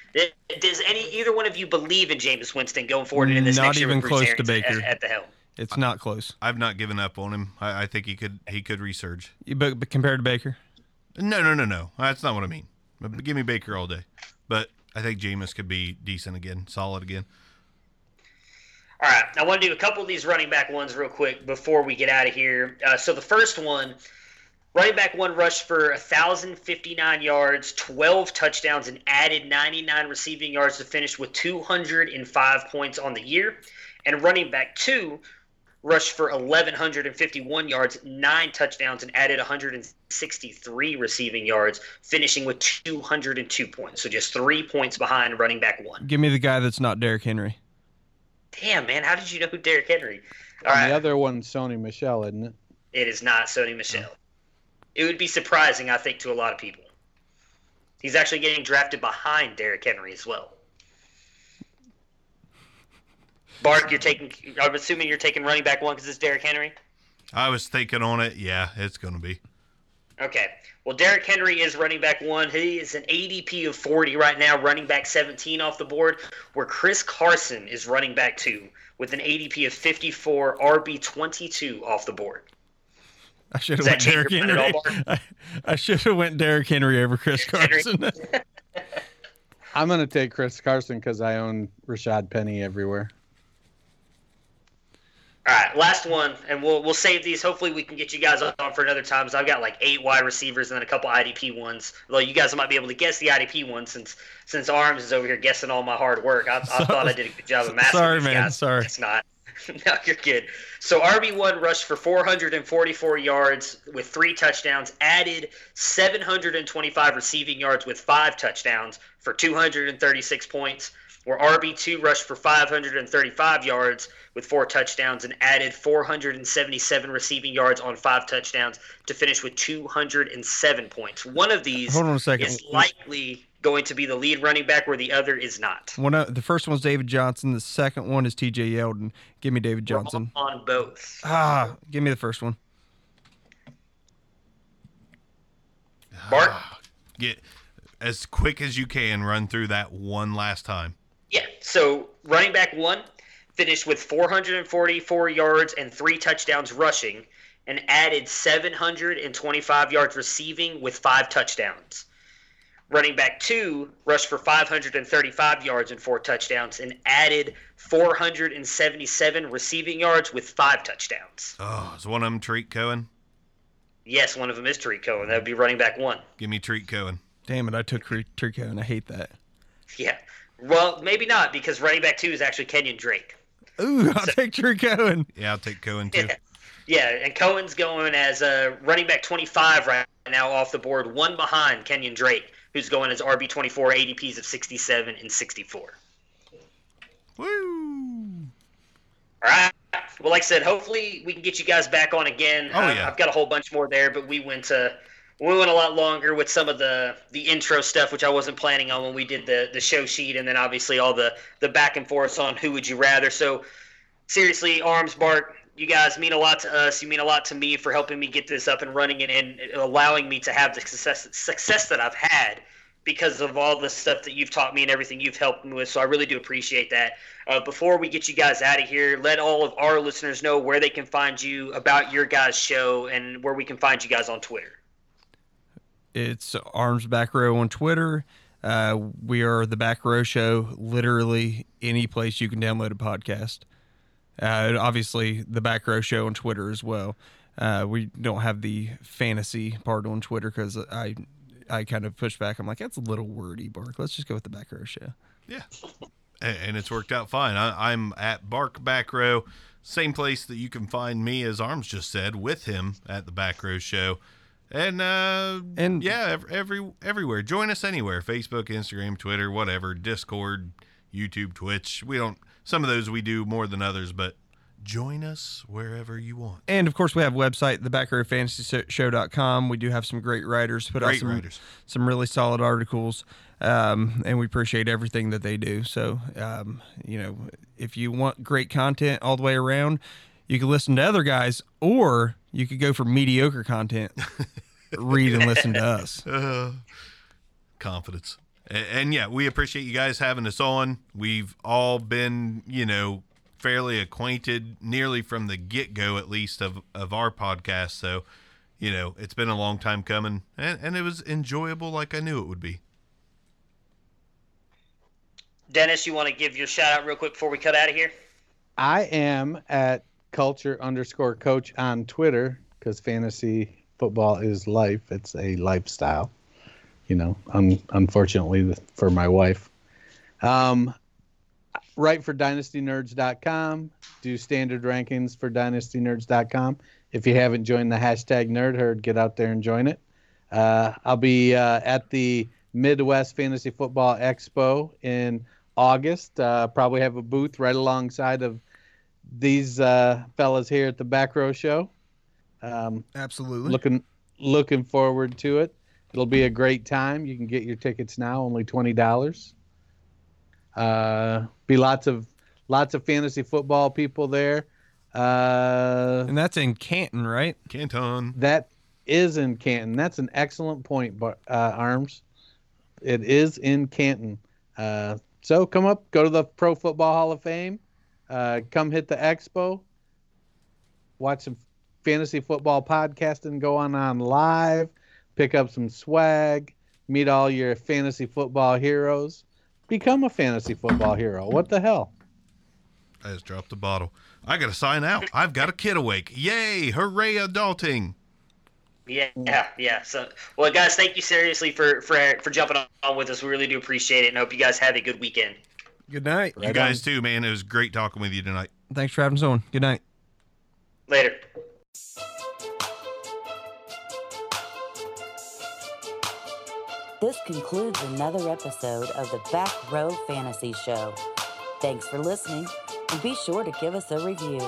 does any either one of you believe in Jameis Winston going forward in this Not next year Not even with Bruce close to Baker. at, at the helm? It's not close. I've not given up on him. I, I think he could he could resurge. But, but compared to Baker, No, no, no, no. That's not what I mean. But Give me Baker all day. But I think Jameis could be decent again, solid again. All right, I want to do a couple of these running back ones real quick before we get out of here. Uh, so the first one, running back one rushed for 1,059 yards, 12 touchdowns, and added 99 receiving yards to finish with 205 points on the year. And running back two rushed for 1,151 yards, nine touchdowns, and added 163 receiving yards, finishing with 202 points. So just three points behind running back one. give me the guy that's not Derrick Henry. Damn, man, how did you know who Derrick Henry? All And right. the other one's Sony Michel, isn't it? It is not Sony Michel. It would be surprising, I think, to a lot of people. He's actually getting drafted behind Derrick Henry as well. Bark, you're taking. I'm assuming you're taking running back one because it's Derrick Henry. I was thinking on it. Yeah, it's going to be. Okay. Well, Derrick Henry is running back one. He is an ADP of 40 right now, running back 17 off the board, where Chris Carson is running back two with an ADP of 54, RB 22 off the board. I should have went change Derrick Henry. all, I, I should have went Derrick Henry over Chris Carson. I'm gonna take Chris Carson because I own Rashaad Penny everywhere. All right, last one, and we'll we'll save these. Hopefully, we can get you guys on for another time. So I've got like eight wide receivers and then a couple IDP ones. Although you guys might be able to guess the IDP ones since since Arms is over here guessing all my hard work. I, I thought I did a good job of mastering Sorry, these man, guys. sorry. It's not. no, you're good. So RB1 rushed for 444 yards with three touchdowns, added 725 receiving yards with five touchdowns for 236 points. Where RB2 rushed for 535 yards with four touchdowns and added 477 receiving yards on five touchdowns to finish with 207 points. One of these Hold on a second. is likely going to be the lead running back, where the other is not. One of, the first one's David Johnson. The second one is T.J. Yeldon. Give me David We're Johnson. on both. Ah, give me the first one. Bark? Get as quick as you can. Run through that one last time. Yeah. So running back one finished with 444 yards and three touchdowns rushing, and added 725 yards receiving with five touchdowns. Running back two rushed for 535 yards and four touchdowns, and added 477 receiving yards with five touchdowns. Oh, is one of them Tarik Cohen? Yes, one of them is Tarik Cohen. That would be running back one. Give me Tarik Cohen. Damn it! I took Turco Cohen. I hate that. Yeah. Well, maybe not because running back two is actually Kenyon Drake. Ooh, I'll take Turco and Yeah, I'll take Cohen too. Yeah. Yeah, and Cohen's going as a running back 25 right now off the board, one behind Kenyon Drake, who's going as RB 24, ADPs of 67 and 64. Woo! All right. Well, like I said, hopefully we can get you guys back on again. Oh, I- yeah. I've got a whole bunch more there, but we went uh, we went a lot longer with some of the the intro stuff, which I wasn't planning on when we did the the show sheet, and then obviously all the the back and forth on who would you rather. So seriously, Arms Bark, you guys mean a lot to us. You mean a lot to me for helping me get this up and running and, and allowing me to have the success success that I've had because of all the stuff that you've taught me and everything you've helped me with. So I really do appreciate that. Uh, before we get you guys out of here, let all of our listeners know where they can find you, about your guys' show, and where we can find you guys on Twitter. It's Arms Back Row on Twitter. Uh, we are the Back Row Show. Literally any place you can download a podcast. Uh, obviously, the Back Row Show on Twitter as well. Uh, we don't have the fantasy part on Twitter because I, I kind of push back. I'm like, that's a little wordy, Bark. Let's just go with the Back Row Show. Yeah. And, and it's worked out fine. I, I'm at Bark Back Row, same place that you can find me, as Arms just said, with him at the Back Row Show. And uh, And- yeah, ev- every everywhere. Join us anywhere: Facebook, Instagram, Twitter, whatever, Discord, YouTube, Twitch. We don't. Some of those we do more than others, but join us wherever you want. And of course, we have a website, thebackrowfantasyshow.com. We do have some great writers put out some, writers. some really solid articles, um, and we appreciate everything that they do. So, um, you know, if you want great content all the way around, you can listen to other guys, or you could go for mediocre content, read and listen to us. Uh, confidence. And, and yeah, we appreciate you guys having us on. We've all been, you know, fairly acquainted nearly from the get go, at least, of, of our podcast. So, you know, it's been a long time coming, and, and it was enjoyable like I knew it would be. Dennis, you want to give your shout out real quick before we cut out of here? I am at culture underscore coach on Twitter because fantasy football is life. It's a lifestyle, you know, un- unfortunately for my wife. Um, write for dynastynerds.com, do standard rankings for dynastynerds.com. If you haven't joined the hashtag nerd herd, get out there and join it. Uh, I'll be uh, at the Midwest Fantasy Football Expo in August. Uh, probably have a booth right alongside of these uh, fellas here at the Back Row Show. Um, Absolutely. looking looking forward to it. It'll be a great time. You can get your tickets now, only twenty dollars. Uh, be lots of lots of fantasy football people there. Uh, and that's in Canton, right? Canton. that is in Canton. That's an excellent point, but uh, Arms. It is in Canton. Uh, so come up, go to the Pro Football Hall of Fame. Uh, come hit the expo. Watch some fantasy football podcasting go on on live. Pick up some swag. Meet all your fantasy football heroes. Become a fantasy football hero. What the hell? I just dropped the bottle. I got to sign out. I've got a kid awake. Yay! Hooray, adulting. Yeah, yeah, yeah. So, well, guys, thank you seriously for for for jumping on with us. We really do appreciate it, and hope you guys have a good weekend. Good night. you guys too, man. It was great talking with you tonight. Thanks for having us on. Good night. Later. This concludes another episode of the Back Row Fantasy Show. Thanks for listening, and be sure to give us a review.